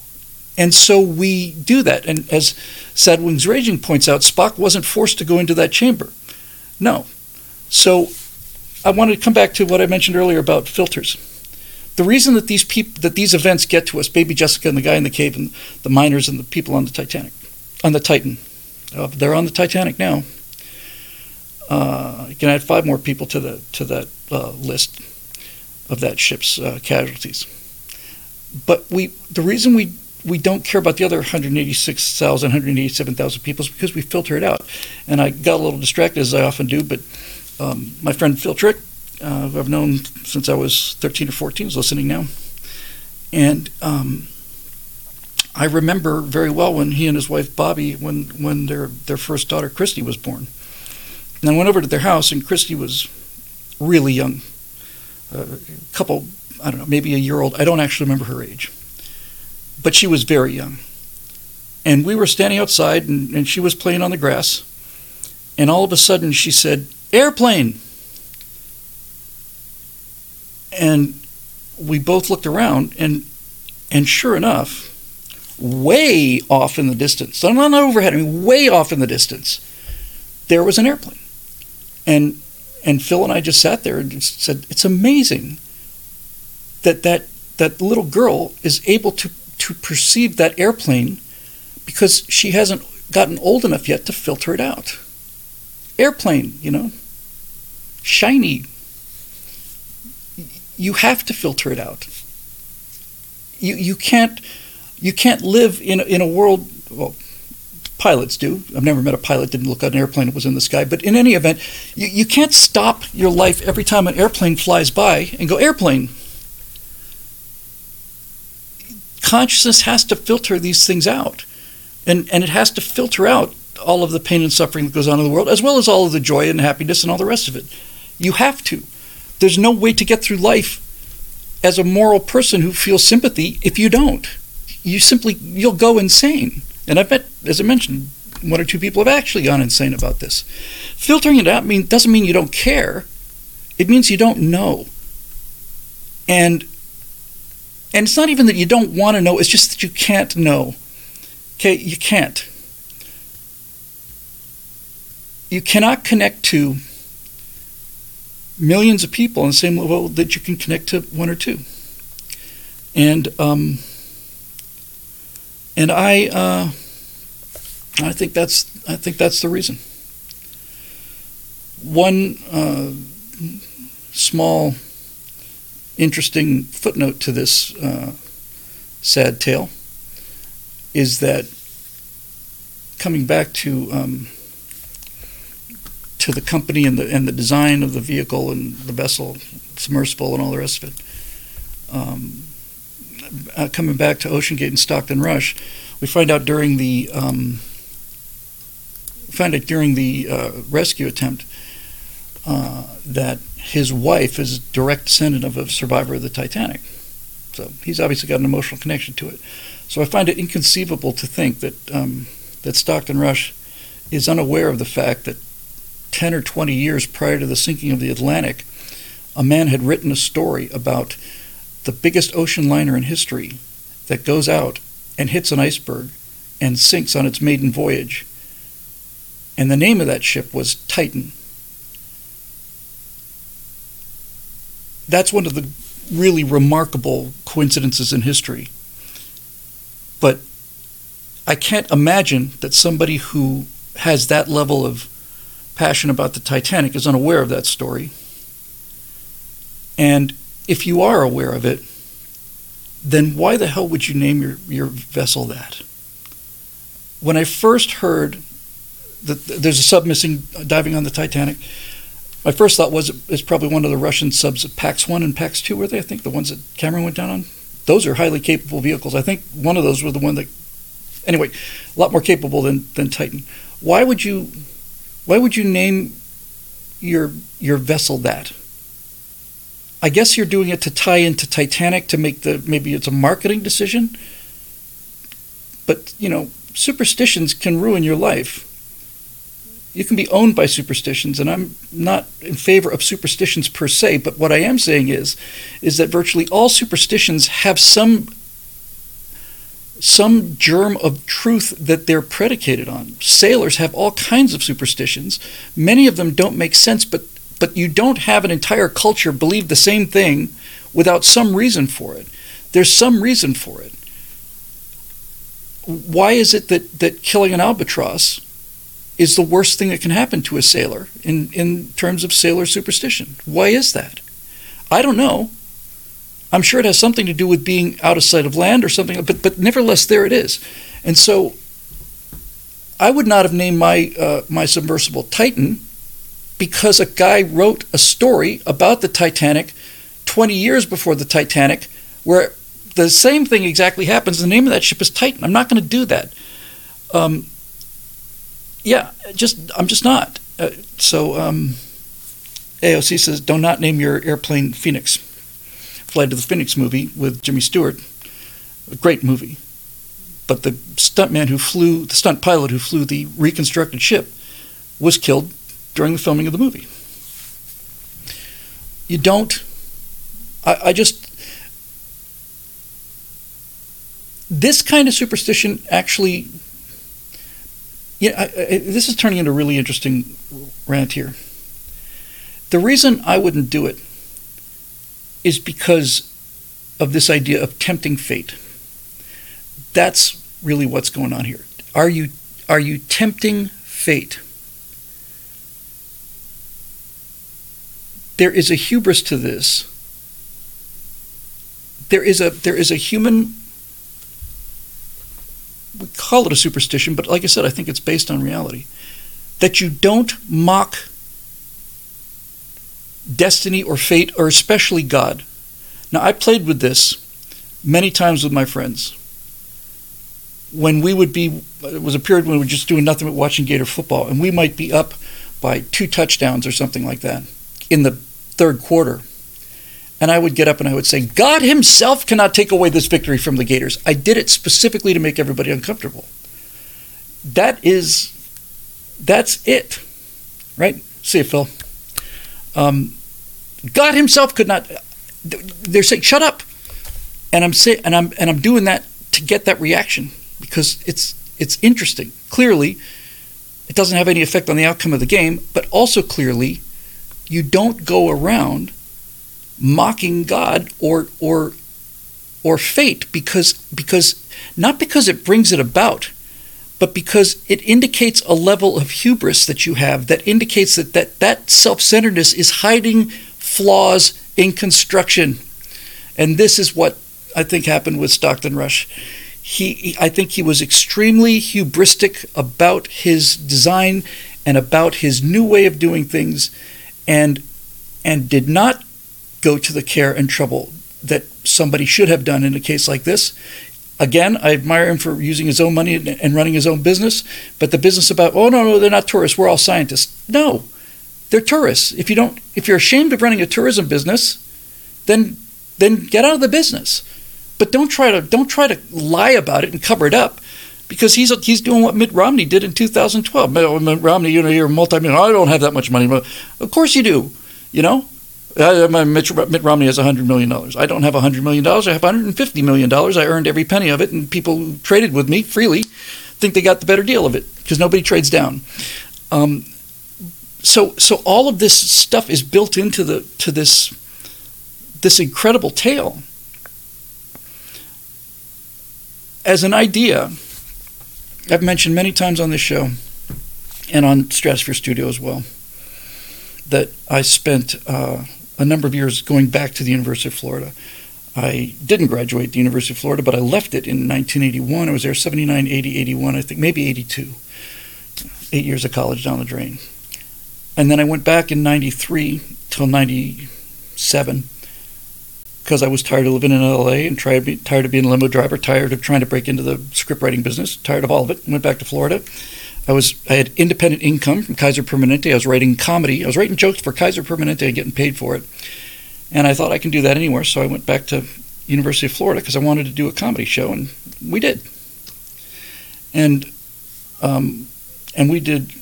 And so we do that. And as Sad Wings Raging points out, Spock wasn't forced to go into that chamber. No. So I want to come back to what I mentioned earlier about filters. The reason that these people that these events get to us, Baby Jessica and the guy in the cave and the miners and the people on the Titanic, on the Titan, uh, they're on the Titanic now. Uh, you can add five more people to the to that uh, list of that ship's uh, casualties. But we, the reason we we don't care about the other 186,000, 187,000 people because we filter it out. And I got a little distracted, as I often do, but um, my friend Phil Trick, uh, who I've known since I was 13 or 14, is listening now. And um, I remember very well when he and his wife Bobby, when, when their, their first daughter Christy was born. And I went over to their house, and Christy was really young, a couple, I don't know, maybe a year old. I don't actually remember her age but she was very young. And we were standing outside, and, and she was playing on the grass. And all of a sudden, she said, Airplane! And we both looked around, and, and sure enough, way off in the distance, not overhead, I mean, way off in the distance, there was an airplane. And, and Phil and I just sat there and said, It's amazing that that, that little girl is able to to perceive that airplane because she hasn't gotten old enough yet to filter it out. Airplane, you know, shiny. You have to filter it out. You you can't you can't live in in a world. Well, pilots do. I've never met a pilot didn't look at an airplane that was in the sky. But in any event, you, you can't stop your life every time an airplane flies by and go airplane consciousness has to filter these things out. And, and it has to filter out all of the pain and suffering that goes on in the world, as well as all of the joy and happiness and all the rest of it. You have to. There's no way to get through life as a moral person who feels sympathy if you don't. You simply, you'll go insane. And I've met, as I mentioned, one or two people have actually gone insane about this. Filtering it out mean, doesn't mean you don't care. It means you don't know. And and it's not even that you don't want to know, it's just that you can't know. Okay, you can't. You cannot connect to millions of people on the same level that you can connect to one or two. And um, and I uh, I think that's I think that's the reason. One uh, small interesting footnote to this uh, sad tale is that coming back to um, to the company and the and the design of the vehicle and the vessel, submersible, and all the rest of it. Um, uh, coming back to OceanGate and Stockton Rush, we find out during the um, find out during the uh, rescue attempt uh, that his wife is a direct descendant of a survivor of the Titanic. So he's obviously got an emotional connection to it. So I find it inconceivable to think that um, that Stockton Rush is unaware of the fact that 10 or 20 years prior to the sinking of the Atlantic, a man had written a story about the biggest ocean liner in history that goes out and hits an iceberg and sinks on its maiden voyage. And the name of that ship was Titan. That's one of the really remarkable coincidences in history. But I can't imagine that somebody who has that level of passion about the Titanic is unaware of that story. And if you are aware of it, then why the hell would you name your, your vessel that? When I first heard that there's a sub missing uh, diving on the Titanic, my first thought was it's probably one of the Russian subs, of Pax 1 and Pax 2, were they? I think the ones that Cameron went down on. Those are highly capable vehicles. I think one of those were the one that, anyway, a lot more capable than, than Titan. Why would you, why would you name your your vessel that? I guess you're doing it to tie into Titanic to make the maybe it's a marketing decision. But you know, superstitions can ruin your life you can be owned by superstitions, and I'm not in favor of superstitions per se. But what I am saying is, is that virtually all superstitions have some some germ of truth that they're predicated on. Sailors have all kinds of superstitions. Many of them don't make sense, but but you don't have an entire culture believe the same thing without some reason for it. There's some reason for it. Why is it that, that killing an albatross is the worst thing that can happen to a sailor in, in terms of sailor superstition. Why is that? I don't know. I'm sure it has something to do with being out of sight of land or something, but, but nevertheless, there it is. And so I would not have named my, uh, my submersible Titan because a guy wrote a story about the Titanic 20 years before the Titanic where the same thing exactly happens. The name of that ship is Titan. I'm not going to do that. Um, yeah, just I'm just not. Uh, so um, AOC says, "Do not name your airplane Phoenix." Flight of the Phoenix movie with Jimmy Stewart, a great movie, but the stuntman who flew, the stunt pilot who flew the reconstructed ship, was killed during the filming of the movie. You don't. I, I just. This kind of superstition actually yeah, I, I, this is turning into a really interesting rant here. The reason I wouldn't do it is because of this idea of tempting fate. That's really what's going on here. Are you are you tempting fate? There is a hubris to this. There is a there is a human we call it a superstition, but like I said, I think it's based on reality. That you don't mock destiny or fate, or especially God. Now, I played with this many times with my friends. When we would be, it was a period when we were just doing nothing but watching Gator football, and we might be up by two touchdowns or something like that in the third quarter. And I would get up and I would say, God Himself cannot take away this victory from the Gators. I did it specifically to make everybody uncomfortable. That is, that's it, right? See you, Phil. Um, God Himself could not. They're saying, "Shut up," and I'm saying, and I'm and I'm doing that to get that reaction because it's it's interesting. Clearly, it doesn't have any effect on the outcome of the game, but also clearly, you don't go around mocking God or or or fate because because not because it brings it about, but because it indicates a level of hubris that you have that indicates that that, that self-centeredness is hiding flaws in construction. And this is what I think happened with Stockton Rush. He, I think he was extremely hubristic about his design and about his new way of doing things and and did not go to the care and trouble that somebody should have done in a case like this. Again, I admire him for using his own money and running his own business, but the business about, oh no, no, they're not tourists, we're all scientists. No. They're tourists. If you don't if you're ashamed of running a tourism business, then then get out of the business. But don't try to don't try to lie about it and cover it up because he's he's doing what Mitt Romney did in 2012. Mitt Romney, you know, you're multi-million. I don't have that much money. but Of course you do. You know, Mitt, Mitt Romney has $100 million. I don't have $100 million. I have $150 million. I earned every penny of it, and people traded with me freely think they got the better deal of it because nobody trades down. Um, so, so all of this stuff is built into the to this this incredible tale. As an idea, I've mentioned many times on this show and on Stratosphere Studio as well that I spent uh, a number of years going back to the University of Florida. I didn't graduate the University of Florida, but I left it in 1981. I was there 79, 80, 81, I think, maybe 82. Eight years of college down the drain. And then I went back in 93 till 97 because I was tired of living in LA and tired, tired of being a limo driver, tired of trying to break into the script writing business, tired of all of it. Went back to Florida. I was I had independent income from Kaiser Permanente. I was writing comedy. I was writing jokes for Kaiser Permanente and getting paid for it. And I thought I can do that anywhere, so I went back to University of Florida because I wanted to do a comedy show, and we did. And um, and we did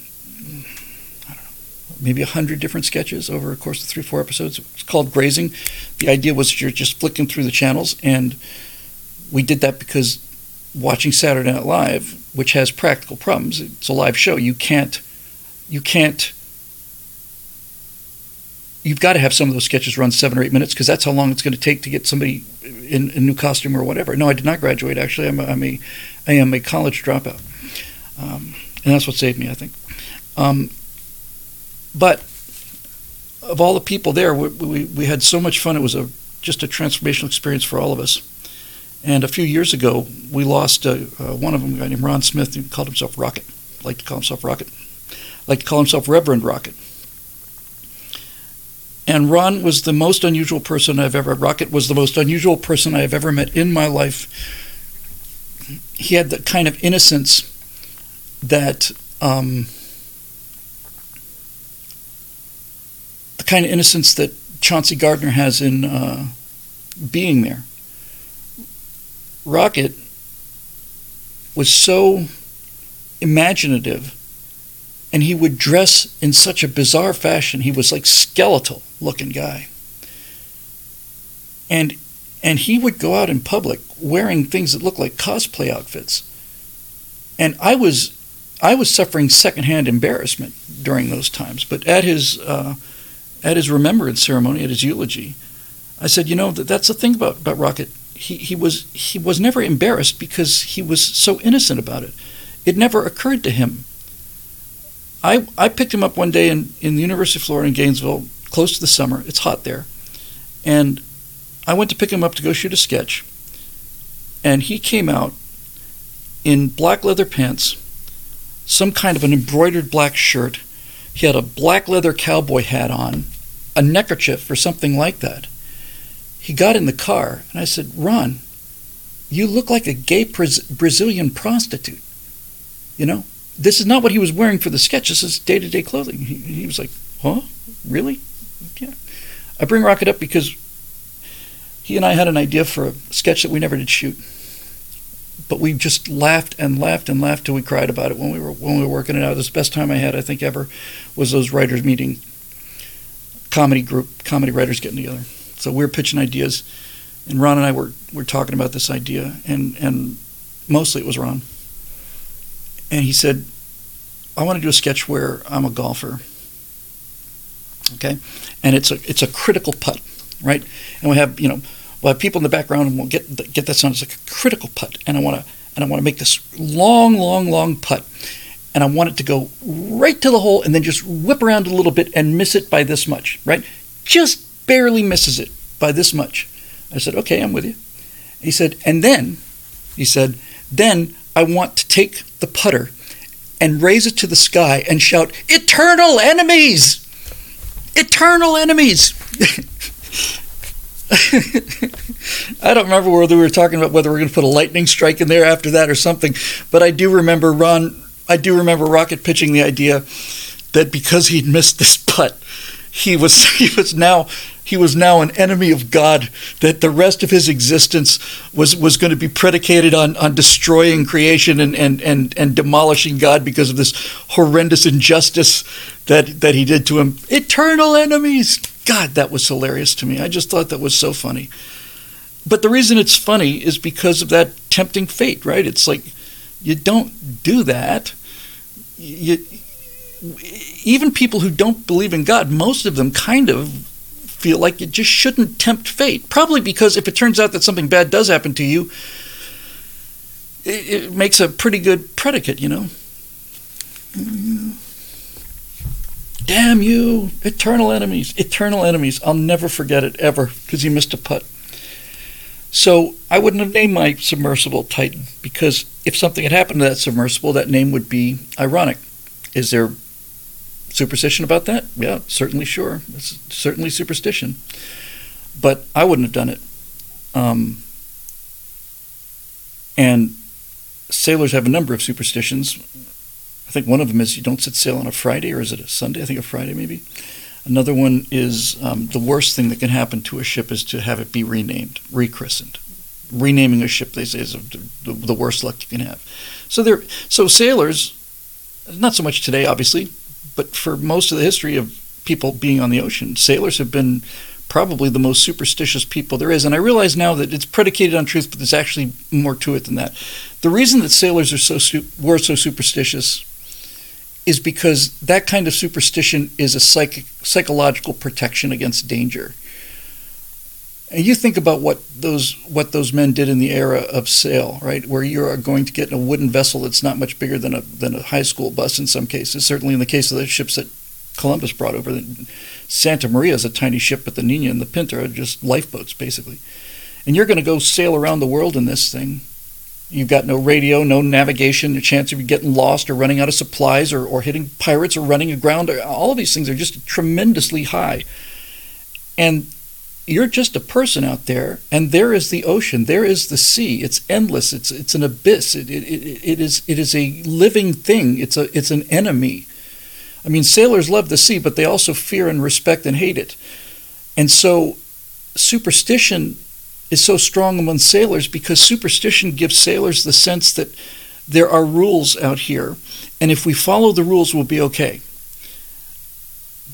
I don't know maybe a hundred different sketches over a course of three, four episodes. It's called Grazing. The idea was you're just flicking through the channels, and we did that because watching Saturday Night Live, which has practical problems, it's a live show. You can't, you can't. You've got to have some of those sketches run seven or eight minutes because that's how long it's going to take to get somebody in a new costume or whatever. No, I did not graduate. Actually, I'm a, I'm a I am a college dropout, um, and that's what saved me, I think. Um, but of all the people there, we, we, we had so much fun. It was a just a transformational experience for all of us. And a few years ago, we lost uh, uh, one of them, a guy named Ron Smith, who called himself Rocket. Liked to call himself Rocket. Liked to call himself Reverend Rocket. And Ron was the most unusual person I've ever. Rocket was the most unusual person I have ever met in my life. He had the kind of innocence that um, kind of innocence that Chauncey Gardiner has in uh, being there. Rocket was so imaginative and he would dress in such a bizarre fashion. He was like skeletal looking guy. And and he would go out in public wearing things that looked like cosplay outfits. And I was I was suffering secondhand embarrassment during those times. But at his uh, at his remembrance ceremony, at his eulogy, I said, you know, that, that's the thing about, about Rocket. He, he, was, he was never embarrassed because he was so innocent about it. It never occurred to him. I, I picked him up one day in, in the University of Florida in Gainesville, close to the summer. It's hot there. And I went to pick him up to go shoot a sketch. And he came out in black leather pants, some kind of an embroidered black shirt, he had a black leather cowboy hat on, a neckerchief or something like that. He got in the car, and I said, Ron, you look like a gay Brazilian prostitute. You know, this is not what he was wearing for the sketch. This is day to day clothing. He, he was like, huh? Really? Yeah. I bring Rocket up because he and I had an idea for a sketch that we never did shoot but we just laughed and laughed and laughed till we cried about it when we were when we were working it out. The best time I had, I think, ever, was those writers meeting, comedy group, comedy writers getting together. So we were pitching ideas, and Ron and I were were talking about this idea, and and mostly it was Ron. And he said, "I want to do a sketch where I'm a golfer." Okay, and it's a it's a critical putt, right? And we have you know we'll have people in the background and we'll get get that sound. It's like a critical putt, and I want to and I want to make this long, long, long putt, and I want it to go right to the hole and then just whip around a little bit and miss it by this much, right? Just barely misses it by this much. I said, okay, I'm with you. He said, and then, he said, then I want to take the putter and raise it to the sky and shout, Eternal enemies! Eternal enemies! <laughs> I don't remember whether we were talking about whether we are going to put a lightning strike in there after that or something, but I do remember Ron. I do remember Rocket pitching the idea that because he'd missed this putt, he was <laughs> he was now he was now an enemy of God. That the rest of his existence was was going to be predicated on on destroying creation and and and, and demolishing God because of this horrendous injustice that that he did to him. Eternal enemies. God, that was hilarious to me. I just thought that was so funny. But the reason it's funny is because of that tempting fate, right? It's like you don't do that. You, even people who don't believe in God, most of them kind of feel like you just shouldn't tempt fate. Probably because if it turns out that something bad does happen to you, it, it makes a pretty good predicate, you know. Damn you, eternal enemies, eternal enemies. I'll never forget it ever because you missed a putt. So I wouldn't have named my submersible Titan because if something had happened to that submersible, that name would be ironic. Is there superstition about that? Yeah, certainly sure. It's certainly superstition. But I wouldn't have done it. Um, and sailors have a number of superstitions. I think one of them is you don't set sail on a Friday, or is it a Sunday? I think a Friday, maybe. Another one is um, the worst thing that can happen to a ship is to have it be renamed, rechristened. Renaming a ship, they say, is the, worst luck you can have. So there, so sailors, not so much today, obviously, but for most of the history of people being on the ocean, sailors have been probably the most superstitious people there is. And I realize now that it's predicated on truth, but there's actually more to it than that. The reason that sailors are so were so superstitious is because that kind of superstition is a psychic, psychological protection against danger. And you think about what those what those men did in the era of sail, right? Where you are going to get in a wooden vessel that's not much bigger than a than a high school bus in some cases. Certainly in the case of the ships that Columbus brought over, Santa Maria is a tiny ship, but the Nina and the Pinta are just lifeboats basically. And you're going to go sail around the world in this thing You've got no radio, no navigation, a chance of you getting lost or running out of supplies or, or hitting pirates or running aground. All of these things are just tremendously high. And you're just a person out there, and there is the ocean, there is the sea. It's endless. It's it's an abyss. It, it, it, it is it is a living thing. It's a it's an enemy. I mean, sailors love the sea, but they also fear and respect and hate it. And so, superstition is so strong among sailors because superstition gives sailors the sense that there are rules out here, and if we follow the rules, we'll be okay.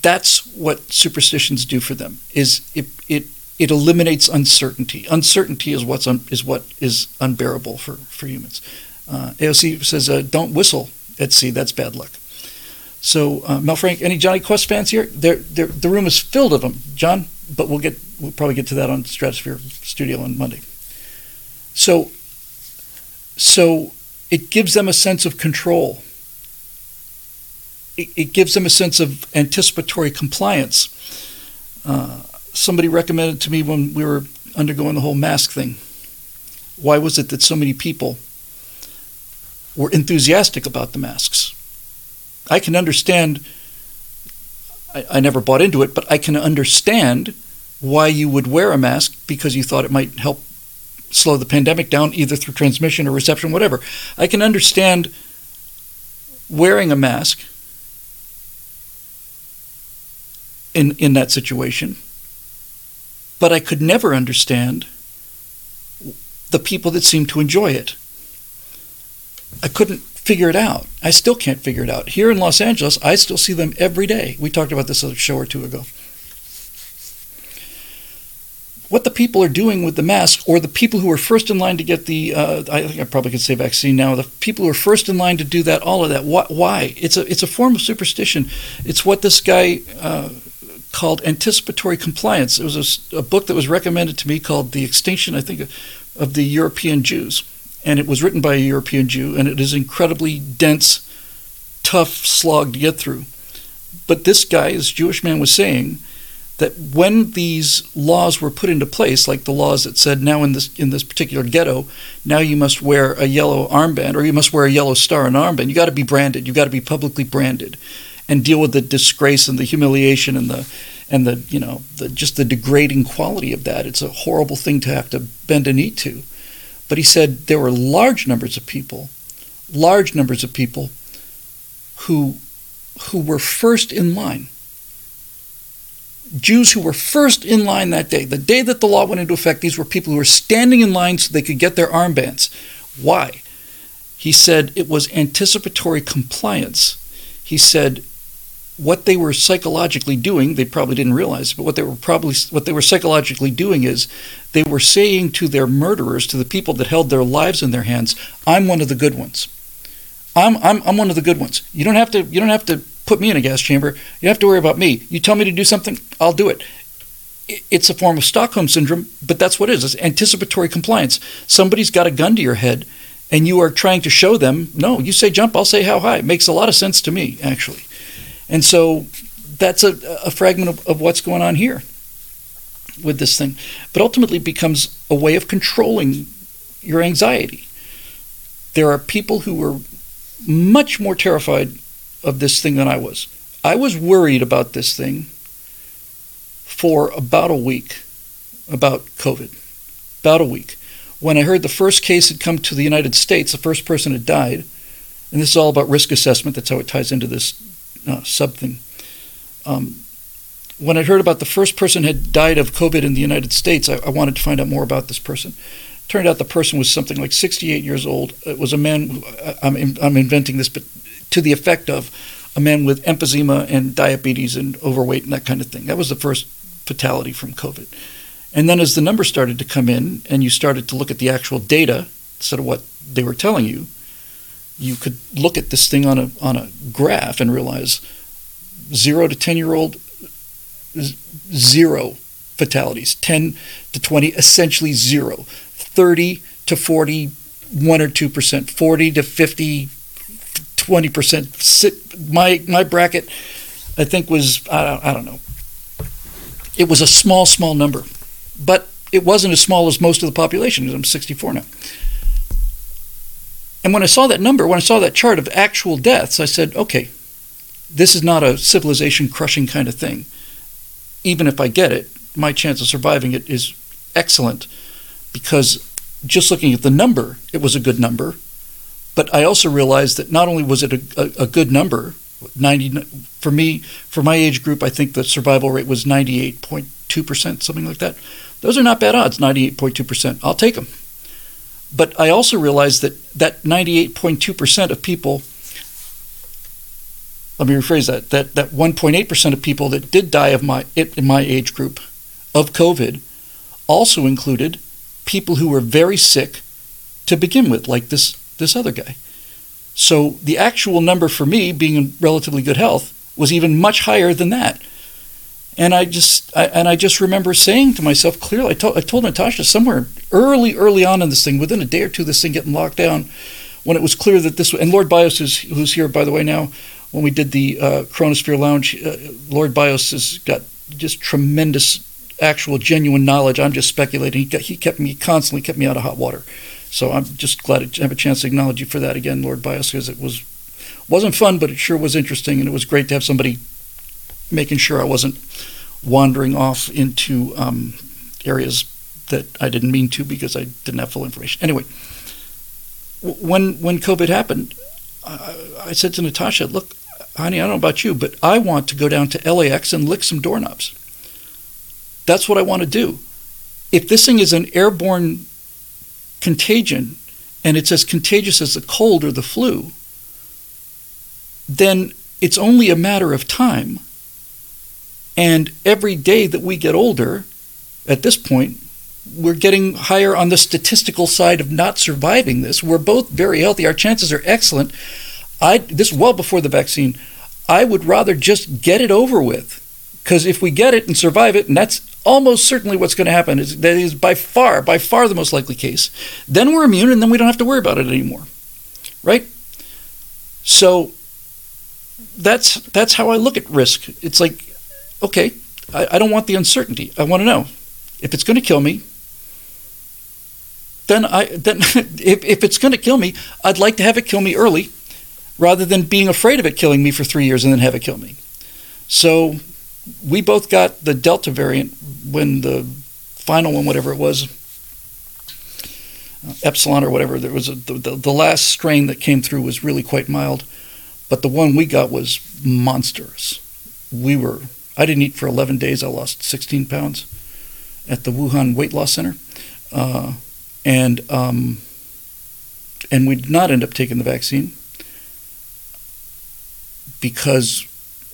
That's what superstitions do for them. Is it it it eliminates uncertainty. Uncertainty is what's un, is what is unbearable for for humans. Uh, AOC says, uh, "Don't whistle at sea. That's bad luck." So, uh, Mel Frank, any Jonny Quest fans here? They're, they're, the room is filled of them. John, but we'll get we'll probably get to that on Stratosphere Studio on Monday. So, so it gives them a sense of control. It, it gives them a sense of anticipatory compliance. Uh, somebody recommended to me when we were undergoing the whole mask thing. Why was it that so many people were enthusiastic about the masks? I can understand I, I never bought into it, but I can understand why you would wear a mask because you thought it might help slow the pandemic down either through transmission or reception, whatever. I can understand wearing a mask in, in that situation, but I could never understand the people that seem to enjoy it. I couldn't figure it out. I still can't figure it out. Here in Los Angeles, I still see them every day. We talked about this a show or two ago. What the people are doing with the mask, or the people who are first in line to get the, uh, I think I probably could say vaccine now, the people who are first in line to do that, all of that, why? It's a, it's a form of superstition. It's what this guy uh, called anticipatory compliance. It was a, a book that was recommended to me called The Extinction, I think, of the European Jews and it was written by a European Jew, and it is incredibly dense, tough slog to get through. But this guy, this Jewish man, was saying that when these laws were put into place, like the laws that said now in this in this particular ghetto, now you must wear a yellow armband or you must wear a yellow star and armband. You got to be branded. You got to be publicly branded, and deal with the disgrace and the humiliation and the and the you know the just the degrading quality of that. It's a horrible thing to have to bend a knee to. But he said there were large numbers of people, large numbers of people who who were first in line. Jews who were first in line that day, the day that the law went into effect, these were people who were standing in line so they could get their armbands. Why? He said it was anticipatory compliance. He said what they were psychologically doing, they probably didn't realize, but what they were probably what they were psychologically doing is they were saying to their murderers, to the people that held their lives in their hands, I'm one of the good ones. I'm I'm I'm one of the good ones. You don't have to you don't have to put me in a gas chamber. You have to worry about me. You tell me to do something, I'll do it. It's a form of Stockholm syndrome, but that's what it is. It's anticipatory compliance. Somebody's got a gun to your head and you are trying to show them, no, you say jump, I'll say how high. It makes a lot of sense to me, actually. And so that's a, a fragment of, of what's going on here with this thing. But ultimately it becomes a way of controlling your anxiety. There are people who were much more terrified of this thing than I was. I was worried about this thing for about a week, about COVID, about a week. When I heard the first case had come to the United States, the first person had died, and this is all about risk assessment, that's how it ties into this uh, sub thing. Um, when I heard about the first person had died of COVID in the United States, I, I, wanted to find out more about this person. Turned out the person was something like 68 years old. It was a man. I'm, I'm inventing this, but to the effect of a man with emphysema and diabetes and overweight and that kind of thing. That was the first fatality from COVID. And then as the numbers started to come in and you started to look at the actual data instead of what they were telling you, you could look at this thing on a on a graph and realize zero to ten year old zero fatalities, ten to twenty essentially zero, thirty to forty one or two percent, forty to 50, 20 percent. My my bracket, I think was I don't, I don't know. It was a small small number, but it wasn't as small as most of the population. I'm 64 now. And when I saw that number, when I saw that chart of actual deaths, I said, okay, this is not a civilization crushing kind of thing. Even if I get it, my chance of surviving it is excellent because just looking at the number, it was a good number. But I also realized that not only was it a, a, a good number, 90 for me, for my age group, I think the survival rate was 98.2%, something like that. Those are not bad odds, 98.2%. I'll take them. But I also realized that that 98.2% of people, let me rephrase that, that, that 1.8% of people that did die of my, in my age group of COVID also included people who were very sick to begin with, like this, this other guy. So the actual number for me, being in relatively good health, was even much higher than that. And I just I, and I just remember saying to myself clearly, I told, I told Natasha somewhere early, early on in this thing, within a day or two, this thing getting locked down, when it was clear that this and Lord Bios is who's here by the way now, when we did the uh, Chronosphere Lounge, uh, Lord Bios has got just tremendous, actual, genuine knowledge. I'm just speculating. He, he kept me constantly kept me out of hot water, so I'm just glad to have a chance to acknowledge you for that again, Lord Bios, because it was wasn't fun, but it sure was interesting, and it was great to have somebody making sure I wasn't wandering off into um, areas that I didn't mean to because I didn't have full information. Anyway, when when COVID happened, I, I said to Natasha, "Look, honey, I don't know about you, but I want to go down to LAX and lick some doorknobs. That's what I want to do. If this thing is an airborne contagion and it's as contagious as the cold or the flu, then it's only a matter of time and every day that we get older, at this point, we're getting higher on the statistical side of not surviving this. We're both very healthy. Our chances are excellent. I this well before the vaccine. I would rather just get it over with, because if we get it and survive it, and that's almost certainly what's going to happen. Is that is by far, by far the most likely case. Then we're immune, and then we don't have to worry about it anymore, right? So that's that's how I look at risk. It's like okay, I, I don't want the uncertainty. I want to know if it's going to kill me. Then I then <laughs> if, if it's going to kill me, I'd like to have it kill me early, rather than being afraid of it killing me for three years and then have it kill me. So we both got the Delta variant when the final one, whatever it was, uh, Epsilon or whatever, there was a, the, the, the last strain that came through was really quite mild, but the one we got was monstrous. We were, I didn't eat for 11 days. I lost 16 pounds at the Wuhan Weight Loss Center. Uh, and um, and we did not end up taking the vaccine because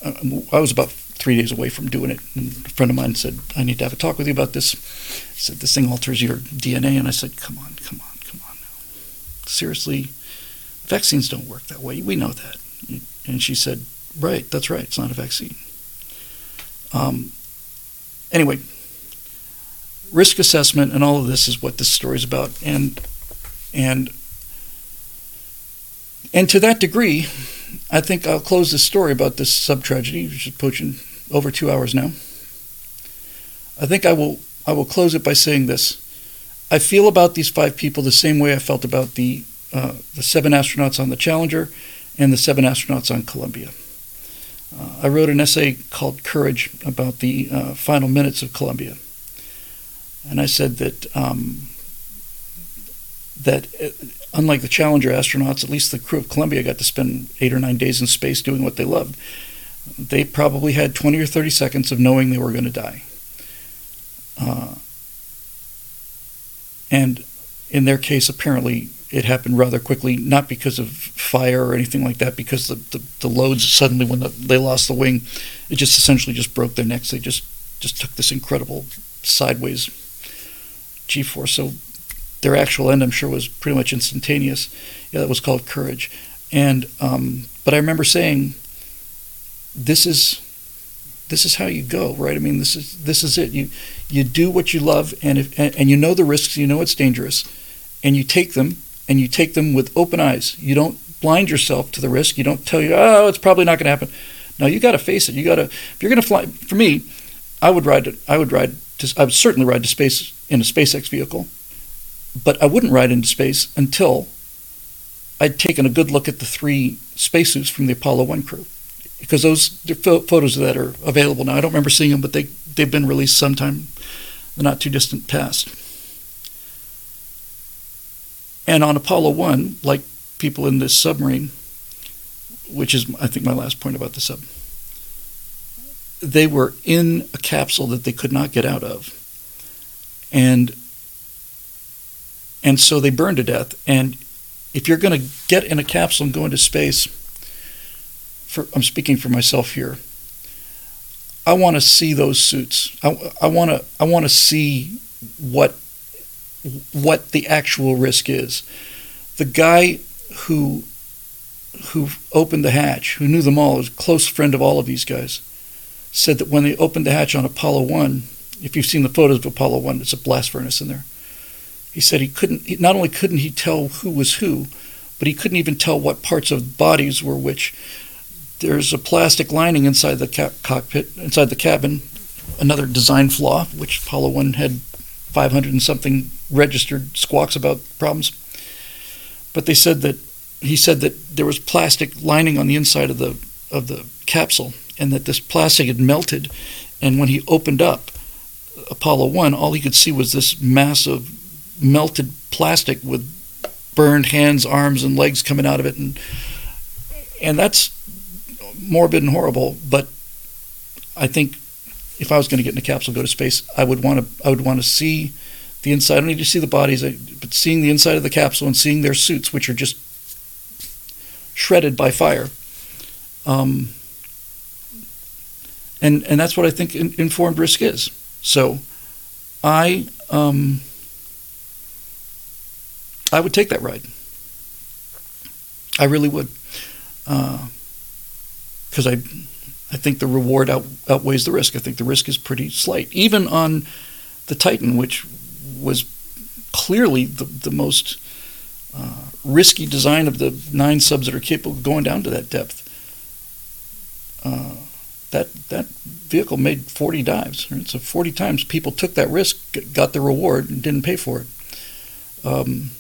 uh, I was about three days away from doing it. And a friend of mine said, I need to have a talk with you about this. He said, This thing alters your DNA. And I said, Come on, come on, come on now. Seriously, vaccines don't work that way. We know that. And she said, Right, that's right. It's not a vaccine. Um, anyway, risk assessment and all of this is what this story is about. And, and, and to that degree, I think I'll close this story about this sub tragedy, which is approaching over two hours now. I think I will I will close it by saying this. I feel about these five people the same way I felt about the uh, the seven astronauts on the Challenger and the seven astronauts on Columbia. Uh, I wrote an essay called Courage about the uh, final minutes of Columbia, and I said that um, that uh, unlike the Challenger astronauts, at least the crew of Columbia got to spend eight or nine days in space doing what they loved. They probably had 20 or 30 seconds of knowing they were going to die. Uh, and in their case, apparently, it happened rather quickly, not because of fire or anything like that, because the, the, the loads suddenly, when the, they lost the wing, it just essentially just broke their necks. They just, just took this incredible sideways G force. So their actual end, I'm sure, was pretty much instantaneous. Yeah, that was called courage. And um, but I remember saying, "This is this is how you go, right? I mean, this is this is it. You you do what you love, and if and, and you know the risks, you know it's dangerous, and you take them, and you take them with open eyes. You don't blind yourself to the risk. You don't tell you, oh, it's probably not going to happen. No, you got to face it. You got to. If you're going to fly, for me, I would ride. I would ride. To, I would certainly ride to space in a SpaceX vehicle but I wouldn't ride into space until I'd taken a good look at the three spacesuits from the Apollo 1 crew. Because those photos of that are available now. I don't remember seeing them, but they, they've been released sometime in the not too distant past. And on Apollo 1, like people in this submarine, which is, I think, my last point about the sub, they were in a capsule that they could not get out of. And and so they burned to death. And if you're going to get in a capsule and go into space, for, I'm speaking for myself here. I want to see those suits. I, I want to I want to see what what the actual risk is. The guy who who opened the hatch, who knew them all, was a close friend of all of these guys, said that when they opened the hatch on Apollo 1, if you've seen the photos of Apollo 1, it's a blast furnace in there. He said he couldn't, not only couldn't he tell who was who, but he couldn't even tell what parts of bodies were which. There's a plastic lining inside the cap- cockpit, inside the cabin, another design flaw, which Apollo 1 had 500 and something registered squawks about problems. But they said that he said that there was plastic lining on the inside of the of the capsule, and that this plastic had melted. And when he opened up Apollo 1, all he could see was this massive melted plastic with burned hands, arms, and legs coming out of it, and and that's morbid and horrible. But I think if I was going to get in a capsule, go to space, I would want to I would want to see the inside. I don't need to see the bodies, but seeing the inside of the capsule and seeing their suits, which are just shredded by fire. Um, and and that's what I think in, informed risk is. So, I um, I would take that ride. I really would, because uh, I, I think the reward out, outweighs the risk. I think the risk is pretty slight, even on the Titan, which was clearly the the most uh, risky design of the nine subs that are capable of going down to that depth. Uh, that that vehicle made 40 dives. Right? So 40 times people took that risk, got the reward, and didn't pay for it. Um,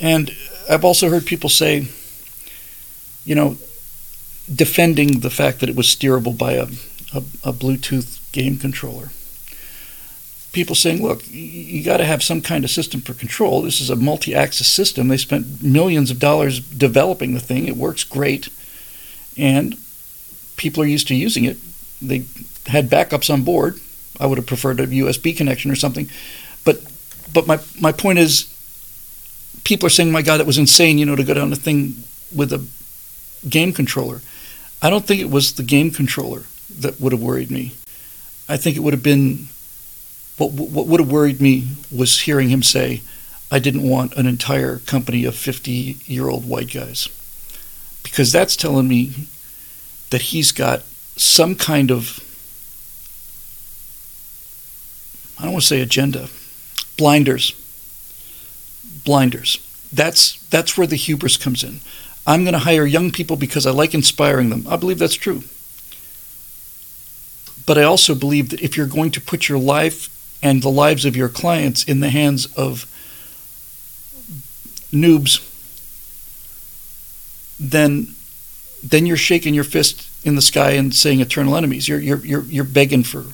and I've also heard people say, you know, defending the fact that it was steerable by a, a, a Bluetooth game controller. People saying, look, you got to have some kind of system for control. This is a multi axis system. They spent millions of dollars developing the thing. It works great. And people are used to using it. They had backups on board. I would have preferred a USB connection or something. But but my, my point is people are saying, my God, it was insane, you know, to go down the thing with a game controller. I don't think it was the game controller that would have worried me. I think it would have been what what would have worried me was hearing him say, "I didn't want an entire company of 50-year-old white guys," because that's telling me that he's got some kind of I don't want to say agenda, blinders. Blinders. That's that's where the hubris comes in. I'm going to hire young people because I like inspiring them. I believe that's true. But I also believe that if you're going to put your life and the lives of your clients in the hands of noobs, then then you're shaking your fist in the sky and saying eternal enemies. You're you're you're, you're begging for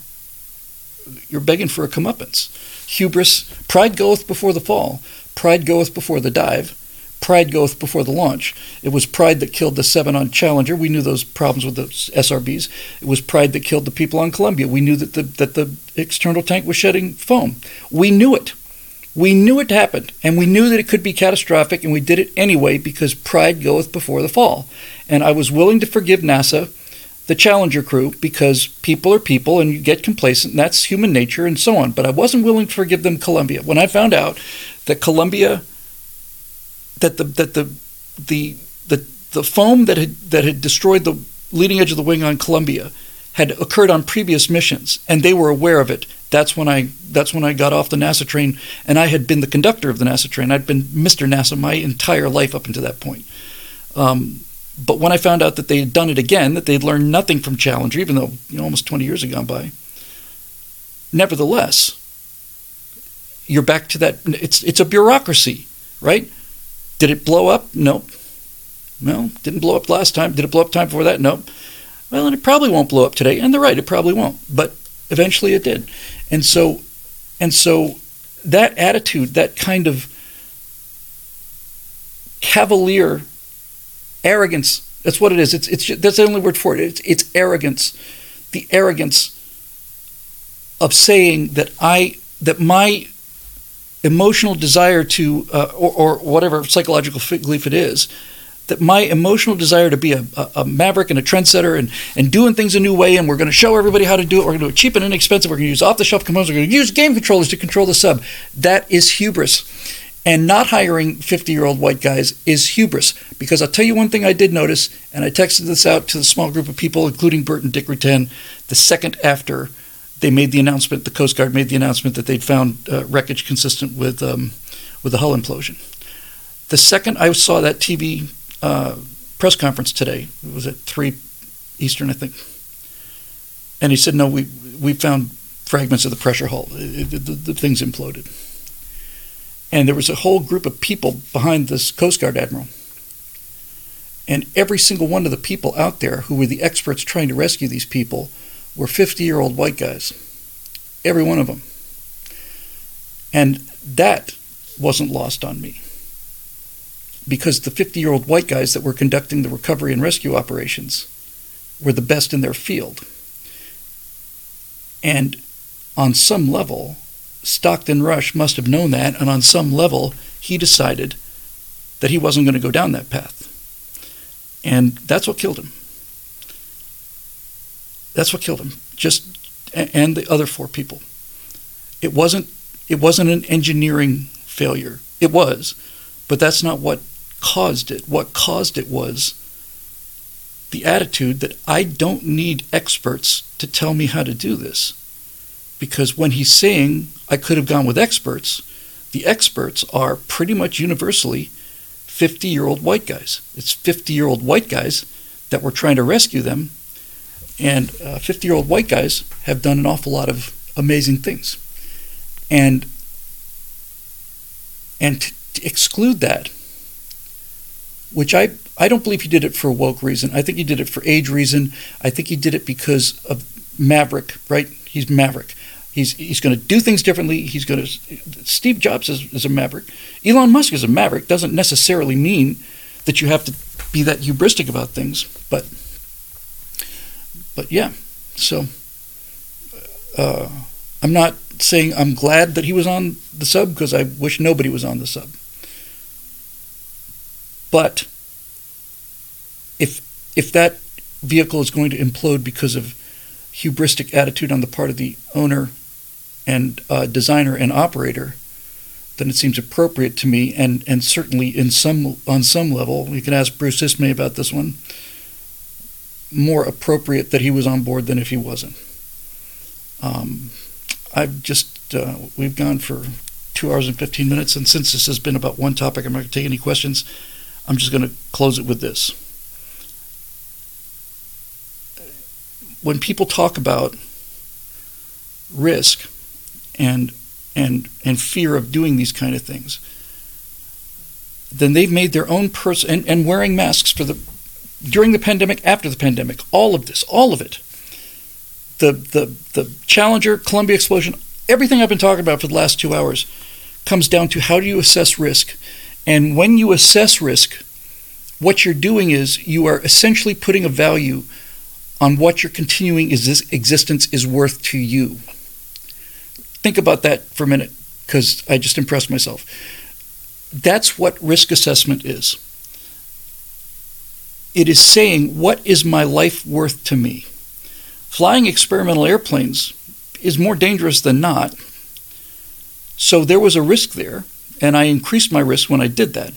you're begging for a comeuppance. Hubris, pride goeth before the fall, pride goeth before the dive, pride goeth before the launch. It was pride that killed the seven on Challenger. We knew those problems with the SRBs. It was pride that killed the people on Columbia. We knew that the that the external tank was shedding foam. We knew it. We knew it happened, and we knew that it could be catastrophic, and we did it anyway because pride goeth before the fall. And I was willing to forgive NASA, the Challenger crew, because people are people, and you get complacent, and that's human nature, and so on. But I wasn't willing to forgive them Columbia. When I found out that Columbia that the that the the the, the foam that had that had destroyed the leading edge of the wing on Columbia had occurred on previous missions, and they were aware of it. That's when I that's when I got off the NASA train, and I had been the conductor of the NASA train. I'd been Mr. NASA my entire life up until that point. Um, but when I found out that they had done it again, that they'd learned nothing from Challenger, even though you know almost 20 years had gone by, nevertheless, you're back to that. It's it's a bureaucracy, right? Did it blow up? Nope. Well, didn't blow up last time. Did it blow up time before that? Nope. Well, and it probably won't blow up today. And they're right, it probably won't. But eventually it did. And so and so that attitude, that kind of cavalier arrogance, that's what it is. It's it's that's the only word for it. It's it's arrogance. The arrogance of saying that I that my emotional desire to, uh, or, or, whatever psychological belief it is, that my emotional desire to be a, a, maverick and a trendsetter and, and doing things a new way, and we're going to show everybody how to do it. We're going to do it cheap and inexpensive. We're going to use off the shelf components. We're going to use game controllers to control the sub. That is hubris. And not hiring 50 year old white guys is hubris. Because I'll tell you one thing I did notice, and I texted this out to the small group of people, including Burt and Dick Rutan, the second after they made the announcement. The Coast Guard made the announcement that they'd found uh, wreckage consistent with um, with the hull implosion. The second I saw that TV uh, press conference today, it was at three Eastern, I think, and he said, "No, we we found fragments of the pressure hull. It, it, the, the thing's imploded." And there was a whole group of people behind this Coast Guard admiral. And every single one of the people out there who were the experts trying to rescue these people were 50 year old white guys. Every one of them. And that wasn't lost on me. Because the 50 year old white guys that were conducting the recovery and rescue operations were the best in their field. And on some level, Stockton Rush must have known that, and on some level, he decided that he wasn't going to go down that path. And that's what killed him. That's what killed him. Just and the other four people. It wasn't it wasn't an engineering failure. It was, but that's not what caused it. What caused it was the attitude that I don't need experts to tell me how to do this. Because when he's saying I could have gone with experts, the experts are pretty much universally 50 year old white guys. It's 50 year old white guys that were trying to rescue them And uh, 50 year old white guys have done an awful lot of amazing things. And and to, to exclude that, which I, I don't believe he did it for a woke reason. I think he did it for age reason. I think he did it because of Maverick, right? He's Maverick. He's he's going to do things differently. He's going to. Steve Jobs is, is a maverick. Elon Musk is a maverick. Doesn't necessarily mean that you have to be that hubristic about things, but but yeah. So uh, I'm not saying I'm glad that he was on the sub because I wish nobody was on the sub. But if if that vehicle is going to implode because of hubristic attitude on the part of the owner and uh, designer and operator, then it seems appropriate to me, and, and certainly in some on some level, you can ask Bruce Ismay about this one. More appropriate that he was on board than if he wasn't. Um, I've just uh, we've gone for two hours and fifteen minutes, and since this has been about one topic, I'm not going to take any questions. I'm just going to close it with this. When people talk about risk and and and fear of doing these kind of things, then they've made their own person and, and wearing masks for the during the pandemic, after the pandemic, all of this, all of it. The the the Challenger, Columbia explosion, everything I've been talking about for the last two hours comes down to how do you assess risk. And when you assess risk, what you're doing is you are essentially putting a value on what your continuing existence is worth to you. Think about that for a minute because I just impressed myself. That's what risk assessment is. It is saying, what is my life worth to me? Flying experimental airplanes is more dangerous than not. So there was a risk there, and I increased my risk when I did that.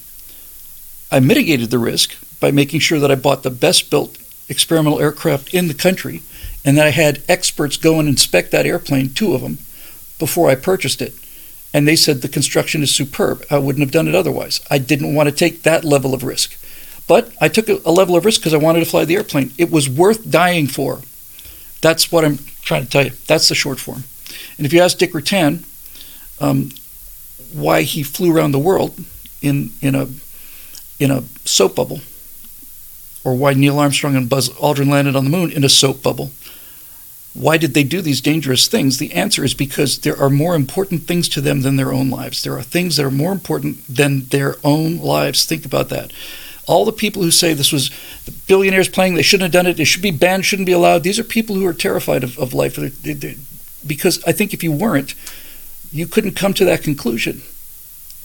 I mitigated the risk by making sure that I bought the best built experimental aircraft in the country and that I had experts go and inspect that airplane, two of them, before I purchased it. And they said the construction is superb. I wouldn't have done it otherwise. I didn't want to take that level of risk. But I took a, level of risk because I wanted to fly the airplane. It was worth dying for. That's what I'm trying to tell you. That's the short form. And if you ask Dick Rutan um, why he flew around the world in, in, a, in a soap bubble, or why Neil Armstrong and Buzz Aldrin landed on the moon in a soap bubble, why did they do these dangerous things? The answer is because there are more important things to them than their own lives. There are things that are more important than their own lives. Think about that. All the people who say this was the billionaires playing, they shouldn't have done it, it should be banned, shouldn't be allowed, these are people who are terrified of, of life. They, they, because I think if you weren't, you couldn't come to that conclusion.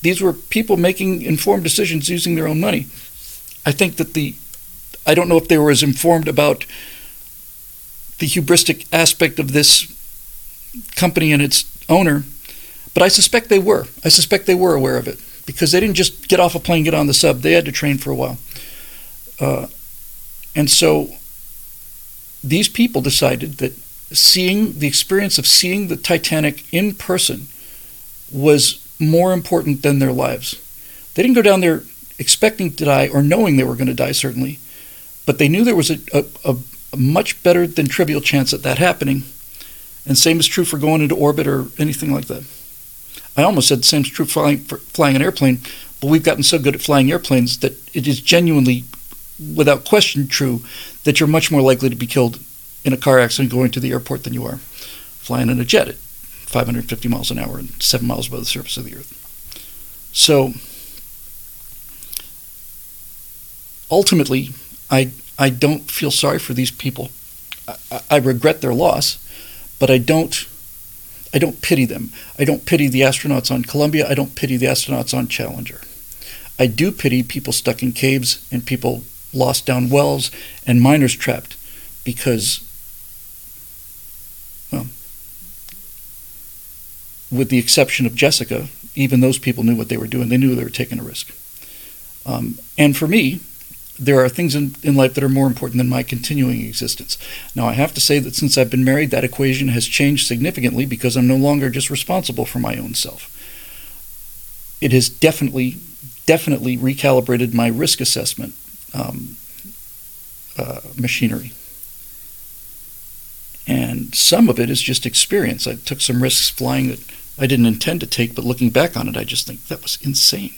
These were people making informed decisions using their own money. I think that the, I don't know if they were as informed about the hubristic aspect of this company and its owner, but I suspect they were. I suspect they were aware of it because they didn't just get off a plane, get on the sub. They had to train for a while. Uh, and so these people decided that seeing the experience of seeing the Titanic in person was more important than their lives. They didn't go down there expecting to die or knowing they were going to die, certainly, but they knew there was a, a, a much better than trivial chance at that happening. And same is true for going into orbit or anything like that. I almost said the same is true flying, for flying an airplane, but we've gotten so good at flying airplanes that it is genuinely, without question, true that you're much more likely to be killed in a car accident going to the airport than you are flying in a jet at 550 miles an hour and seven miles above the surface of the earth. So ultimately, I I don't feel sorry for these people. I, I regret their loss, but I don't I don't pity them. I don't pity the astronauts on Columbia. I don't pity the astronauts on Challenger. I do pity people stuck in caves and people lost down wells and miners trapped because, well, with the exception of Jessica, even those people knew what they were doing. They knew they were taking a risk. Um, and for me, there are things in, in life that are more important than my continuing existence. Now, I have to say that since I've been married, that equation has changed significantly because I'm no longer just responsible for my own self. It has definitely, definitely recalibrated my risk assessment um, uh, machinery. And some of it is just experience. I took some risks flying that I didn't intend to take, but looking back on it, I just think that was insane.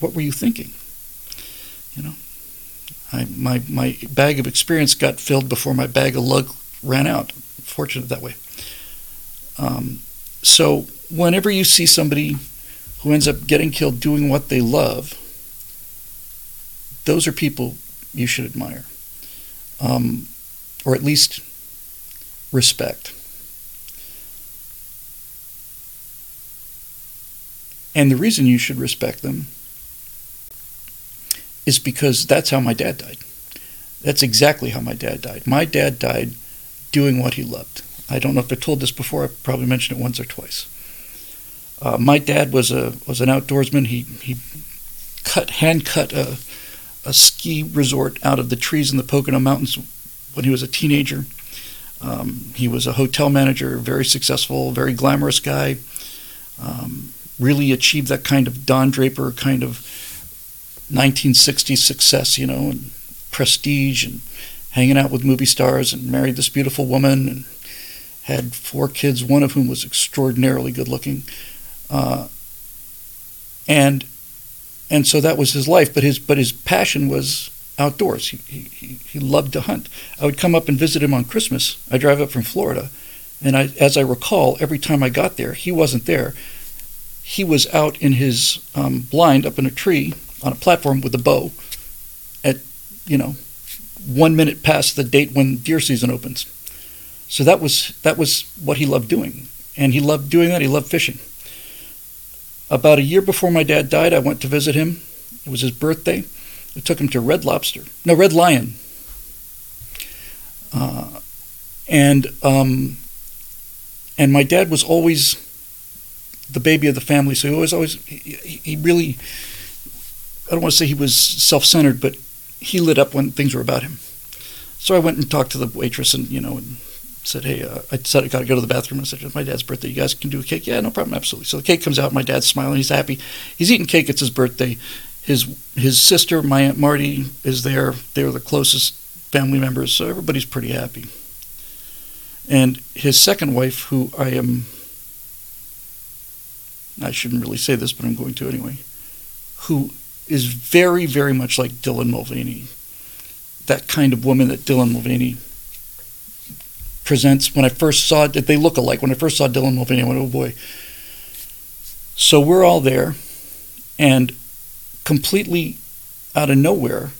What were you thinking? You know, I, my my bag of experience got filled before my bag of luck ran out. Fortunate that way. Um, so whenever you see somebody who ends up getting killed doing what they love, those are people you should admire, um, or at least respect. And the reason you should respect them is because that's how my dad died. That's exactly how my dad died. My dad died doing what he loved. I don't know if I told this before. I probably mentioned it once or twice. Uh, my dad was a was an outdoorsman. He he cut hand cut a a ski resort out of the trees in the Pocono Mountains when he was a teenager. Um, he was a hotel manager, very successful, very glamorous guy. Um, really achieved that kind of Don Draper kind of 1960s success, you know, and prestige and hanging out with movie stars and married this beautiful woman and had four kids, one of whom was extraordinarily good looking. Uh, and and so that was his life, but his but his passion was outdoors. He, he, he loved to hunt. I would come up and visit him on Christmas. I drive up from Florida, and I, as I recall, every time I got there, he wasn't there. He was out in his um, blind up in a tree on a platform with a bow at, you know, one minute past the date when deer season opens. So that was that was what he loved doing, and he loved doing that. He loved fishing. About a year before my dad died, I went to visit him. It was his birthday. I took him to Red Lobster, no Red Lion, uh, and um, and my dad was always the baby of the family, so he was always he, he really I don't want to say he was self centered, but he lit up when things were about him. So I went and talked to the waitress and, you know, and said, hey, uh, I said I got to go to the bathroom. I said, it's my dad's birthday. You guys can do a cake? Yeah, no problem. Absolutely. So the cake comes out. My dad's smiling. He's happy. He's eating cake. It's his birthday. His his sister, my Aunt Marty, is there. They're the closest family members. So everybody's pretty happy. And his second wife, who I am, I shouldn't really say this, but I'm going to anyway, who is very, very much like Dylan Mulvaney. That kind of woman that Dylan Mulvaney presents. When I first saw it, they look alike. When I first saw Dylan Mulvaney, I went, oh boy. So we're all there, and completely out of nowhere,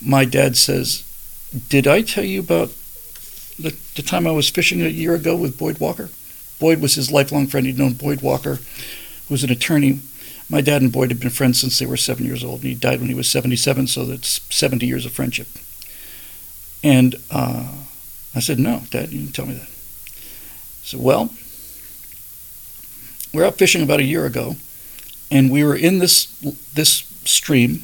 my dad says, Did I tell you about the, the time I was fishing a year ago with Boyd Walker? Boyd was his lifelong friend. He'd known Boyd Walker, who was an attorney my dad and Boyd had been friends since they were seven years old. and He died when he was 77, so that's 70 years of friendship. And uh, I said, No, Dad, you didn't tell me that. I said, well, we are out fishing about a year ago, and we were in this this stream,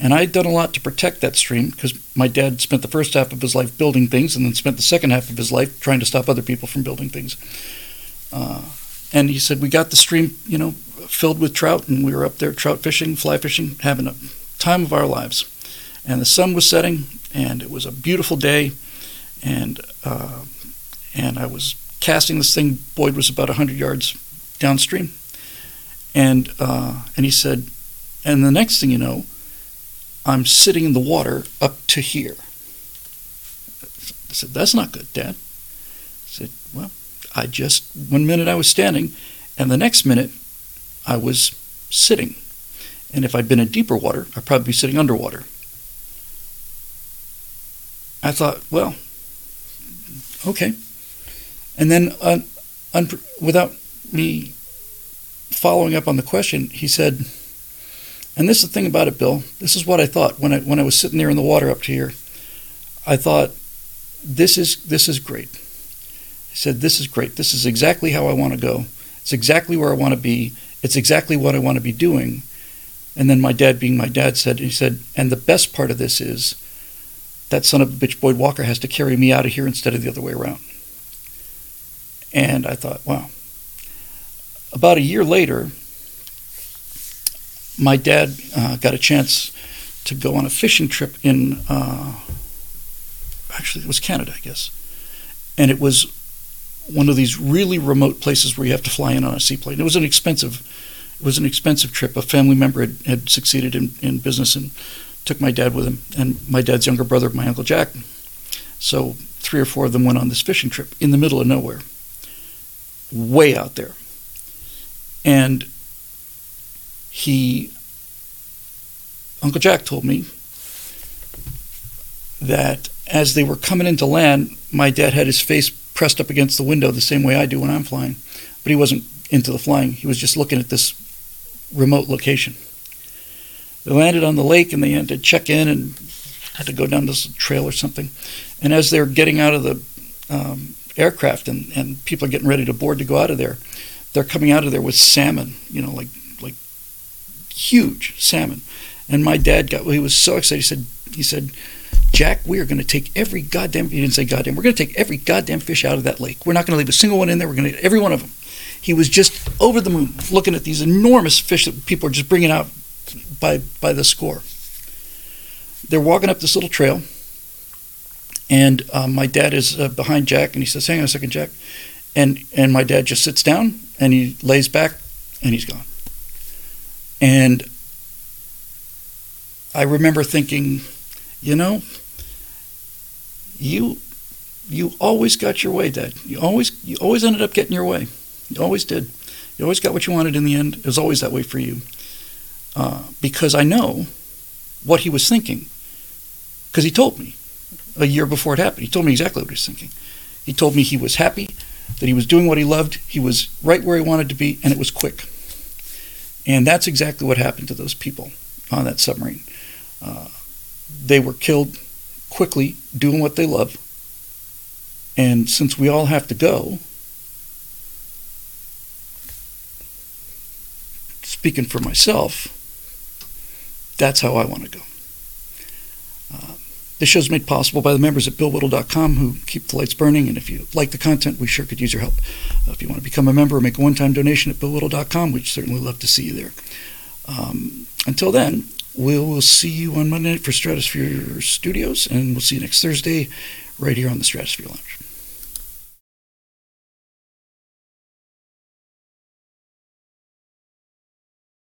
and I had done a lot to protect that stream because my dad spent the first half of his life building things, and then spent the second half of his life trying to stop other people from building things. Uh, and he said, "We got the stream, you know, filled with trout, and we were up there trout fishing, fly fishing, having a time of our lives. And the sun was setting, and it was a beautiful day, and uh, and I was casting this thing. Boyd was about hundred yards downstream, and uh, and he said, and the next thing you know, I'm sitting in the water up to here. I said, that's not good, Dad. I said, well, I just one minute I was standing, and the next minute I was sitting. And if I'd been in deeper water, I'd probably be sitting underwater. I thought, well, okay. And then, uh, un- without me following up on the question, he said, and this is the thing about it, Bill. This is what I thought when I when I was sitting there in the water up to here. I thought, this is this is great. He said, this is great. This is exactly how I want to go. It's exactly where I want to be. It's exactly what I want to be doing. And then my dad, being my dad, said, he said, and the best part of this is that son of a bitch Boyd Walker has to carry me out of here instead of the other way around. And I thought, wow. About a year later, my dad uh, got a chance to go on a fishing trip in, uh, actually, it was Canada, I guess. and it was one of these really remote places where you have to fly in on a seaplane. It was an expensive, it was an expensive trip. A family member had, had succeeded in, in business and took my dad with him, and my dad's younger brother, my uncle Jack. So three or four of them went on this fishing trip in the middle of nowhere, way out there, and he, Uncle Jack told me that as they were coming into land, my dad had his face pressed up against the window the same way I do when I'm flying, but he wasn't into the flying. He was just looking at this remote location. They landed on the lake and they had to check in and had to go down this trail or something. And as they're getting out of the um, aircraft and, and people are getting ready to board to go out of there, they're coming out of there with salmon, you know, like like huge salmon. And my dad got well, he was so excited. He said he said, Jack, we are going to take every goddamn he didn't say goddamn. We're going to take every goddamn fish out of that lake. We're not going to leave a single one in there. We're going to every one of them. He was just over the moon looking at these enormous fish that people are just bringing out by by the score. They're walking up this little trail, and um, my dad is uh, behind Jack, and he says, "Hang on a second, Jack," and and my dad just sits down and he lays back, and he's gone. And I remember thinking, you know, you you always got your way, Dad. You always you always ended up getting your way. You always did. You always got what you wanted in the end. It was always that way for you. Uh, because I know what he was thinking. Because he told me a year before it happened. He told me exactly what he was thinking. He told me he was happy, that he was doing what he loved, he was right where he wanted to be, and it was quick. And that's exactly what happened to those people on that submarine. Uh, they were killed quickly doing what they love. And since we all have to go, speaking for myself, that's how I want to go. Uh, this show is made possible by the members at BillWhittle.com who keep the lights burning. And if you like the content, we sure could use your help. Uh, if you want to become a member or make a one time donation at BillWhittle.com, we'd certainly love to see you there. Um, until then, we will see you on Monday night for Stratosphere Studios, and we'll see you next Thursday right here on the Stratosphere Lounge.